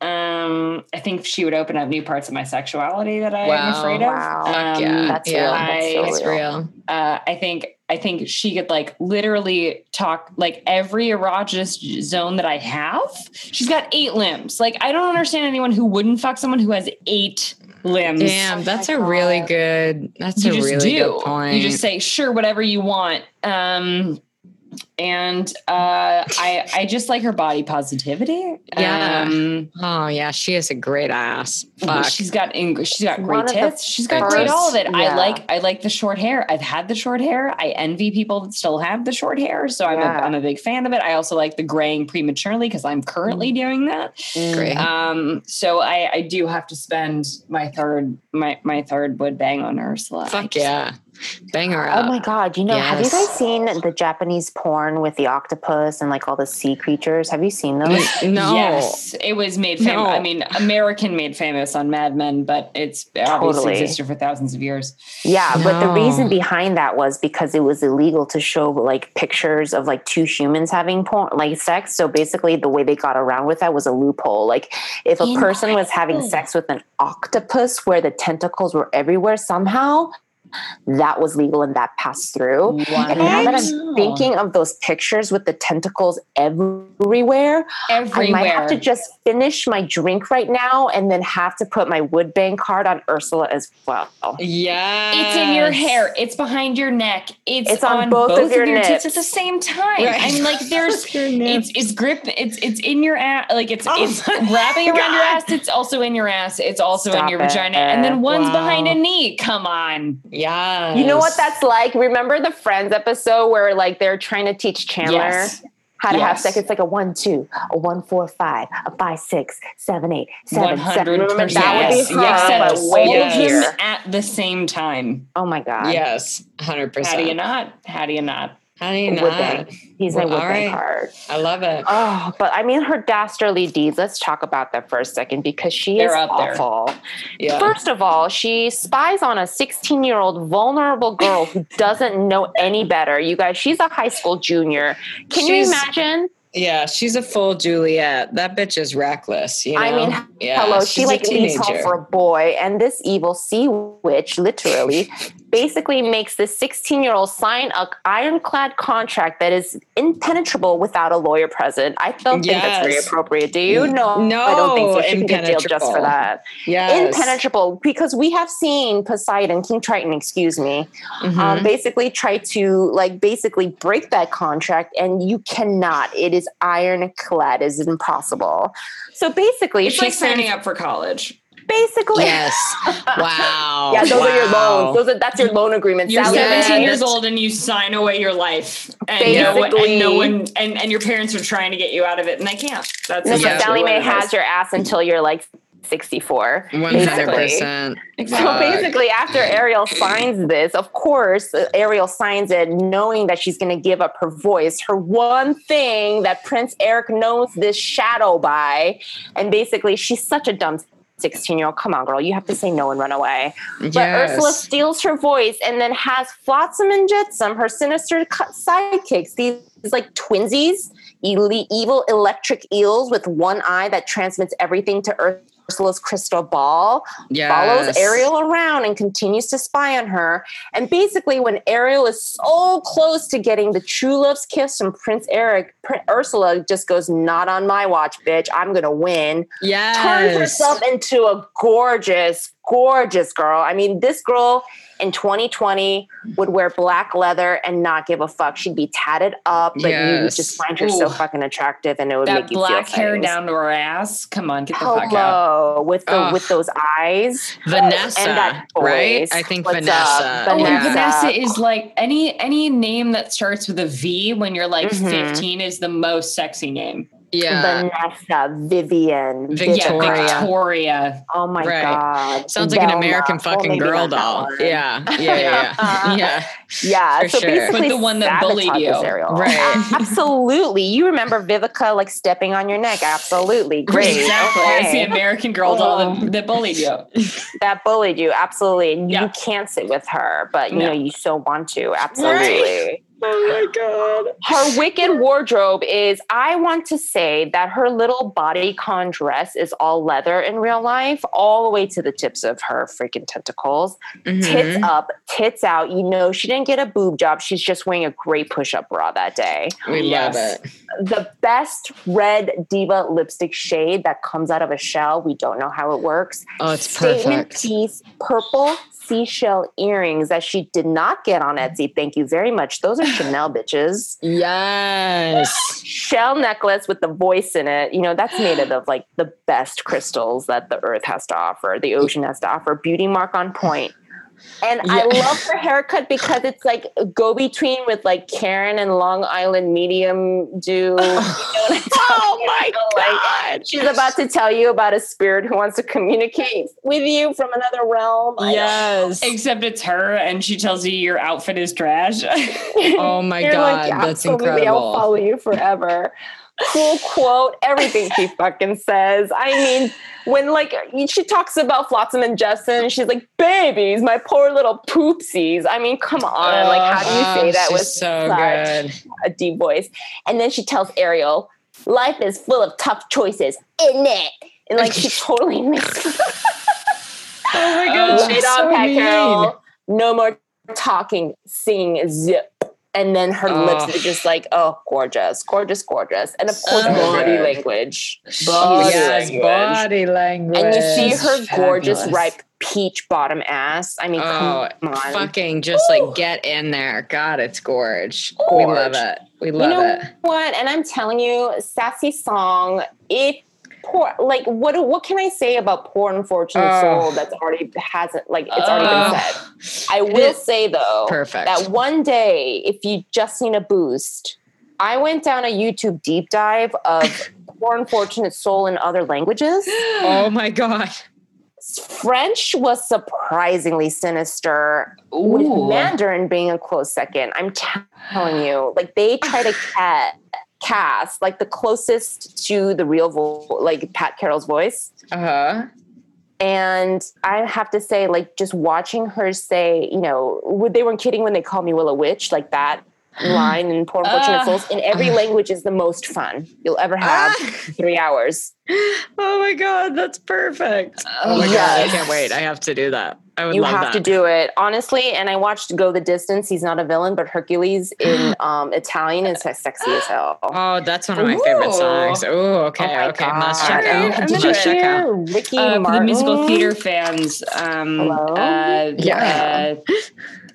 Um, I think she would open up new parts of my sexuality that I wow, am afraid of. Wow, um, yeah, that's yeah, real. That's so real. real. Uh, I think I think she could like literally talk like every erogenous zone that I have. She's got eight limbs. Like I don't understand anyone who wouldn't fuck someone who has eight limbs. Damn, that's oh a God. really good. That's you a really do. good point. You just say sure, whatever you want. Um, and uh, I I just like her body positivity. Yeah. Um, oh yeah, she has a great ass. Fuck. She's got English. She's got great tits. She's got great all of it. Yeah. I like I like the short hair. I've had the short hair. I envy people that still have the short hair. So I'm yeah. a, I'm a big fan of it. I also like the graying prematurely because I'm currently mm. doing that. Mm. Great. Um. So I I do have to spend my third my my third wood bang on Ursula. Fuck yeah. Bang her oh up. Oh my god! You know, yes. have you guys seen the Japanese porn with the octopus and like all the sea creatures? Have you seen those? no. Yes, it was made famous. No. I mean, American made famous on Mad Men, but it's obviously totally. existed for thousands of years. Yeah, no. but the reason behind that was because it was illegal to show like pictures of like two humans having porn, like sex. So basically, the way they got around with that was a loophole. Like if a person was having sex with an octopus where the tentacles were everywhere, somehow that was legal and that passed through. What? And now that I'm thinking of those pictures with the tentacles everywhere, everywhere, I might have to just finish my drink right now and then have to put my wood bang card on Ursula as well. Yeah. It's in your hair. It's behind your neck. It's, it's on, on, both, both of your, your tits at the same time. Right. I'm like, there's *laughs* it's it's grip, it's it's in your ass, like it's oh it's wrapping around God. your ass. It's also in your ass. It's also Stop in your it. vagina. And then one's wow. behind a knee. Come on. Yeah. You know what that's like? Remember the Friends episode where like they're trying to teach Chandler yes. how to yes. have sex? It's like a one, two, a one, four, five, a five, six, seven, eight, seven, seven. Remember that yes. would be yes. all yes. at the same time. Oh my God. Yes. 100%. How do you not? How do you not? How do you not? He's well, my wood bang right. heart. I love it. Oh, but I mean her dastardly deeds. Let's talk about that for a second because she They're is awful. Yeah. First of all, she spies on a 16 year old vulnerable girl who doesn't know any better. You guys, she's a high school junior. Can she's, you imagine? Yeah, she's a full Juliet. That bitch is reckless. You know? I mean, yeah, hello, she like leaves home for a boy, and this evil sea witch literally *laughs* basically makes this 16 year old sign a ironclad contract that is impenetrable without a lawyer present. I don't yes. think that's very appropriate. Do you? No, no, I don't think so. She can get jailed just for that. Yeah, impenetrable because we have seen Poseidon, King Triton, excuse me, mm-hmm. um, basically try to like basically break that contract, and you cannot. It is ironclad. is impossible. So basically, it's like signing up for college basically. Yes. *laughs* Wow. yeah, those wow. are your loans. Those are that's your loan agreement. You're 17 years old and you sign away your life, and basically, no, one, and no one, and, and your parents are trying to get you out of it, and they can't. That's no, yeah. Sallie Mae has your ass until you're like 64. 100%. Exactly. So basically, after Ariel signs this, of course, Ariel signs it knowing that she's going to give up her voice, her one thing that Prince Eric knows this shadow by. And basically, she's such a dumb 16 year old, come on, girl, you have to say no and run away. Yes. But Ursula steals her voice and then has Flotsam and Jetsam, her sinister sidekicks, these like twinsies, evil electric eels with one eye that transmits everything to Earth Ursula's crystal ball, yes. follows Ariel around and continues to spy on her. And basically, when Ariel is so close to getting the true love's kiss from Prince Eric, Prince Ursula just goes, Not on my watch, bitch. I'm going to win. Yeah. Turns herself into a gorgeous, gorgeous girl. I mean, this girl in 2020 would wear black leather and not give a fuck. She'd be tatted up, but yes. you would just find her Ooh. so fucking attractive, and it would that make you black feel hair down to her ass. Come on, get the Hello, fuck out. with the with those eyes, Vanessa, and that voice. right? I think What's Vanessa. Oh, yeah. Vanessa is like any any name that starts with a V when you're like mm-hmm. 15 is the most sexy name yeah. Vanessa, Vivian, Victoria. Victoria. Oh my right. god! Sounds like an American fucking girl doll. Yeah, yeah, yeah, yeah. *laughs* yeah. yeah. so sure. basically, but the one that bullied you, right? Absolutely. You remember Vivica like stepping on your neck? Absolutely, *laughs* great. Exactly. Okay. It's the American girl doll that, um, that, bullied you. *laughs* that bullied you, absolutely. Yeah. You can't sit with her, but you no. know you so want to, absolutely. Right. Oh my God. Her wicked wardrobe is, I want to say that her little bodycon dress is all leather in real life, all the way to the tips of her freaking tentacles. Mm-hmm. Tits up, tits out. You know, she didn't get a boob job. She's just wearing a great push up bra that day. We yes. love it. The best red diva lipstick shade that comes out of a shell. We don't know how it works. Oh, it's Statement perfect. piece, purple seashell earrings that she did not get on Etsy. Thank you very much. Those are Chanel bitches. Yes. Shell necklace with the voice in it. You know, that's made out of like the best crystals that the earth has to offer, the ocean has to offer. Beauty mark on point. And yeah. I love her haircut because it's like go between with like Karen and Long Island medium do. *laughs* oh my god! Like, she's about to tell you about a spirit who wants to communicate with you from another realm. Yes, except it's her, and she tells you your outfit is trash. *laughs* oh my god, like, that's incredible! I'll follow you forever cool quote, everything she fucking says. I mean, when like she talks about Flotsam and Jetsam, she's like, babies, my poor little poopsies. I mean, come on. like, how do you oh, say oh, that with so good. a deep voice? And then she tells Ariel, life is full of tough choices, isn't it? And like she totally *laughs* makes *laughs* Oh my god, she's so. No more talking, singing, zip and then her oh. lips are just like oh gorgeous gorgeous gorgeous and of course oh, body language body, yes, language. body language and you see her gorgeous Fabulous. ripe peach bottom ass i mean oh, come on fucking just Ooh. like get in there god it's gorge. gorge. we love it we love you know it what and i'm telling you sassy song it poor like what what can I say about poor unfortunate uh, soul that's already hasn't like it's uh, already been said. I will say though perfect that one day if you just need a boost, I went down a YouTube deep dive of *laughs* poor unfortunate soul in other languages. Oh my god. French was surprisingly sinister, Ooh. with Mandarin being a close second. I'm telling you, like they try to *sighs* cat cast like the closest to the real vo- like Pat Carroll's voice. Uh huh. And I have to say, like, just watching her say, you know, they weren't kidding when they called me Willow Witch, like that *gasps* line in Poor Unfortunate uh, Souls in every uh, language is the most fun you'll ever have. Uh, three hours. *laughs* Oh my god, that's perfect! Oh my yes. god, I can't wait. I have to do that. I would. You have that. to do it honestly. And I watched Go the Distance. He's not a villain, but Hercules in *gasps* um, Italian is sexy as hell. Oh, that's one of my Ooh. favorite songs. Oh, okay, oh okay, must check out. Must check out. Ricky uh, the musical theater fans. Um, Hello. Uh, yeah. Uh,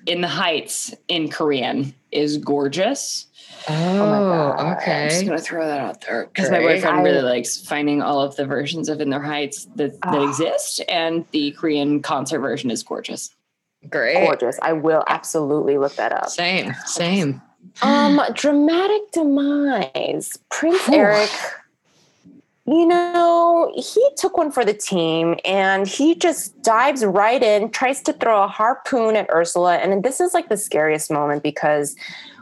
in the Heights in Korean is gorgeous. Oh, oh okay. I'm just gonna throw that out there because my boyfriend really likes finding all of the versions of In the Heights that, that oh. exist, and the Korean concert version is gorgeous. Great, gorgeous. I will absolutely look that up. Same, same. Um, dramatic demise. Prince Eric you know, he took one for the team and he just dives right in, tries to throw a harpoon at Ursula. And this is like the scariest moment because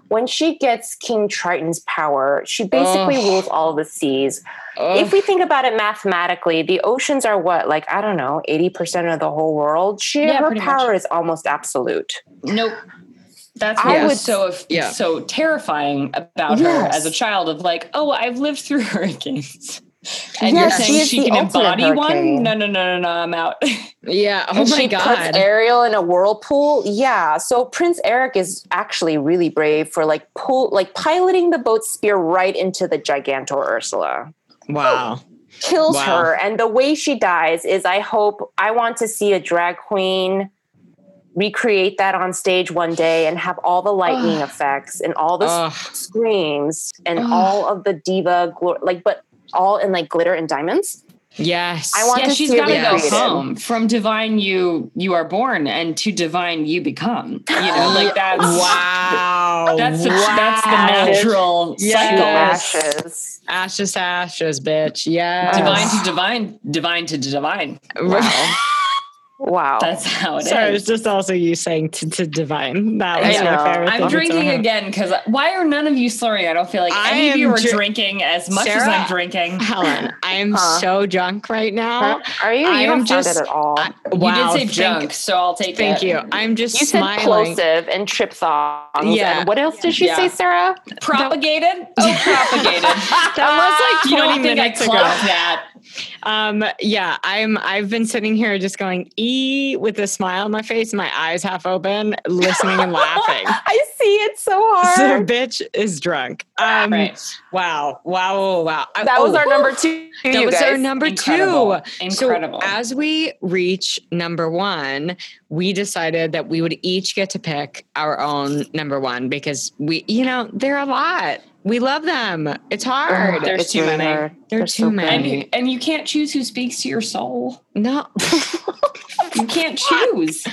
when she gets King Triton's power, she basically rules all the seas. If we think about it mathematically, the oceans are what, like, I don't know, 80% of the whole world. She, yeah, her power much. is almost absolute. Nope. That's what was so yeah. so terrifying about yes. her as a child of like, oh, I've lived through *laughs* hurricanes. And yes, you're saying she, she can embody hurricane. one? No, no, no, no, no. I'm out. *laughs* yeah. Oh and my she god. Puts Ariel in a whirlpool. Yeah. So Prince Eric is actually really brave for like pull, like piloting the boat spear right into the Gigantor Ursula. Wow. Kills wow. her, and the way she dies is. I hope I want to see a drag queen recreate that on stage one day and have all the lightning effects and all the screams and all of the diva glory like but all in like glitter and diamonds. Yes. I want yeah, to she's got to go home from divine you you are born and to divine you become. You know, like that's *gasps* wow. That's the, wow. that's the natural yes. cycle. Ashes. Ashes ashes, bitch. Yeah. Divine to divine, divine to divine. Wow. *laughs* Wow. That's how it Sorry, is. it's just also you saying to, to divine. That was my favorite. I'm drinking again because why are none of you slurring? I don't feel like I any of you are dr- drinking as much Sarah, as I'm drinking. Helen, I am huh? so drunk right now. Huh? Are you? I you am just at all. I, wow, you did say junk, so I'll take thank it. you. I'm just you smiling. said plosive and triphthongs. Yeah. And what else did she yeah. say, Sarah? Propagated. oh, propagated. *laughs* that was like 20 you minutes ago. That. Um, yeah, I'm. I've been sitting here just going e with a smile on my face, my eyes half open, listening and laughing. *laughs* I see it so hard. The bitch is drunk. Um, right. Wow, wow, wow. That was oh, our number two. That was guys. our number Incredible. two. Incredible. So as we reach number one, we decided that we would each get to pick our own number one because we, you know, they're a lot. We love them. It's hard. Oh, there's it's too really many. Hard. There's too so many. And you, and you can't choose who speaks to your soul. No. *laughs* you can't choose.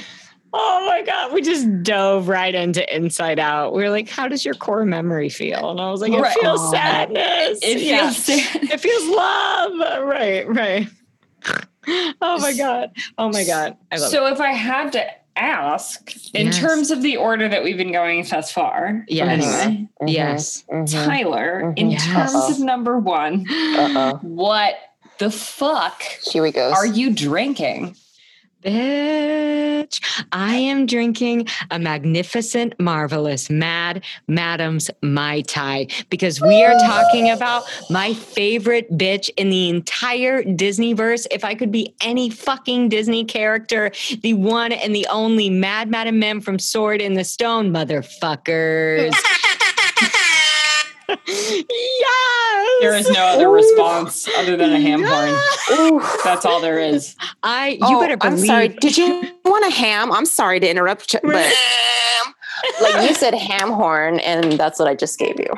Oh my God. We just dove right into Inside Out. We are like, how does your core memory feel? And I was like, it right. feels sadness. It yeah. feels sad. It feels love. Right, right. *laughs* Oh my God. Oh my God. I love so it. if I had to ask in yes. terms of the order that we've been going thus far. Yes. Anyway, mm-hmm. Yes. Mm-hmm. Tyler, mm-hmm. in yes. terms Uh-oh. of number one, Uh-oh. what the fuck Here we go. are you drinking? Bitch, I am drinking a magnificent, marvelous Mad Madam's Mai Tai because we are talking about my favorite bitch in the entire Disney verse. If I could be any fucking Disney character, the one and the only Mad Madam Mim from Sword in the Stone, motherfuckers. *laughs* *laughs* yes. There is no other Ooh. response other than a ham horn. That's all there is. I you oh, better believe. I'm sorry. Did you want a ham? I'm sorry to interrupt, but *laughs* like you said ham horn, and that's what I just gave you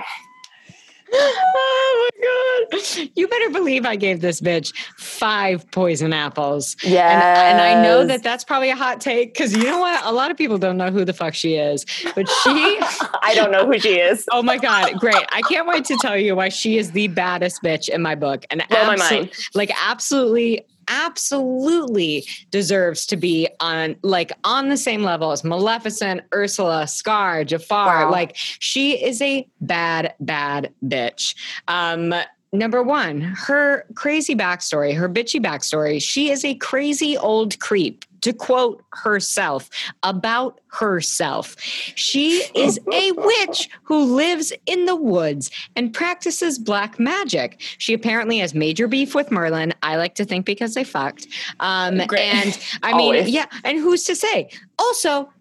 oh my god! You better believe I gave this bitch five poison apples. Yeah, and, and, I know that that's probably a hot take because you know what? A lot of people don't know who the fuck she is, but she. *laughs* I don't know who she is. oh my god! Great! I can't wait to tell you why she is the baddest bitch in my book, and blow my mind. Like absolutely absolutely deserves to be on like on the same level as Maleficent, Ursula, Scar, Jafar. Wow. Like she is a bad, bad bitch. Um, number one, her crazy backstory, her bitchy backstory. She is a crazy old creep to quote herself about herself. She is a *laughs* witch who lives in the woods and practices black magic. She apparently has major beef with Merlin. I like to think because they fucked. Um, and I mean, yeah, and who's to say? Also,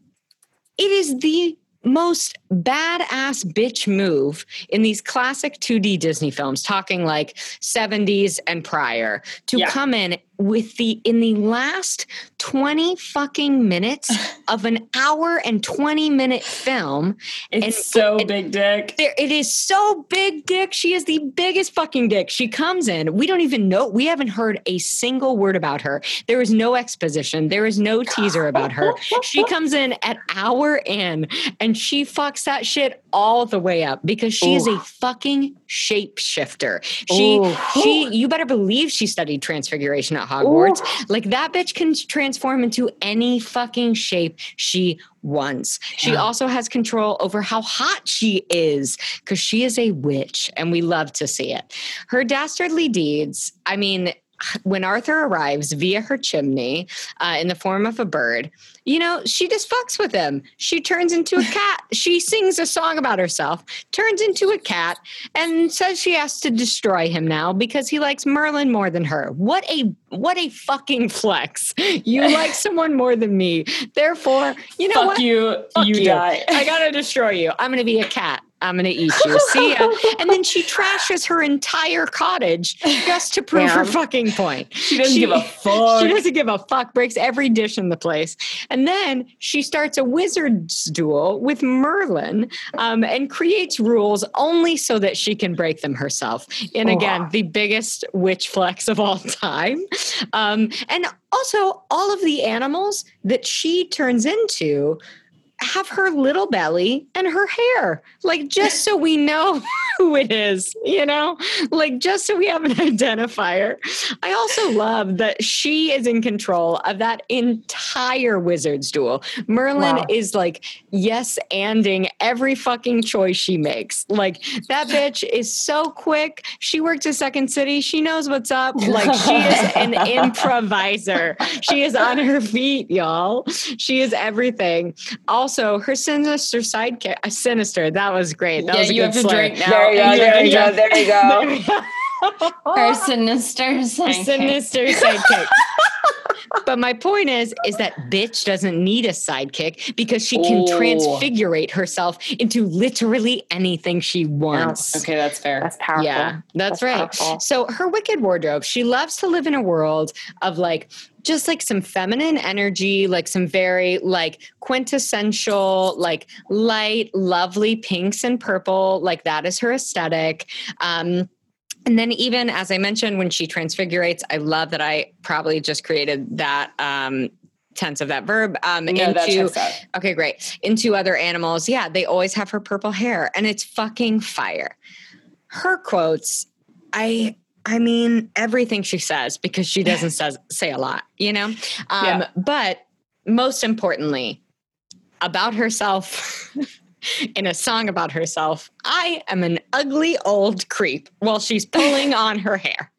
it is the most badass bitch move in these classic 2D Disney films, talking like 70s and prior, to yeah. come in with the in the last 20 fucking minutes *laughs* of an hour and 20 minute film it's and so it, big dick. it is so big dick. She is the biggest fucking dick. She comes in. We don't even know we haven't heard a single word about her. There is no exposition. There is no teaser about her. She comes in at hour in and she fucks that shit all the way up because she Ooh. is a fucking shapeshifter she Ooh. she you better believe she studied transfiguration at Hogwarts. Ooh. Like that bitch can transform into any fucking shape she wants. She yeah. also has control over how hot she is because she is a witch and we love to see it. Her dastardly deeds, I mean, when Arthur arrives via her chimney uh, in the form of a bird, you know, she just fucks with him. She turns into a cat. *laughs* she sings a song about herself, turns into a cat, and says she has to destroy him now because he likes Merlin more than her. What a what a fucking flex. You *laughs* like someone more than me. Therefore, you know Fuck what? you. Fuck you, you die. I gotta destroy you. I'm gonna be a cat. I'm going to eat you. See ya. *laughs* and then she trashes her entire cottage just to prove her fucking point. She doesn't she, give a fuck. She doesn't give a fuck, breaks every dish in the place. And then she starts a wizard's duel with Merlin um, and creates rules only so that she can break them herself. And again, oh. the biggest witch flex of all time. Um, and also, all of the animals that she turns into have her little belly and her hair, like just so we know *laughs* who it is, you know, like just so we have an *laughs* identifier. I also love that she is in control of that entire wizard's duel. Merlin wow. is like, yes, anding every fucking choice she makes. Like that *laughs* bitch is so quick. She worked at Second City. She knows what's up. Like she is an improviser. She is on her feet, y'all. She is everything. All also her sinister sidekick, uh, sinister. That was great. That yeah, was you have to drink now. There you go. There you go. There you go. *laughs* *laughs* Her *laughs* sinister sidekick. Sinister sidekick. but my point is, is that bitch doesn't need a sidekick because she can Ooh. transfigurate herself into literally anything she wants. Okay, that's fair. That's powerful. Yeah, that's, that's right. Powerful. So her wicked wardrobe, she loves to live in a world of like just like some feminine energy, like some very like quintessential, like light, lovely pinks and purple. Like that is her aesthetic. Um, and then even as I mentioned, when she transfigurates, I love that I probably just created that um, tense of that verb um, no, into okay great. Into other animals. Yeah they always have her purple hair and it's fucking fire. Her quotes i I mean, everything she says because she doesn't *laughs* says, say a lot, you know? Um, yeah. But most importantly, about herself *laughs* in a song about herself, I am an ugly old creep while she's pulling *laughs* on her hair.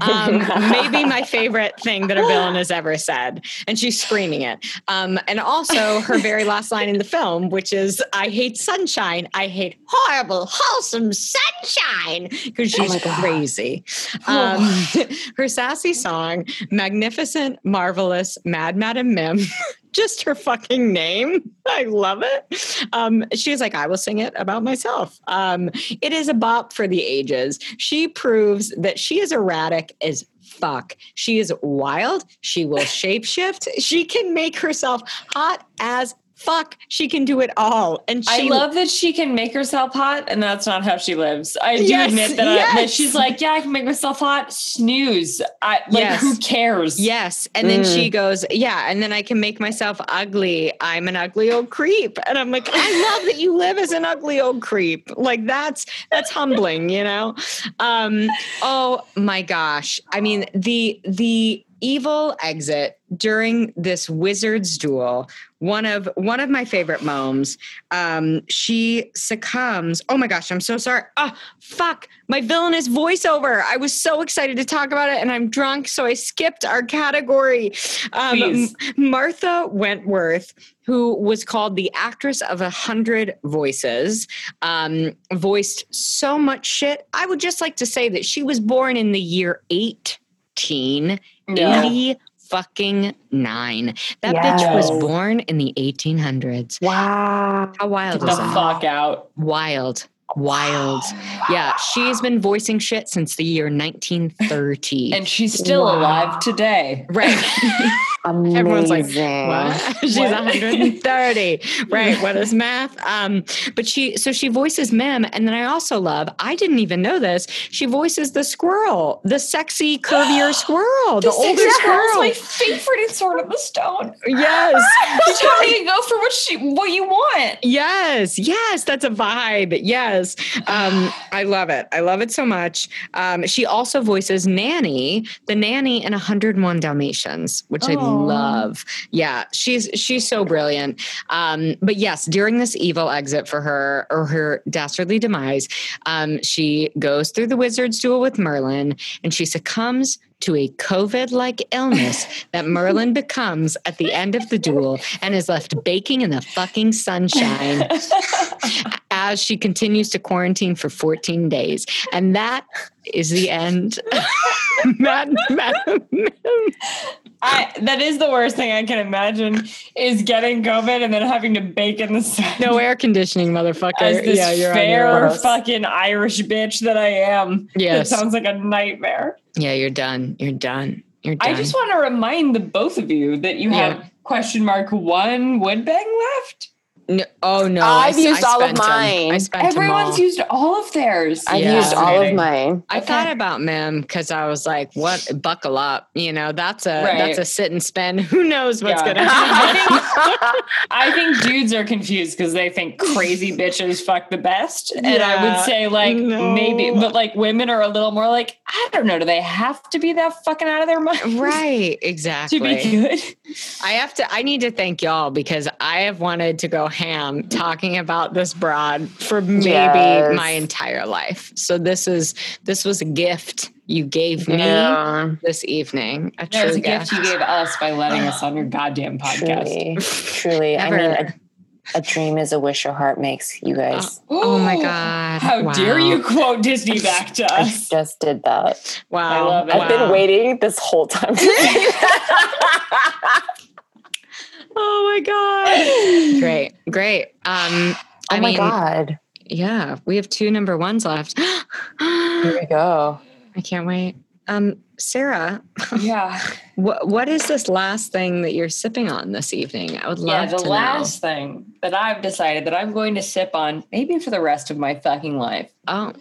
Um, maybe my favorite thing that a villain has ever said. And she's screaming it. Um, and also her very last line in the film, which is, I hate sunshine. I hate horrible, wholesome sunshine. Because oh she's oh crazy. Um, *laughs* her sassy song, Magnificent, Marvelous, Mad Madam Mim, just her fucking name. *laughs* I love it. Um, she's like, I will sing it about myself. Um, it is a bop for the ages. She proves that she is erratic as fuck. She is wild. She will *laughs* shapeshift. She can make herself hot as fuck, she can do it all. And she, I love that she can make herself hot, and that's not how she lives. I do yes, admit that, yes. I, that, she's like, yeah, I can make myself hot. Snooze. I, like, yes. who cares? Yes. And then mm. she goes, yeah, and then I can make myself ugly. I'm an ugly old creep. And I'm like, I *laughs* love that you live as an ugly old creep. Like that's that's humbling, you know? Um, oh my gosh. I mean, the the evil exit during this wizard's duel one of one of my favorite moms um she succumbs oh my gosh i'm so sorry oh fuck my villainous voiceover i was so excited to talk about it and i'm drunk so i skipped our category. Um, martha wentworth who was called the actress of a hundred voices um voiced so much shit i would just like to say that she was born in the year 18 yeah. 80 fucking nine. That yes. bitch was born in the 1800s. Wow. How wild Get is the that? fuck out. Wild. Wild. Yeah, she's been voicing shit since the year 1930. and she's still wow. alive today. Right. Amazing. *laughs* Everyone's like, what? *laughs* She's what? 130. *laughs* right. What is math? Um, but she, so she voices Mim. And then I also love, I didn't even know this. She voices the squirrel, the sexy, curvier *gasps* squirrel, the, the older squirrel. my favorite in Sword of the Stone. Yes. She's trying to go for what she, what you want. Yes. Yes. That's a vibe. Yes. Um, I love it. I love it so much. Um, she also voices Nanny, the nanny in 101 Dalmatians, which oh. I love. Yeah, she's she's so brilliant. Um, but yes, during this evil exit for her or her dastardly demise, um, she goes through the wizard's duel with Merlin, and she succumbs to a COVID like illness that Merlin becomes at the end of the duel and is left baking in the fucking sunshine *laughs* as she continues to quarantine for 14 days. And that is the end. *laughs* Matt, Matt, I, that is the worst thing I can imagine is getting COVID and then having to bake in the sun. No air conditioning, motherfucker. As this yeah, you're fair fucking Irish bitch that I am. Yes. It sounds like a nightmare. Yeah, you're done. You're done. You're done. I just want to remind the both of you that you yeah. have question mark one wood bang left. No, oh no! I've I, used I all of mine. I spent Everyone's used all of theirs. I've yeah. used all of mine. I okay. thought about Mim because I was like, "What? Buckle up!" You know, that's a right. that's a sit and spend. *laughs* Who knows what's yeah. gonna happen? *laughs* I think, *laughs* I think dudes are confused because they think crazy bitches fuck the best, and yeah. I would say like no. maybe, but like women are a little more like I don't know. Do they have to be that fucking out of their mind? Right. Exactly. to be good. I have to. I need to thank y'all because I have wanted to go ham talking about this broad for maybe yes. my entire life. So this is this was a gift you gave me yeah. this evening. A no, it was a gift. gift you gave us by letting us on your *sighs* goddamn podcast. Truly, truly. I mean. A, a dream is a wish your heart makes, you uh, guys. oh my God. How wow. dare you quote Disney back to us? I just did that. Wow. I love it. I've wow. been waiting this whole time. *laughs* *laughs* oh my god! Great, great. Um, oh I my mean, god! Yeah, we have two number ones left. *gasps* Here we go. I can't wait. Um, Sarah. Yeah. *laughs* what What is this last thing that you're sipping on this evening? I would love yeah, the to last know. thing that I've decided that I'm going to sip on, maybe for the rest of my fucking life. Oh.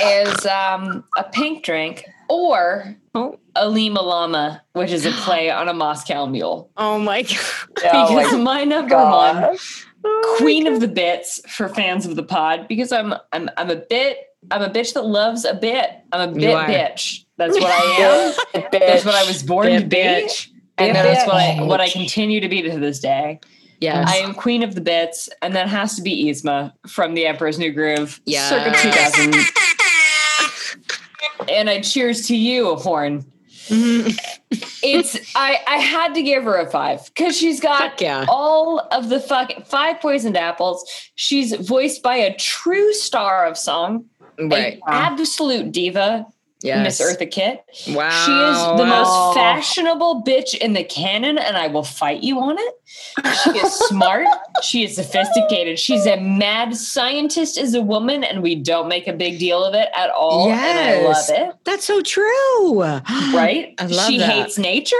is um, a pink drink or oh. a Lima Llama, which is a *gasps* play on a Moscow mule. Oh my *laughs* *laughs* god! Oh because my, my number one oh queen of the bits for fans of the pod, because I'm I'm I'm a bit I'm a bitch that loves a bit. I'm a bit bitch. That's what I *laughs* am. that's what I was born bit to be. Bitch. And that's what I what I continue to be to this day. Yes. I am queen of the bits, and that has to be Yzma from The Emperor's New Groove, yeah. circa 2000 and I cheers to you, Horn. Mm-hmm. it's I I had to give her a five because she's got yeah. all of the fucking five poisoned apples. She's voiced by a true star of song, right? absolute diva. Yes. Miss Eartha Kitt. Wow. She is the wow. most fashionable bitch in the canon, and I will fight you on it. She is smart. *laughs* she is sophisticated. She's a mad scientist as a woman, and we don't make a big deal of it at all. Yes. And I love it. That's so true. *gasps* Right? I love she that. hates nature.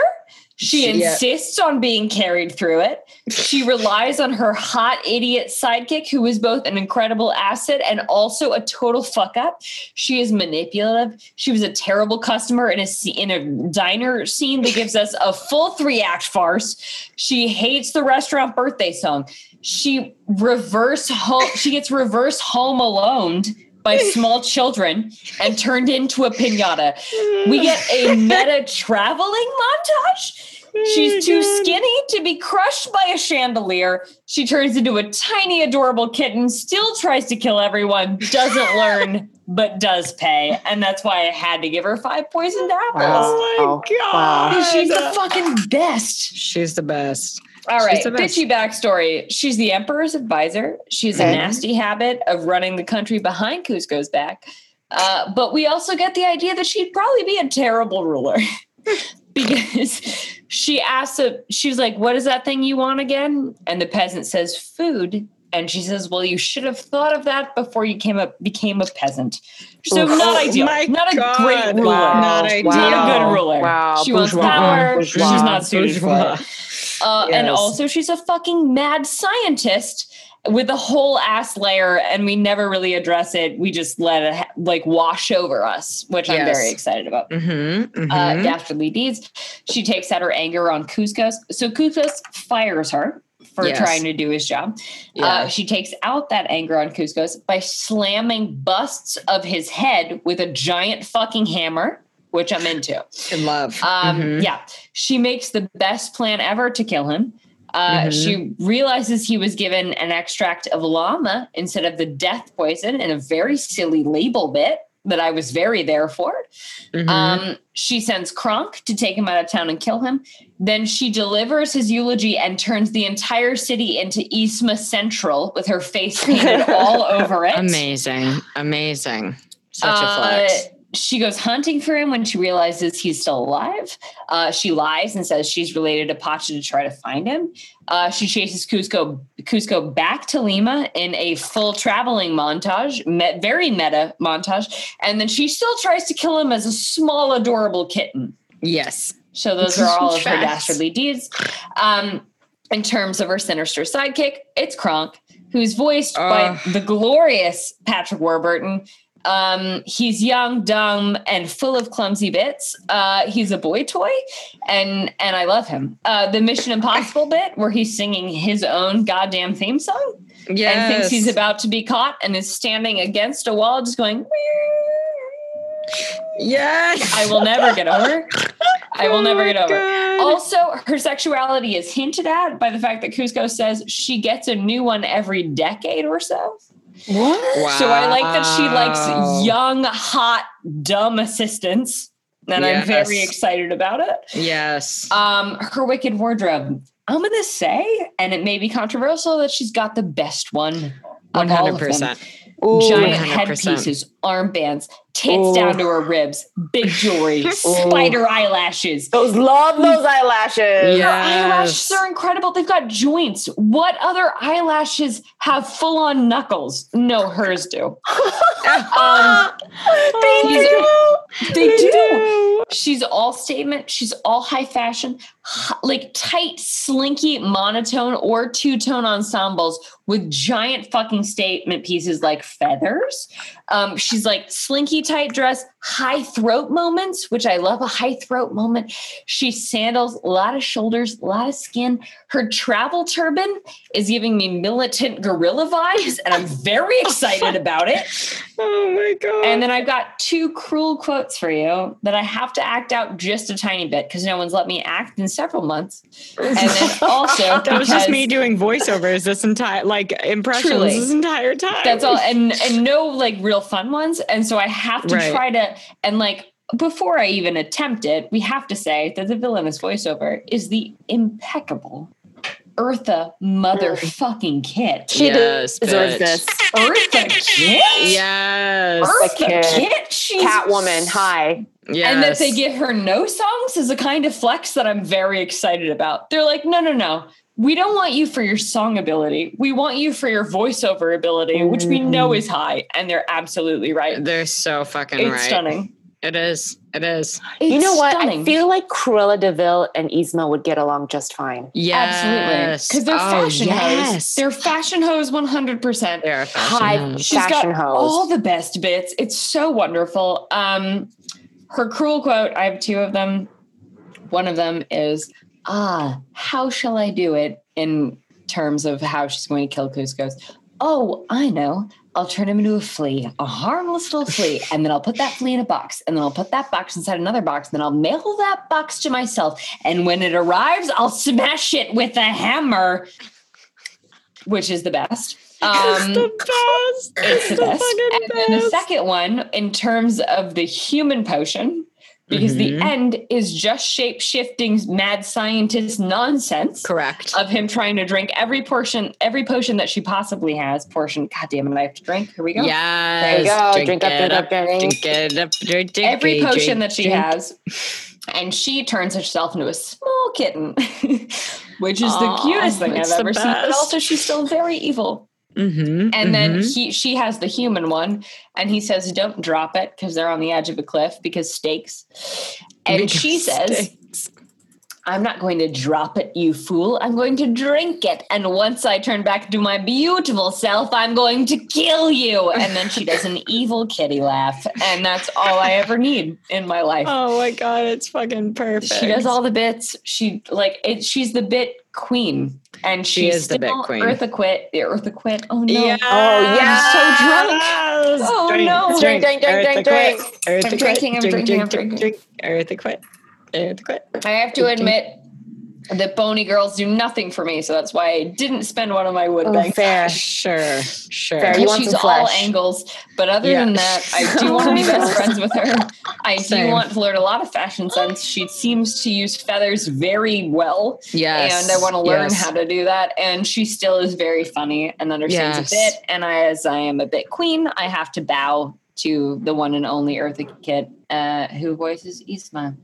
She, insists yeah. on being carried through it. She *laughs* relies on her hot idiot sidekick, who is both an incredible asset and also a total fuck up. She is manipulative. She was a terrible customer in a in a diner scene that gives us a full three act farce. She hates the restaurant birthday song. She reverse home. She gets reverse home alone by small children and turned into a pinata. We get a *laughs* meta traveling montage. She's too skinny to be crushed by a chandelier. She turns into a tiny, adorable kitten, still tries to kill everyone, doesn't *laughs* learn, but does pay. And that's why I had to give her five poisoned apples. Oh my God. Wow. She's the fucking best. She's the best. All right, bitchy backstory. She's the emperor's advisor. She's okay. a nasty habit of running the country behind Kuzco's back. Uh, but we also get the idea that she'd probably be a terrible ruler *laughs* because she asks, a, she's like, What is that thing you want again? And the peasant says, Food. And she says, Well, you should have thought of that before you came up became a peasant. So Oof. not ideal. Oh not God. a great ruler. Wow. Not, ideal. not a good ruler. Wow. She Bourgeois. wants power. Bourgeois. She's not suited for it. Uh, yes. And also, she's a fucking mad scientist with a whole ass layer, and we never really address it. We just let it like wash over us, which yes. I'm very excited about. Mm-hmm, mm-hmm. Uh, dastardly deeds. She takes out her anger on Kuzcos. So Kuzcos fires her for yes. trying to do his job. Yeah. Uh, she takes out that anger on Kuzcos by slamming busts of his head with a giant fucking hammer which I'm into. In love. Um, mm-hmm. Yeah. She makes the best plan ever to kill him. Uh, mm-hmm. She realizes he was given an extract of llama instead of the death poison in a very silly label bit that I was very there for. Mm-hmm. Um, she sends Kronk to take him out of town and kill him. Then she delivers his eulogy and turns the entire city into Yzma Central with her face painted *laughs* all over it. Amazing. Amazing. Such a flex. She goes hunting for him when she realizes he's still alive. Uh, she lies and says she's related to Pacha to try to find him. Uh, she chases Kuzco, Kuzco back to Lima in a full traveling montage, met, very meta montage, and then she still tries to kill him as a small, adorable kitten. Yes. So those are all of her dastardly deeds. Um, in terms of her sinister sidekick, it's Kronk, who's voiced uh. by the glorious Patrick Warburton, um, he's young, dumb, and full of clumsy bits. Uh, he's a boy toy, and and I love him. Uh, the Mission Impossible *laughs* bit where he's singing his own goddamn theme song, yes. and thinks he's about to be caught, and is standing against a wall, just going. Yes, I will never get over. I will *laughs* oh never get over. God. Also, her sexuality is hinted at by the fact that Kuzco says she gets a new one every decade or so. What? Wow. So I like that she likes young, hot, dumb assistants. And yes. I'm very excited about it. Yes. Um, her wicked wardrobe. I'm gonna say, and it may be controversial, that she's got the best one. One hundred percent. Giant 100%. headpieces, armbands, tits Ooh. down to her ribs, big jewelry, *laughs* spider eyelashes. Those love those eyelashes. Yes. Her eyelashes are incredible. They've got joints. What other eyelashes have full on knuckles? No, hers do. *laughs* um, they do. They, they do. do. She's all statement. She's all high fashion, like tight, slinky, monotone or two tone ensembles with giant fucking statement pieces like feathers. Um, she's like slinky tight dress, high throat moments, which I love a high throat moment. She sandals, a lot of shoulders, a lot of skin. Her travel turban is giving me militant gorilla vibes, and I'm very excited *laughs* about it. Oh my God. And then I've got two cruel quotes for you that I have to act out just a tiny bit because no one's let me act in several months. And then *laughs* also, that was just me doing voiceovers this entire, like impressions truly, this entire time. That's all. And, and *laughs* no like real fun ones. And so I have to right. try to, and like, before I even attempt it, we have to say that the villainous voiceover is the impeccable Eartha motherfucking Kitt. She yes, deserves this. Eartha *laughs* Kitt? Yes. Eartha Kitt. Kitt? She's Catwoman. Hi. Yes. And that they give her no songs is a kind of flex that I'm very excited about. They're like, no, no, no. We don't want you for your song ability. We want you for your voiceover ability, which we know is high. And they're absolutely right. They're so fucking it's right. stunning. It is. It is. It's you know what? Stunning. I feel like Cruella de Vil and Yzma would get along just fine. Yes. Absolutely. Because they're oh, fashion yes. hoes. They're fashion hoes 100%. They're fashion High hoes. She's fashion got hoes. all the best bits. It's so wonderful. Um, her cruel quote, I have two of them. One of them is, ah, how shall I do it in terms of how she's going to kill Kuzco's? oh, I know. I'll turn him into a flea, a harmless little flea, *laughs* and then I'll put that flea in a box, and then I'll put that box inside another box, and then I'll mail that box to myself. And when it arrives, I'll smash it with a hammer, which is the best. Um, it's the best. It's, the, the best. And best. the second one, in terms of the human potion, because mm-hmm. the end is just shape shifting mad scientist nonsense. Correct. Of him trying to drink every portion, every potion that she possibly has. Portion. God damn it! I have to drink. Here we go. Yeah. There you go. Drink, drink up, drink up, drink. Drink it up, drink, drink Every potion drink, that she has, and she turns herself into a small kitten, *laughs* which is Aww, the cutest thing I've ever seen. But also, she's still very evil. Mm-hmm, and mm-hmm. then he she has the human one, and he says, "Don't drop it because they're on the edge of a cliff because stakes." And because she says, stakes. "I'm not going to drop it, you fool. I'm going to drink it, and once I turn back to my beautiful self, I'm going to kill you." And then she does an *laughs* evil kitty laugh, and that's all I ever need in my life. Oh my god, it's fucking perfect. She does all the bits. She like it. She's the bit queen and she is the bit queen. Eartha quit. Eartha quit. Oh no. Yes. Oh yeah. I'm so drunk. Oh drink, no. Drink, drink, drink, drink, drink. I'm drinking. I'm drinking. I'm drinking. Eartha quit. Eartha quit. I have to admit, the bony girls do nothing for me, so that's why I didn't spend one of my wood oh, banks. Fair, *laughs* sure, sure. Fair. She's all angles, but other yeah. than that, I *laughs* do want to be best friends with her. I Same. do want to learn a lot of fashion sense. She seems to use feathers very well. Yes, and I want to learn yes. how to do that. And she still is very funny and understands yes. a bit. And I, as I am a bit queen, I have to bow to the one and only Eartha Kitt, uh, who voices Yzma.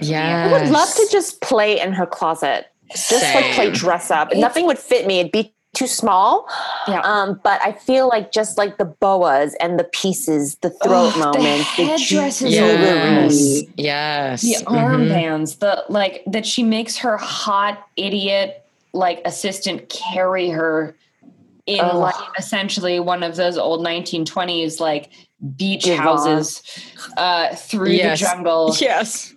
Yeah. I would love to just play in her closet. Just Same. like play dress up. It's, Nothing would fit me. It'd be too small. Yeah. Um, but I feel like just like the boas and the pieces, the throat oh, moments, the headdresses, yes. yes, the mm-hmm. armbands, the like that she makes her hot idiot like assistant carry her in oh. like essentially one of those old 1920s like beach houses uh, through yes. the jungle. Yes.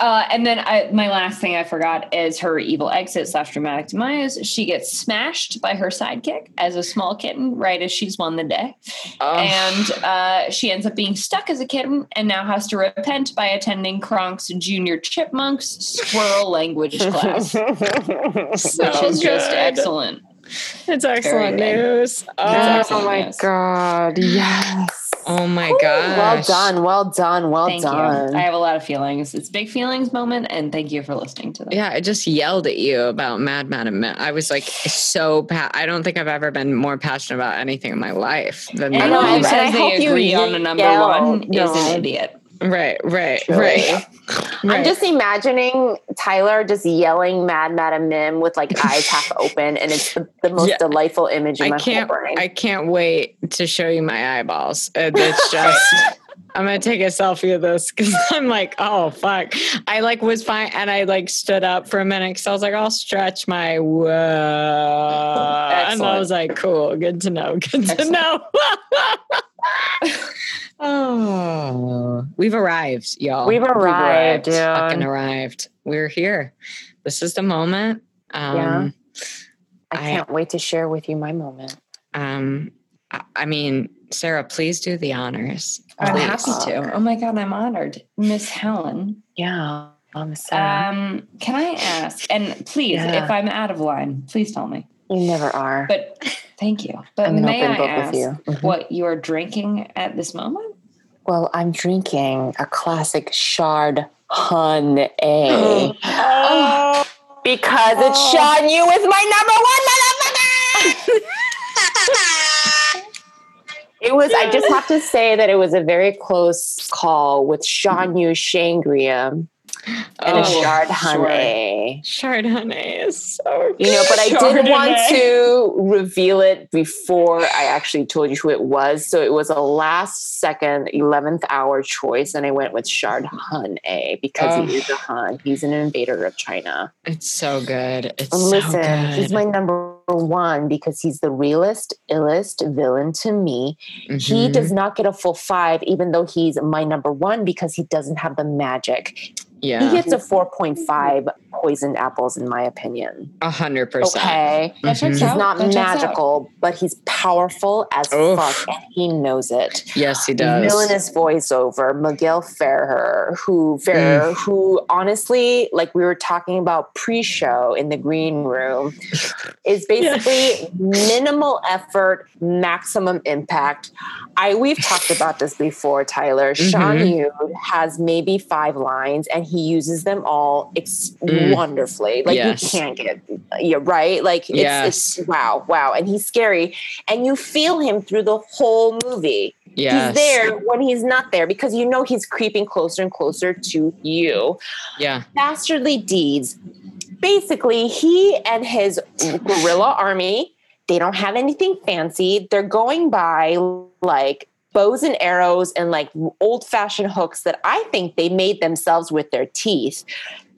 Uh, and then I, my last thing I forgot is her evil exit slash dramatic demise. She gets smashed by her sidekick as a small kitten right as she's won the day. Oh. And uh, she ends up being stuck as a kitten and now has to repent by attending Kronk's Junior Chipmunks Squirrel Language *laughs* class. so *laughs* which is good. just excellent. It's excellent news. Oh, excellent oh my news. God. Yes. Oh my god! Well done, well done, well thank done. You. I have a lot of feelings. It's big feelings moment, and thank you for listening to them. Yeah, I just yelled at you about Mad Madam. I was like so. Pa- I don't think I've ever been more passionate about anything in my life than. Anyone who says they agree on the number one no. is an idiot. Right, right, right. I'm just imagining Tyler just yelling "Mad Madam Mim" with like eyes half *laughs* open, and it's the, the most yeah. delightful image in I my can't, whole brain. I can't wait to show you my eyeballs. Uh, *laughs* it's just. I'm gonna take a selfie of this because *laughs* I'm like, oh fuck. I like was fine, and I like stood up for a minute because I was like, I'll stretch my whoa, and I was like, cool, good to know, good Excellent. to know. Oh, we've arrived, y'all. We've arrived. We've arrived. Fucking arrived. We're here. This is the moment. Um, yeah. I can't I, wait to share with you my moment. Um, I, I mean, Sarah, please do the honors. I'm happy to. Oh my God, I'm honored. Miss Helen. Yeah. I'm sorry. Um, can I ask, and please, yeah. if I'm out of line, please tell me. You never are. But thank you. But I'm may I ask you. Mm-hmm. what you're drinking at this moment? Well, I'm drinking a classic Shard Hun A. oh. Because oh. it's Shan Yu with my number one motherfucker. *laughs* it was, I just have to say that it was a very close call with Shan Yu Shangria and oh, a Chardonnay. Sure. Chardonnay is so good. You know, but I *laughs* did want to reveal it before I actually told you who it was. So it was a last second, 11th hour choice. And I went with Chardonnay because oh. he is a Hun. He's an invader of China. It's so good. It's Listen, so good. he's my number one because he's the realest, illest villain to me. Mm-hmm. He does not get a full five, even though he's my number one because he doesn't have the magic Yeah. He gets a 4.5 poisoned apples, in my opinion. A hundred percent. Okay. Mhm. He's not magical, but he's powerful as Oof. fuck, and he knows it. Yes, he does. Villainous voiceover, Miguel Ferrer, who Ferrer, who honestly, like we were talking about pre-show in the green room, is *laughs* basically minimal effort, maximum impact. I we've talked about this before, Tyler. Shan Mhm. Yu has maybe five lines, and he uses them all ex- Mm. wonderfully. Like Yes. you can't get, yeah, right. Like it's, Yes. it's wow, wow, and he's scary, and you feel him through the whole movie. Yes. He's there when he's not there because you know he's creeping closer and closer to you. Yeah. Dastardly deeds. Basically, he and his guerrilla army, they don't have anything fancy. They're going by like bows and arrows and like old fashioned hooks that I think they made themselves with their teeth.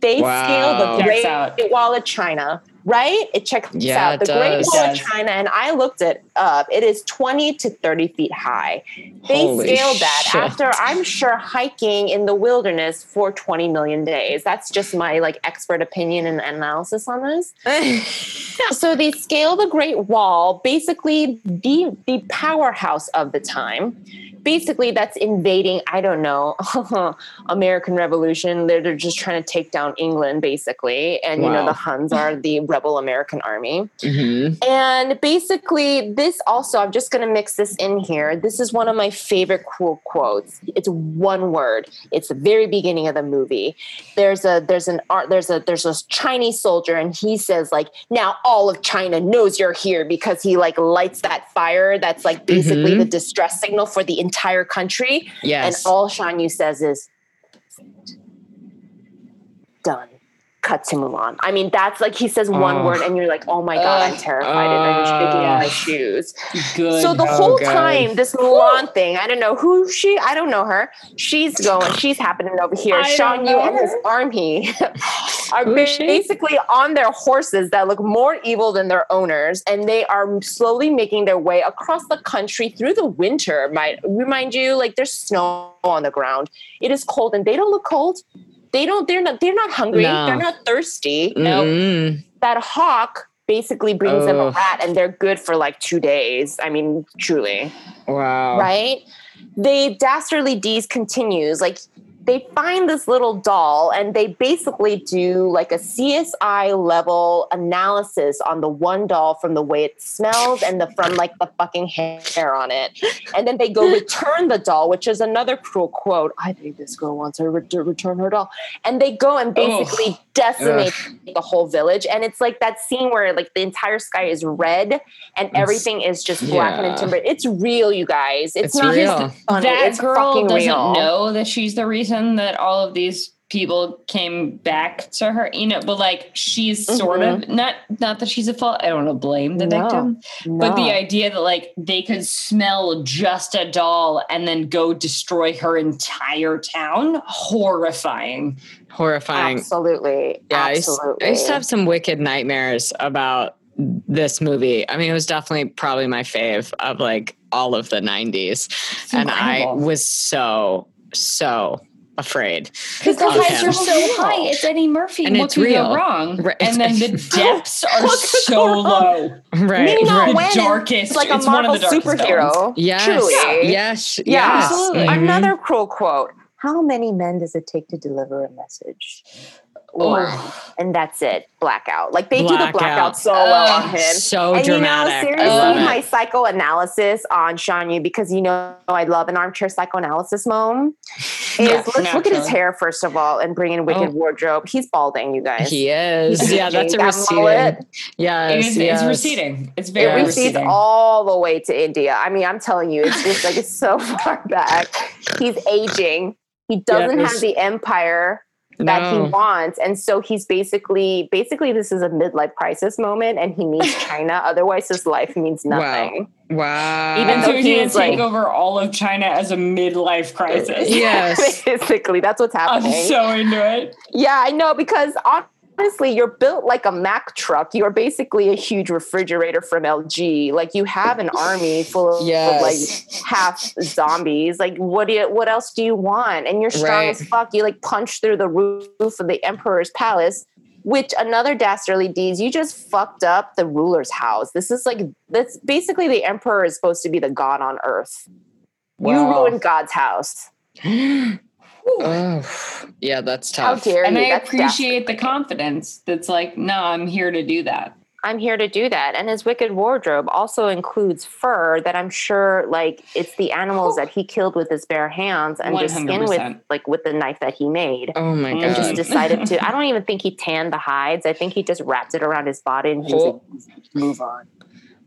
They Wow. scale the Great out. Wall of China, right? It checks Yeah, out. it The Great. Wall of China, and I looked it up. It is 20 to 30 feet high. They Holy scaled that shit. after I'm sure hiking in the wilderness for 20 million days. That's just my like expert opinion and analysis on this. *laughs* so they scale the Great Wall, basically the the powerhouse of the time. Basically, that's invading. I don't know, *laughs* American Revolution. They're, they're just trying to take down England, basically, and you know the Huns are the rebel American army. hmm And basically, this also, I'm just going to mix this in here. This is one of my favorite cool quotes. It's one word. It's the very beginning of the movie. There's a there's an art there's a there's a Chinese soldier, and he says like, "Now all of China knows you're here," because he like lights that fire. That's like basically Mhm. the distress signal for the entire country. Yes. And all Shan Yu says is, "Done." Cut to Mulan. I mean, that's like he says one Oh. word, and you're like, "Oh my god, I'm Ugh. terrified," and I'm shaking in my shoes. Good. So the Oh, whole God. time, this Mulan thing, I don't know who she, I don't know her. She's going, she's happening over here. Shan Yu and his army *laughs* are Who is she? basically on their horses that look more evil than their owners, and they are slowly making their way across the country through the winter. Might remind you, like there's snow on the ground. It is cold, and they don't look cold. They don't. They're not. They're not hungry. No. They're not thirsty. No, Mm-mm. that hawk basically brings them a rat, and they're good for like two days. I mean, truly Wow. right? The dastardly deeds continues. Like they find this little doll and they basically do like a CSI level analysis on the one doll from the way it smells and the from like the fucking hair on it. And then they go *laughs* return the doll, which is another cruel quote. I think this girl wants her to return her doll. And they go and basically decimate the whole village. And it's like that scene where like the entire sky is red and everything is just blackened and yeah. timbered. It's real, you guys. It's, It's not real. just funny. that it's girl fucking doesn't real. know that she's the reason that all of these people came back to her you know but like she's mm-hmm. sort of not not that she's a fault i don't want to blame the No. victim but the idea that like they could smell just a doll and then go destroy her entire town horrifying Horrifying. Absolutely. Yeah, I used, I used to have some wicked nightmares about this movie. I mean, it was definitely probably my fave of like all of the 90s. and I was so, so afraid. because the Okay. heights are so high it's eddie murphy And what it's could real. go wrong Right, and then the *laughs* depths are so low Right. Ming-Na right. Wen is darkest- like a it's one of Marvel the darkest superhero. Yes. Truly. Yes. Yeah. Yes. Absolutely. Mhm. Another cruel quote. How many men does it take to deliver a message? One. Oh. And that's it. Blackout. Like they do the Blackout. blackout so well on him. So and dramatic. you know, I love seriously, it. my psychoanalysis on Shan Yu, because you know I love an armchair psychoanalysis mom, is Yeah, let's look at his hair first of all and bring in wicked Oh. wardrobe. He's balding, you guys. He is. Yeah, that's a That receding. mullet. Yes. It is, yes. It's receding. It's It very Yes. recedes receding. all the way to India. I mean, I'm telling you, it's just like it's so *laughs* far back. He's aging. He doesn't Yes. have the empire that he wants, and so he's basically basically this is a midlife crisis moment, and he needs *laughs* China. Otherwise, his life means nothing. Wow. Even and though so he's gonna take over all of China as a midlife crisis. Yes. *laughs* basically, that's what's happening. I'm so into it. Yeah, I know because honestly, you're built like a Mack truck. You are basically a huge refrigerator from LG. Like you have an army full of, yes. of like half zombies. Like what do you? What else do you want? And you're strong right. as fuck. You like punch through the roof of the emperor's palace. Which another dastardly deeds, you just fucked up the ruler's house. This is like that's basically the emperor is supposed to be the god on earth. Wow. You ruined God's house. *gasps* *gasps* *gasps* oh, *sighs* yeah, that's tough. How dare and you? I that's appreciate the confidence that's like, no, I'm here to do that. I'm here to do that. And his wicked wardrobe also includes fur that I'm sure like it's the animals that he killed with his bare hands and 100%. just skin with like with the knife that he made. Oh my god. And just decided to *laughs* I don't even think he tanned the hides. I think he just wrapped it around his body and he was like, move on.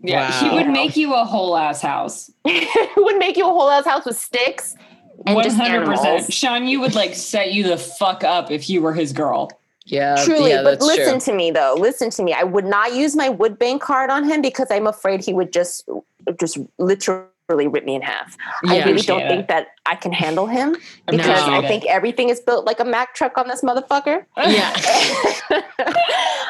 Yeah, wow. he would make you a whole ass house. *laughs* He would make you a whole ass house with sticks. One hundred percent, Shan. You would like set you the fuck up if you were his girl. Yeah, truly. Yeah, but listen true. to me though. Listen to me. I would not use my wood bang card on him because I'm afraid he would just, just literally rip me in half. Yeah, I really don't it. think that I can handle him because I think everything is built like a Mack truck on this motherfucker. Yeah. *laughs*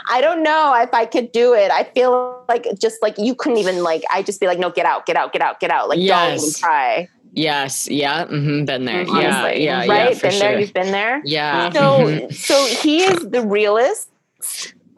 I don't know if I could do it. I feel like just like you couldn't even like I just be like, no, get out, get out, get out, get out. Like yes. don't even try. Yes. Yeah. Mm-hmm, been there. Honestly, yeah. Yeah. Right. Yeah, been sure. there. You've been there. Yeah. So, mm-hmm. so he is the realist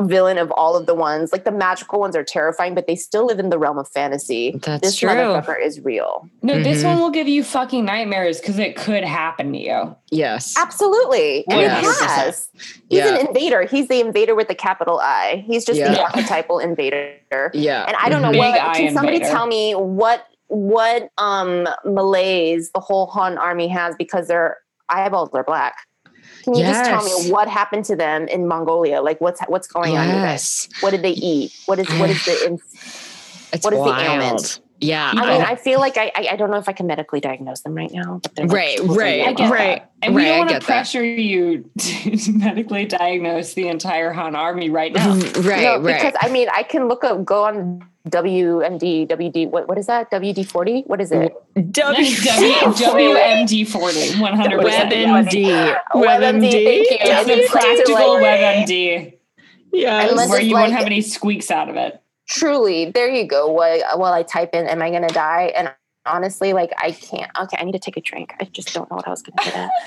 villain of all of the ones. Like the magical ones are terrifying, but they still live in the realm of fantasy. That's this true. motherfucker is real. No, mm-hmm. this one will give you fucking nightmares because it could happen to you. Yes. Absolutely. And yes. it has. He's yeah. an invader. He's the invader with the capital I. He's just yeah. the archetypal invader. Yeah. And I don't know mm-hmm. what can somebody invader. tell me what what um malaise the whole Han army has because their eyeballs are black. Can you yes. just tell me what happened to them in Mongolia? Like what's what's going yes. on with What did they eat? What is what is the it's what is wild. the ailment? Yeah, I mean, I feel like I, I don't know if I can medically diagnose them right now. But right, right, right, and we don't want to pressure that. you *laughs* to medically diagnose the entire Han army right now. right, no, right. Because I mean, I can look up, go on WMD, WD, what, what is that? WD 40? What is it? W, WMD 40, 100%. WebMD. WebMD. It's the practical WebMD. Yeah. Where you like, won't have any squeaks out of it. Truly. There you go. While, while I type in, am I going to die? And honestly, like, I can't. Okay, I need to take a drink. I just don't know what I was going to do. *laughs*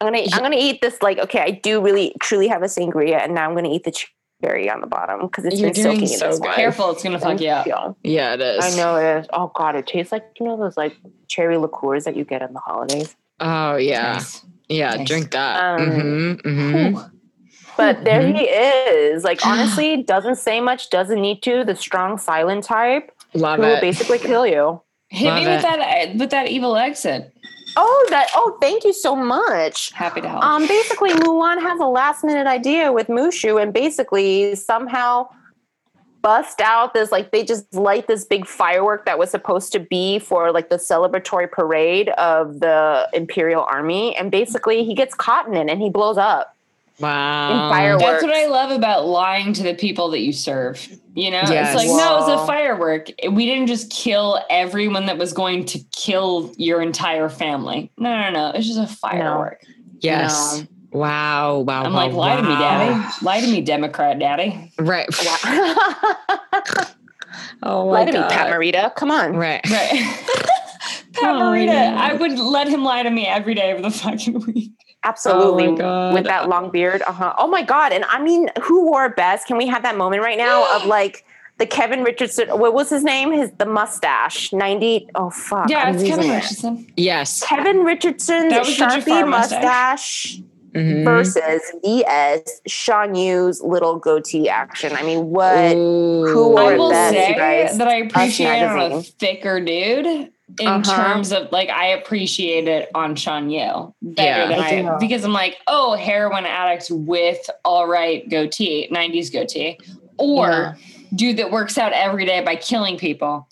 I'm gonna I'm gonna eat this like okay I do really truly have a sangria and now I'm gonna eat the cherry on the bottom because it's You're been soaking so in this Careful, it's gonna fuck you up. Yeah, it is. I know it is. Oh god, it tastes like you know those like cherry liqueurs that you get in the holidays. Oh yeah, nice. yeah. Nice. Drink that. Um, mm-hmm, mm-hmm. But there mm-hmm. he is. Like *gasps* honestly, doesn't say much, doesn't need to. The strong, silent type. Love who it. will basically kill you. Hit Love me it. with that with that evil exit. Oh, that! Oh, thank you so much. Happy to help. Um, basically, Mulan has a last minute idea with Mushu, and basically somehow bust out this like they just light this big firework that was supposed to be for like the celebratory parade of the Imperial Army, and basically he gets caught in it and he blows up. Wow. fireworks. That's what I love about lying to the people that you serve. You know, yes. it's like, Whoa. no, it's a firework. We didn't just kill everyone that was going to kill your entire family. No, no, no. It's just a firework. No. Yes. No. Wow. Wow. I'm wow, like, lie wow. to me, daddy. Lie to me, Democrat daddy. Right. *laughs* oh, lie God. to me, Pat Morita. Come on. Right. Right. *laughs* *laughs* Pat oh, Morita. I would let him lie to me every day of the fucking week. Absolutely. Oh with that long beard. Uh-huh. Oh my God. And I mean, who wore best? Can we have that moment right now of *gasps* like the Kevin Richardson, what was his name? His the mustache. 90. Oh fuck. Yeah, I'm it's Kevin it. Richardson. Yes. Kevin Richardson Sharpie mustache. Mm-hmm. Versus vs Shan Yu's little goatee action. I mean, what? Ooh. Who wore I will best, say that I appreciate a thicker dude in uh-huh. terms of like I appreciate it on Shan Yu better yeah, than I, I because I'm like, oh, heroin addict with all right goatee, 90s goatee, or yeah. dude that works out every day by killing people.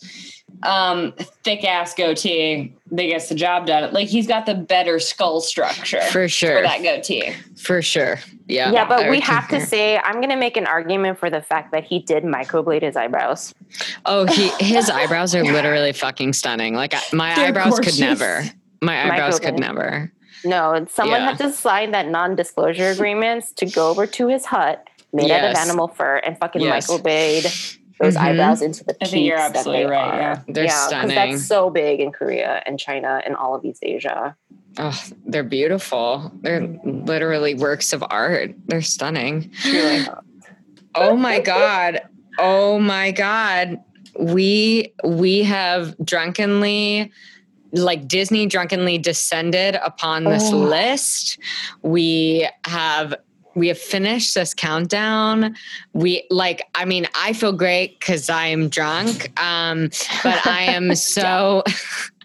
Um, thick ass goatee that gets the job done. Like he's got the better skull structure for sure. For that goatee. For sure. Yeah. Yeah, but we have to say, I'm going to make an argument for the fact that he did microblade his eyebrows. Oh, he *laughs* his eyebrows are literally fucking stunning. Like my They're eyebrows gorgeous. could never. My eyebrows could never. No, someone yeah. had to sign that non-disclosure agreements to go over to his hut made yes. out of animal fur and fucking yes. microblade those mm-hmm. eyebrows into the cheeks. I think you're absolutely right. Are. Yeah, they're yeah, stunning. That's so big in Korea and China and all of East Asia. Oh, they're beautiful. They're literally works of art. They're stunning. *gasps* oh my god. Oh my god. We we have drunkenly like Disney drunkenly descended upon this oh. list. We have we have finished this countdown. We like, I mean, I feel great because I'm drunk. Um, but I am *laughs* so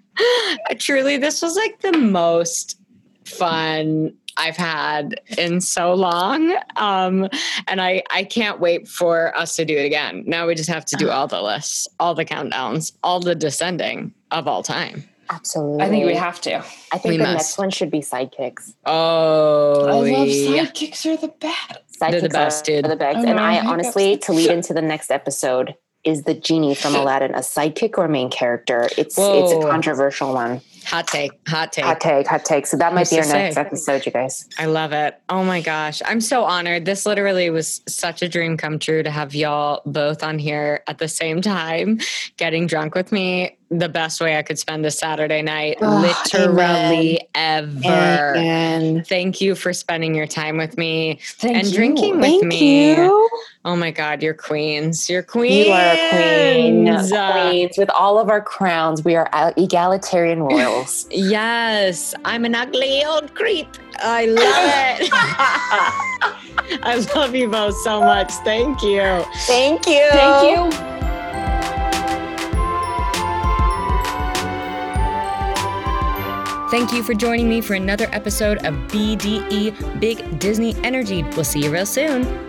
*laughs* truly, this was like the most fun I've had in so long. Um, and I, I can't wait for us to do it again. Now we just have to do all the lists, all the countdowns, all the descending of all time. Absolutely. I think we have to. I think we the must. next one should be sidekicks. Oh, I love sidekicks are the best. Sidekicks They're the best, dude. Are the best. Oh, and I, I honestly, to lead *laughs* into the next episode, is the genie from *laughs* Aladdin a sidekick or main character? It's Whoa. it's a controversial one. Hot take, hot take, hot take, hot take. So that might be our next episode, you guys. I love it. Oh my gosh, I'm so honored. This literally was such a dream come true to have y'all both on here at the same time, getting drunk with me the best way I could spend a Saturday night, oh, literally amen. ever. Amen. Thank you for spending your time with me Thank and you. drinking Thank with me. You. Oh my God, you're queens. You're queens. You are queens. Queens. With all of our crowns, we are egalitarian royals. *laughs* yes. I'm an ugly old creep. I love it. *laughs* *laughs* I love you both so much. Thank you. Thank you. Thank you. Thank you for joining me for another episode of BDE Big Disney Energy. We'll see you real soon.